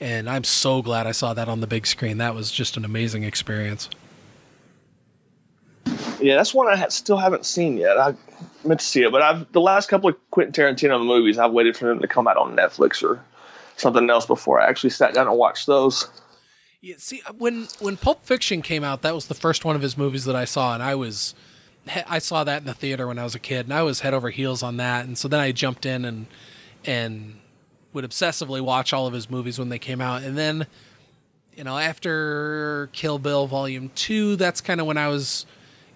Speaker 1: and I'm so glad I saw that on the big screen. That was just an amazing experience.
Speaker 2: Yeah, that's one I ha- still haven't seen yet. I meant to see it, but I've the last couple of Quentin Tarantino movies, I've waited for them to come out on Netflix or something else before I actually sat down and watched those.
Speaker 1: Yeah, see, uh, when when Pulp Fiction came out, that was the first one of his movies that I saw, and I was I saw that in the theater when I was a kid, and I was head over heels on that, and so then I jumped in and and would obsessively watch all of his movies when they came out, and then you know after Kill Bill Volume Two, that's kind of when I was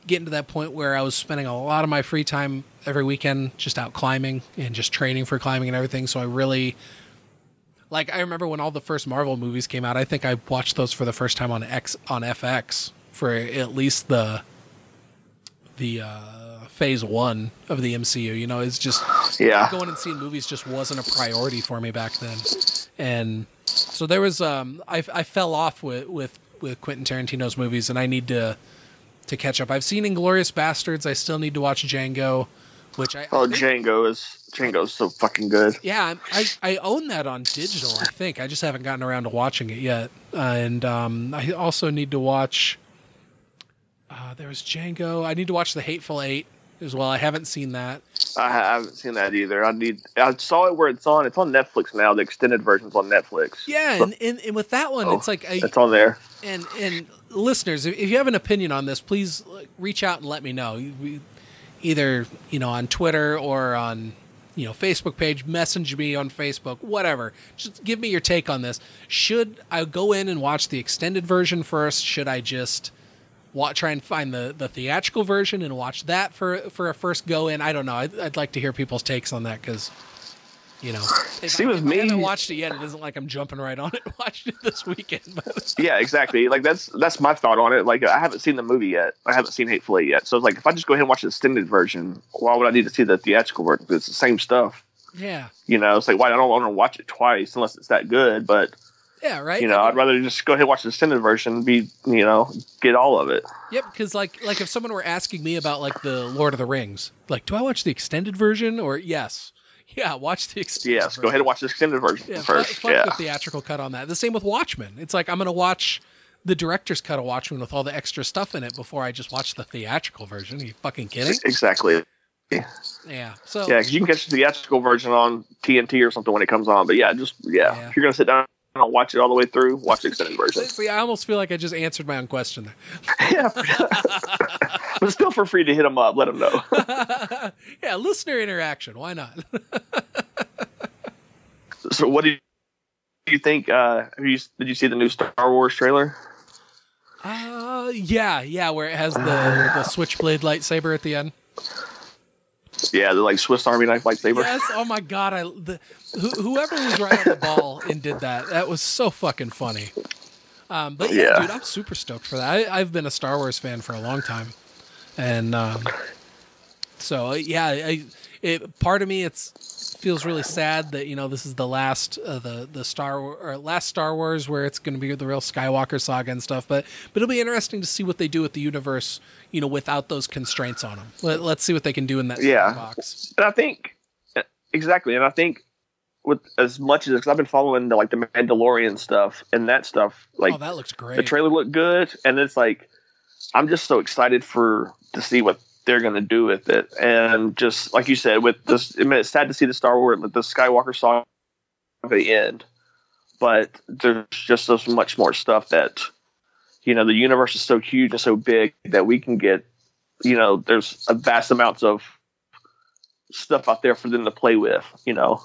Speaker 1: getting to that point where I was spending a lot of my free time every weekend just out climbing and just training for climbing and everything. So I really like I remember when all the first Marvel movies came out. I think I watched those for the first time on X on FX for at least the the uh, phase one of the MCU. You know, it's just
Speaker 2: Yeah,
Speaker 1: going and seeing movies just wasn't a priority for me back then, and so there was um I, I fell off with with with Quentin Tarantino's movies, and I need to to catch up. I've seen Inglourious Basterds. I still need to watch Django, which I I
Speaker 2: oh
Speaker 1: think-
Speaker 2: Django is Django's so fucking good.
Speaker 1: yeah, I, I own that on digital. I think I just haven't gotten around to watching it yet. Uh, and um, I also need to watch. Uh, there was Django. I need to watch The Hateful Eight as well. I haven't seen that.
Speaker 2: I haven't seen that either. I need. I saw it where it's on. It's on Netflix now. The extended version's on Netflix.
Speaker 1: Yeah, and, and, and with that one,
Speaker 2: Oh,
Speaker 1: it's like I,
Speaker 2: It's on there.
Speaker 1: and and listeners, if, if you have an opinion on this, please reach out and let me know. We- Either you know on Twitter or on you know Facebook page, message me on Facebook, whatever. Just give me your take on this. Should I go in and watch the extended version first? Should I just wa try and find the, the theatrical version and watch that for for a first go in? I don't know. I'd, I'd like to hear people's takes on that because. You know, if,
Speaker 2: See,
Speaker 1: I,
Speaker 2: with me-
Speaker 1: I haven't watched it yet, it isn't like I'm jumping right on it. Watched it this weekend, but
Speaker 2: Yeah, exactly. Like that's that's my thought on it. Like I haven't seen the movie yet. I haven't seen Hateful Eight yet. So it's like if I just go ahead and watch the extended version, why would I need to see the theatrical version? It's the same stuff.
Speaker 1: yeah,
Speaker 2: You know, it's like why I don't want to watch it twice unless it's that good. But
Speaker 1: yeah, right.
Speaker 2: you know, I'd rather just go ahead and watch the extended version. and Be you know, get all of it.
Speaker 1: Yep, because like like if someone were asking me about like the Lord of the Rings, like, do I watch the extended version or yes? Yeah, watch the extended. Version.
Speaker 2: Yes, go ahead and watch the extended version
Speaker 1: Yeah,
Speaker 2: first.
Speaker 1: fuck
Speaker 2: yeah,
Speaker 1: the theatrical cut on that. The same with Watchmen. It's like I'm gonna watch the director's cut of Watchmen with all the extra stuff in it before I just watch the theatrical version. Are you fucking kidding?
Speaker 2: exactly.
Speaker 1: Yeah. So
Speaker 2: Yeah, because you can catch the theatrical version on TNT or something when it comes on. But yeah, just yeah,
Speaker 1: Yeah.
Speaker 2: if you're gonna sit down and watch it all the way through, watch the extended version.
Speaker 1: see, I almost feel like I just answered my own question there.
Speaker 2: yeah, but still for free to hit them up. Let them know.
Speaker 1: yeah, listener interaction. Why not?
Speaker 2: So, what do you, think? Uh, you, did you see the new Star Wars trailer?
Speaker 1: uh, yeah, yeah, where it has the the switchblade lightsaber at the end.
Speaker 2: Yeah, the like Swiss Army knife lightsaber.
Speaker 1: Yes. Oh my god. I the, who, whoever was right on the ball and did that. That was so fucking funny. Um, but yeah,
Speaker 2: Yeah.
Speaker 1: dude, I'm super stoked for that. I, I've been a Star Wars fan for a long time, and um, So yeah, I, it, part of me it's feels really sad that you know this is the last uh, the the Star or last Star Wars where it's going to be the real Skywalker saga and stuff. But but it'll be interesting to see what they do with the universe, you know, without those constraints on them. Let, us see what they can do in that
Speaker 2: yeah.
Speaker 1: box.
Speaker 2: And I think exactly, and I think with as much as because I've been following the like the Mandalorian stuff and that stuff, like
Speaker 1: oh, that looks great.
Speaker 2: The trailer looked good, and it's like I'm just so excited for to see what they're going to do with it. And just like you said, with this, I mean, it's sad to see the Star Wars, the Skywalker saga at the end, but there's just so much more stuff that, you know, the universe is so huge and so big that we can get, you know, there's a vast amounts of stuff out there for them to play with, you know.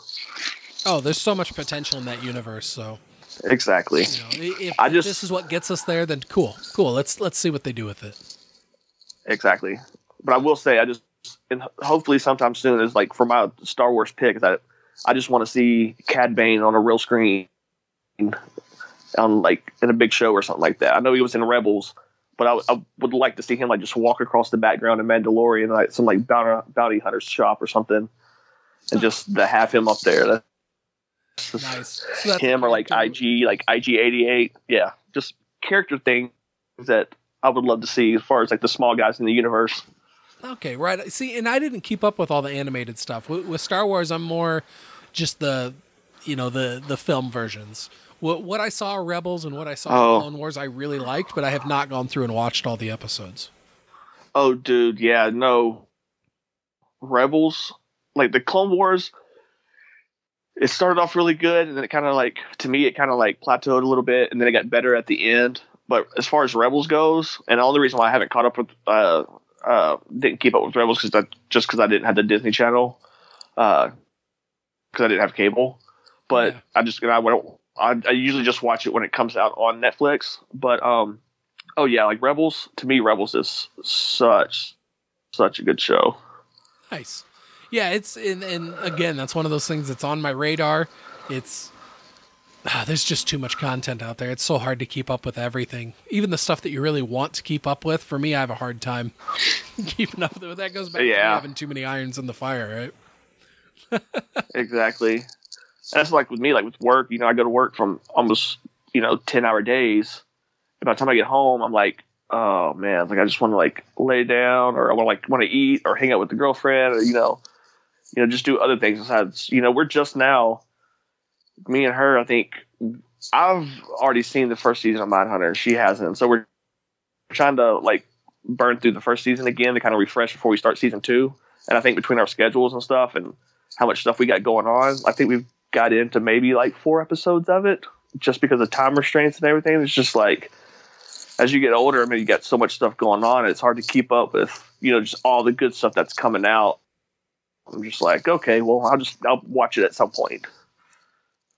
Speaker 1: Oh, there's so much potential in that universe. So
Speaker 2: exactly.
Speaker 1: You know, if, I just, if this is what gets us there, then cool, cool. Let's let's see what they do with it.
Speaker 2: Exactly but I will say I just and hopefully sometime soon is like for my Star Wars pick that I just want to see Cad Bane on a real screen on like in a big show or something like that. I know he was in Rebels, but I, I would like to see him like just walk across the background in Mandalorian, like some like bounty, bounty hunter's shop or something, and just to have him up there. That's nice. So him or like IG, like IG eighty eight. Yeah, just character things that I would love to see as far as like the small guys in the universe.
Speaker 1: Okay, right. See, and I didn't keep up with all the animated stuff. With, with Star Wars, I'm more just the, you know, the the film versions. What what I saw Rebels and what I saw oh. Clone Wars, I really liked, but I have not gone through and watched all the episodes.
Speaker 2: Oh, dude, yeah, no. Rebels, like the Clone Wars, it started off really good, and then it kind of like to me, it kind of like plateaued a little bit, and then it got better at the end. But as far as Rebels goes, and all the reason why I haven't caught up with uh, uh, didn't keep up with Rebels because I just because I didn't have the Disney Channel, because uh, I didn't have cable. But yeah. I just I. I, I usually just watch it when it comes out on Netflix. But um, oh yeah, like Rebels to me, Rebels is such such a good show.
Speaker 1: Nice. Yeah, it's and, and again, that's one of those things that's on my radar. It's ah, there's just too much content out there. It's so hard to keep up with everything. Even the stuff that you really want to keep up with. For me, I have a hard time keeping up with it. That goes back yeah. to having too many irons in the fire,
Speaker 2: right? exactly. That's like with me, like with work. You know, I go to work from almost you know ten hour days. And by the time I get home, I'm like, oh man, like I just want to like lay down, or I want to like want to eat, or hang out with the girlfriend, or you know, you know, just do other things besides. You know, we're just now me and her, I think I've already seen the first season of Mindhunter. She hasn't, so we're trying to like burn through the first season again to kind of refresh before we start season two. And I think between our schedules and stuff and how much stuff we got going on, I think we've got into maybe like four episodes of it just because of time restraints and everything. It's just like as you get older, I mean, you got so much stuff going on. It's hard to keep up with, you know, just all the good stuff that's coming out. I'm just like, okay, well, I'll just I'll watch it at some point.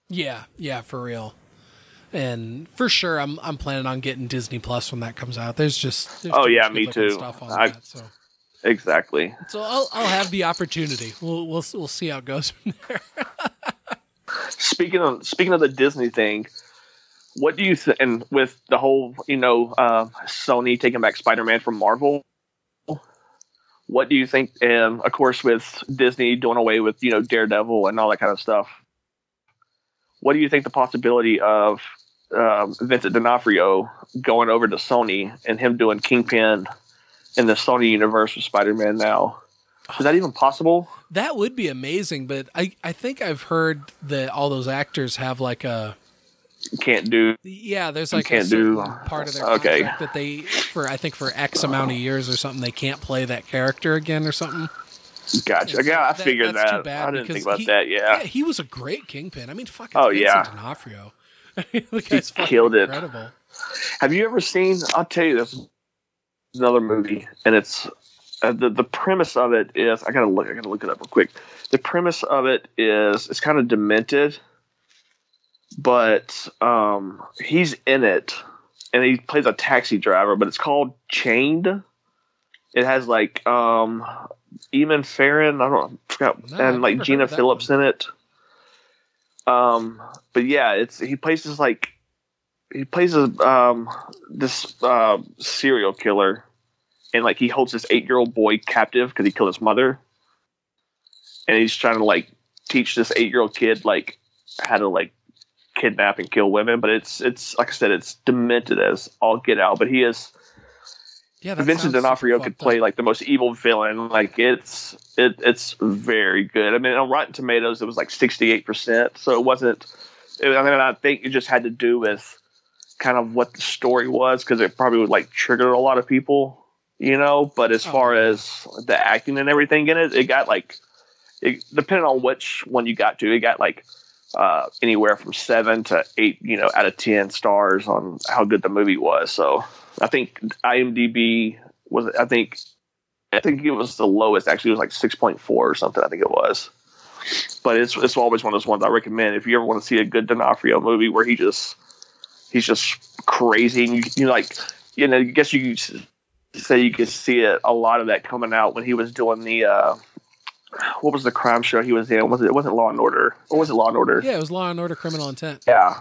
Speaker 1: Yeah, yeah, for real. And for sure, I'm I'm planning on getting Disney Plus when that comes out. There's just there's
Speaker 2: oh yeah, me too. Stuff on I, that, so. Exactly.
Speaker 1: So I'll I'll have the opportunity. We'll we'll we'll see how it goes from there.
Speaker 2: speaking of speaking of the Disney thing, what do you think? And with the whole you know uh, Sony taking back Spider-Man from Marvel, what do you think? And of course, with Disney doing away with you know Daredevil and all that kind of stuff, what do you think the possibility of um, Vincent D'Onofrio going over to Sony and him doing Kingpin in the Sony universe with Spider-Man now? Is that even possible?
Speaker 1: That would be amazing, but I, I think I've heard that all those actors have like a
Speaker 2: can't do.
Speaker 1: Yeah, there's like can't do part of their contract okay. that they for I think for X amount of years or something they can't play that character again or something.
Speaker 2: Gotcha. yeah, I that, figured that. I didn't think about
Speaker 1: he,
Speaker 2: that. Yeah.
Speaker 1: yeah. he was a great kingpin. I mean, fucking
Speaker 2: oh yeah,
Speaker 1: D'Onofrio.
Speaker 2: the guy's he killed it. Incredible. Have you ever seen? I'll tell you this. Another movie, and it's uh, the the premise of it is. I gotta look. I gotta look it up real quick. The premise of it is it's kind of demented, but um, he's in it, and he plays a taxi driver. But it's called Chained. It has like um Eamon Farren. I don't I forgot, no, and like Gina Philips one. in it. Um, but yeah, it's he plays this like he plays a um this uh, serial killer, and like he holds this eight year old boy captive because he killed his mother, and he's trying to like teach this eight year old kid like how to like kidnap and kill women. But it's it's like I said, it's demented as all get out. But he is
Speaker 1: Yeah,
Speaker 2: Vincent D'Onofrio could play
Speaker 1: up.
Speaker 2: like the most evil villain. Like it's it it's very good. I mean, on Rotten Tomatoes, it was like sixty eight percent, so it wasn't. It, I mean, I think it just had to do with kind of what the story was because it probably would like trigger a lot of people, you know. But as
Speaker 1: Oh,
Speaker 2: far as the acting and everything in it, it got like, it, depending on which one you got to, it got like uh, anywhere from seven to eight, you know, out of ten stars on how good the movie was. So I think IMDb was, I think, I think it was the lowest. Actually, it was like six point four or something. I think it was. But it's it's always one of those ones I recommend if you ever want to see a good D'Onofrio movie where he just he's just crazy and you, you like you know I guess you say you could see it a lot of that coming out when he was doing the uh, what was the crime show he was in was it, it wasn't Law and Order or was it Law and Order
Speaker 1: Yeah, it was Law and Order Criminal Intent.
Speaker 2: yeah.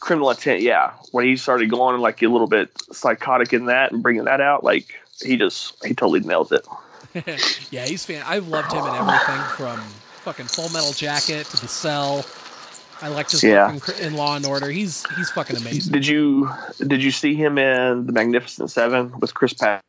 Speaker 2: Criminal intent, yeah. When he started going like a little bit psychotic in that and bringing that out, like he just he totally nails it.
Speaker 1: yeah, he's fan. I've loved him in everything from fucking Full Metal Jacket to The Cell. I like his
Speaker 2: Yeah.
Speaker 1: work in, in Law and Order. He's he's fucking amazing.
Speaker 2: Did you did you see him in The Magnificent Seven with Chris Pratt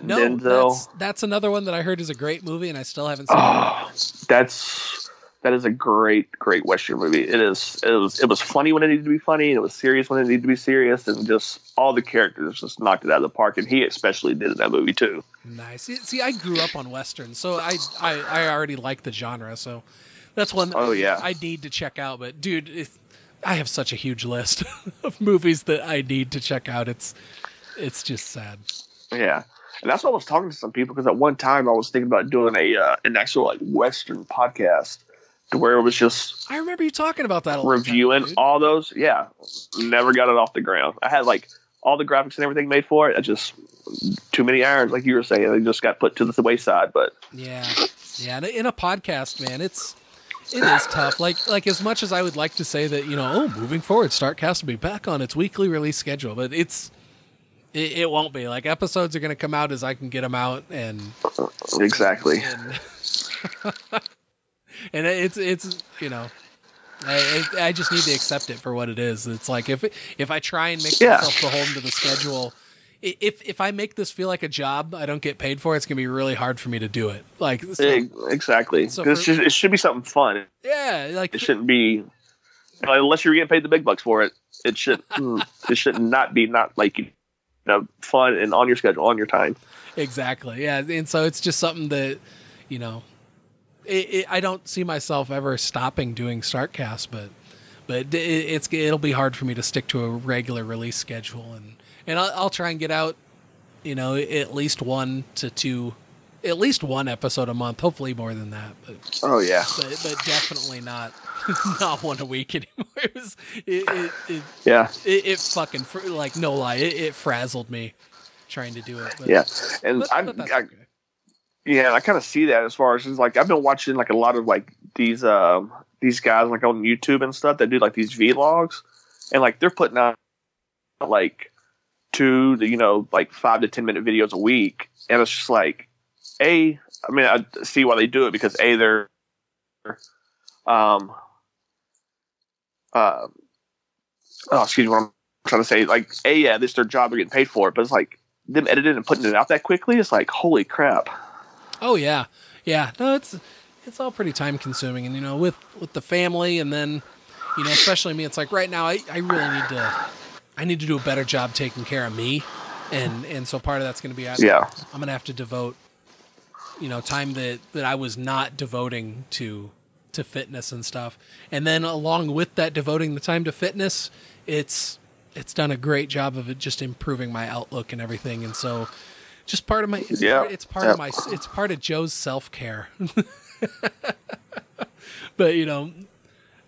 Speaker 1: No,
Speaker 2: Denzel?
Speaker 1: that's, that's another one that I heard is a great movie, and I still haven't seen. it.
Speaker 2: Oh, that's that is a great great western movie. It is it was it was funny when it needed to be funny, and it was serious when it needed to be serious, and just all the characters just knocked it out of the park. And he especially did in that movie too.
Speaker 1: Nice. See, I grew up on westerns, so I, I I already like the genre. So that's one. That
Speaker 2: Oh, yeah.
Speaker 1: I need to check out. But dude, it, I have such a huge list of movies that I need to check out. It's it's just sad.
Speaker 2: Yeah, and that's why I was talking to some people because at one time I was thinking about doing a uh, an actual like western podcast to where it was just
Speaker 1: I remember you talking about that. A long time
Speaker 2: reviewing all those. Yeah, never got it off the ground. I had like all the graphics and everything made for it. I just too many irons, like you were saying. They just got put to the wayside. But
Speaker 1: Yeah, yeah. In a podcast, man, it's it is tough. Like like as much as I would like to say that you know, oh, moving forward, Startcast will be back on its weekly release schedule, but it's it, it won't be. Like episodes are going to come out as I can get them out, and
Speaker 2: exactly,
Speaker 1: and and it's it's you know. I, I just need to accept it for what it is. It's like if if I try and make
Speaker 2: Yeah.
Speaker 1: myself beholden to the schedule, if if I make this feel like a job I don't get paid for, it. it's gonna be really hard for me to do it. Like so-
Speaker 2: exactly.
Speaker 1: So for-
Speaker 2: just, it should be something fun.
Speaker 1: Yeah, like
Speaker 2: It shouldn't be unless you're getting paid the big bucks for it. It should it should not be not like you know fun and on your schedule on your time.
Speaker 1: exactly. Yeah, and so it's just something that you know, it, it, I don't see myself ever stopping doing Startcast, but but it, it's it'll be hard for me to stick to a regular release schedule, and and I'll, I'll try and get out, you know, at least one to two, at least one episode a month. Hopefully more than that, but
Speaker 2: Oh yeah,
Speaker 1: but, but definitely not not one a week anymore. It was it it, it,
Speaker 2: yeah,
Speaker 1: it, it fucking like no lie, it, frazzled me trying to do it. But,
Speaker 2: yeah. And
Speaker 1: but,
Speaker 2: I'm I,
Speaker 1: okay.
Speaker 2: yeah, I kind of see that as far as it's like I've been watching like a lot of like these um these guys like on YouTube and stuff that do like these vlogs, and like they're putting out like two to you know like five to ten minute videos a week, and it's just like a I mean I see why they do it because a they're um uh oh excuse me what I'm trying to say. Like a yeah this is their job they're getting paid for it but it's like them editing and putting it out that quickly it's like holy crap.
Speaker 1: Oh yeah, yeah. No, it's it's all pretty time consuming, and you know, with with the family, and then you know, especially me, it's like right now, I I really need to I need to do a better job taking care of me, and and so part of that's going to be I,
Speaker 2: yeah.
Speaker 1: I'm going to have to devote you know time that that I was not devoting to to fitness and stuff, and then along with that devoting the time to fitness, it's it's done a great job of it just improving my outlook and everything, and so just part of my it's
Speaker 2: Yeah.
Speaker 1: part, it's part
Speaker 2: Yeah.
Speaker 1: of my it's part of Joe's self care. but you know,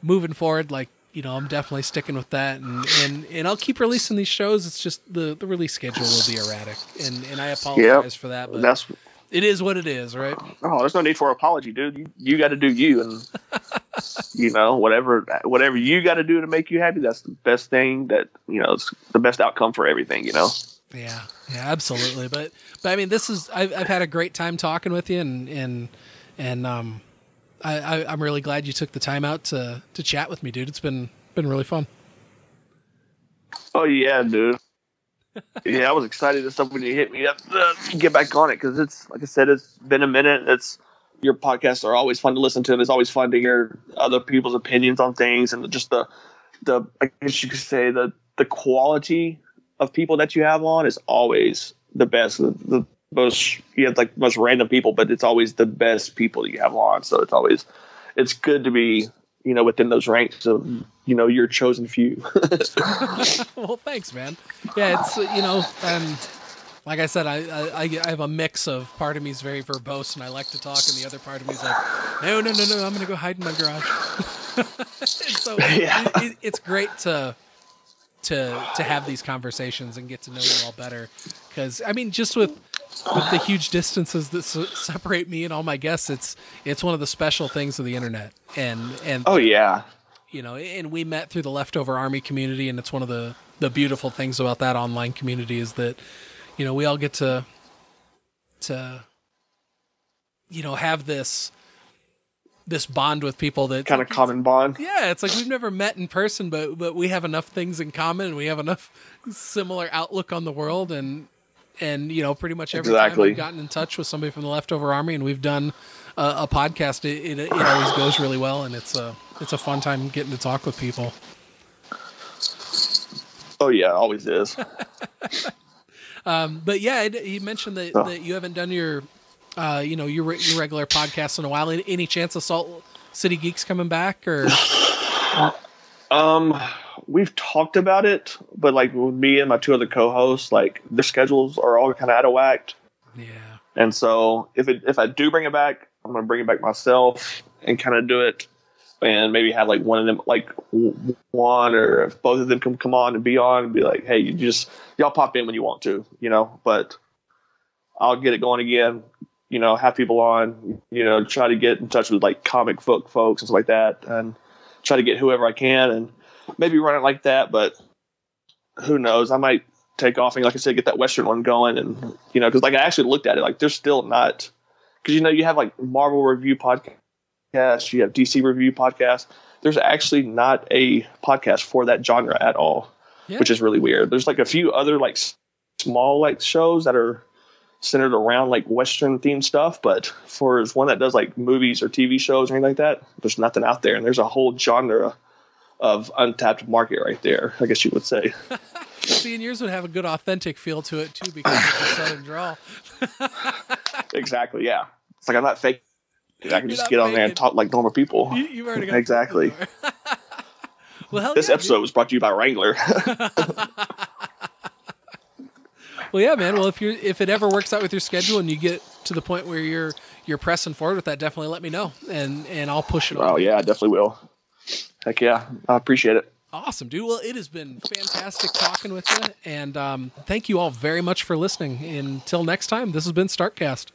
Speaker 1: moving forward, like you know, I'm definitely sticking with that, and and and I'll keep releasing these shows. It's just the the release schedule will be erratic, and and I apologize for that, but
Speaker 2: that's
Speaker 1: it is what it is, right?
Speaker 2: oh there's no need for apology dude you, you got to do you and you know whatever whatever you got to do to make you happy that's the best thing that you know it's the best outcome for everything you know
Speaker 1: Yeah, yeah, absolutely. But but I mean, this is I've I've had a great time talking with you, and and and um, I, I I'm really glad you took the time out to to chat with me, dude. It's been been really fun.
Speaker 2: Oh yeah, dude. Yeah, I was excited and stuff when you hit me up uh, get back on it because it's like I said, it's been a minute. It's your podcasts are always fun to listen to. It's always fun to hear other people's opinions on things and just the the I guess you could say the the quality of people that you have on is always the best. The, the most you have like most random people, but it's always the best people you have on. So it's always it's good to be you know within those ranks of you know your chosen few.
Speaker 1: well, thanks, man. Yeah, it's you know, um, like I said, I, I I have a mix of part of me is very verbose and I like to talk, and the other part of me is like, no, no, no, no, I'm gonna go hide in my garage. so
Speaker 2: Yeah.
Speaker 1: it, it, it's great to to to have these conversations and get to know you all better. Because I mean, just with with the huge distances that separate me and all my guests, it's it's one of the special things of the internet. And and
Speaker 2: oh yeah,
Speaker 1: you know, and we met through the leftover army community, and it's one of the the beautiful things about that online community is that you know we all get to to you know have this this bond with people that
Speaker 2: kind of common bond.
Speaker 1: yeah it's like we've never met in person but but we have enough things in common and we have enough similar outlook on the world and and you know pretty much every time
Speaker 2: Exactly.
Speaker 1: I've gotten in touch with somebody from the leftover army and we've done a, a podcast it, it, it always goes really well and it's a it's a fun time getting to talk with people
Speaker 2: Oh yeah, always is.
Speaker 1: um, but yeah it, you mentioned that,
Speaker 2: Oh.
Speaker 1: that you haven't done your uh, you know your, your regular podcast in a while any, any chance of salt city geeks coming back or
Speaker 2: Um, we've talked about it, but like with me and my two other co-hosts, like their schedules are all kind of out of whack.
Speaker 1: yeah
Speaker 2: And so if it if I do bring it back, I'm gonna bring it back myself and kind of do it, and maybe have like one of them, like one or if both of them can come on and be on and be like, hey, you just y'all pop in when you want to, you know. But I'll get it going again. You know, have people on. You know, try to get in touch with like comic book folks and stuff like that, and try to get whoever I can and maybe run it like that. But who knows? I might take off and like I said, get that Western one going, and you know, because like I actually looked at it, like there's still not because you know you have like Marvel review podcast, you have DC review podcast. There's actually not a podcast for that genre at all,
Speaker 1: Yeah.
Speaker 2: which is really weird. There's like a few other like small like shows that are centered around like Western themed stuff, but for as one that does like movies or TV shows or anything like that, there's nothing out there, and there's a whole genre of untapped market right there. I guess you would say.
Speaker 1: See, and yours would have a good authentic feel to it too because of the southern drawl.
Speaker 2: exactly. Yeah. It's like I'm not fake. I can
Speaker 1: You're
Speaker 2: just get on there and talk like normal people.
Speaker 1: You, you've already got
Speaker 2: Exactly.
Speaker 1: well,
Speaker 2: This
Speaker 1: yeah,
Speaker 2: episode was brought to you by Wrangler.
Speaker 1: Well, yeah, man. Well, if you if it ever works out with your schedule and you get to the point where you're you're pressing forward with that, definitely let me know and and I'll push it.
Speaker 2: oh
Speaker 1: on.
Speaker 2: yeah, I definitely will. Heck yeah, I appreciate it.
Speaker 1: Awesome, dude. Well, it has been fantastic talking with you, and um, thank you all very much for listening. Until next time, this has been Startcast.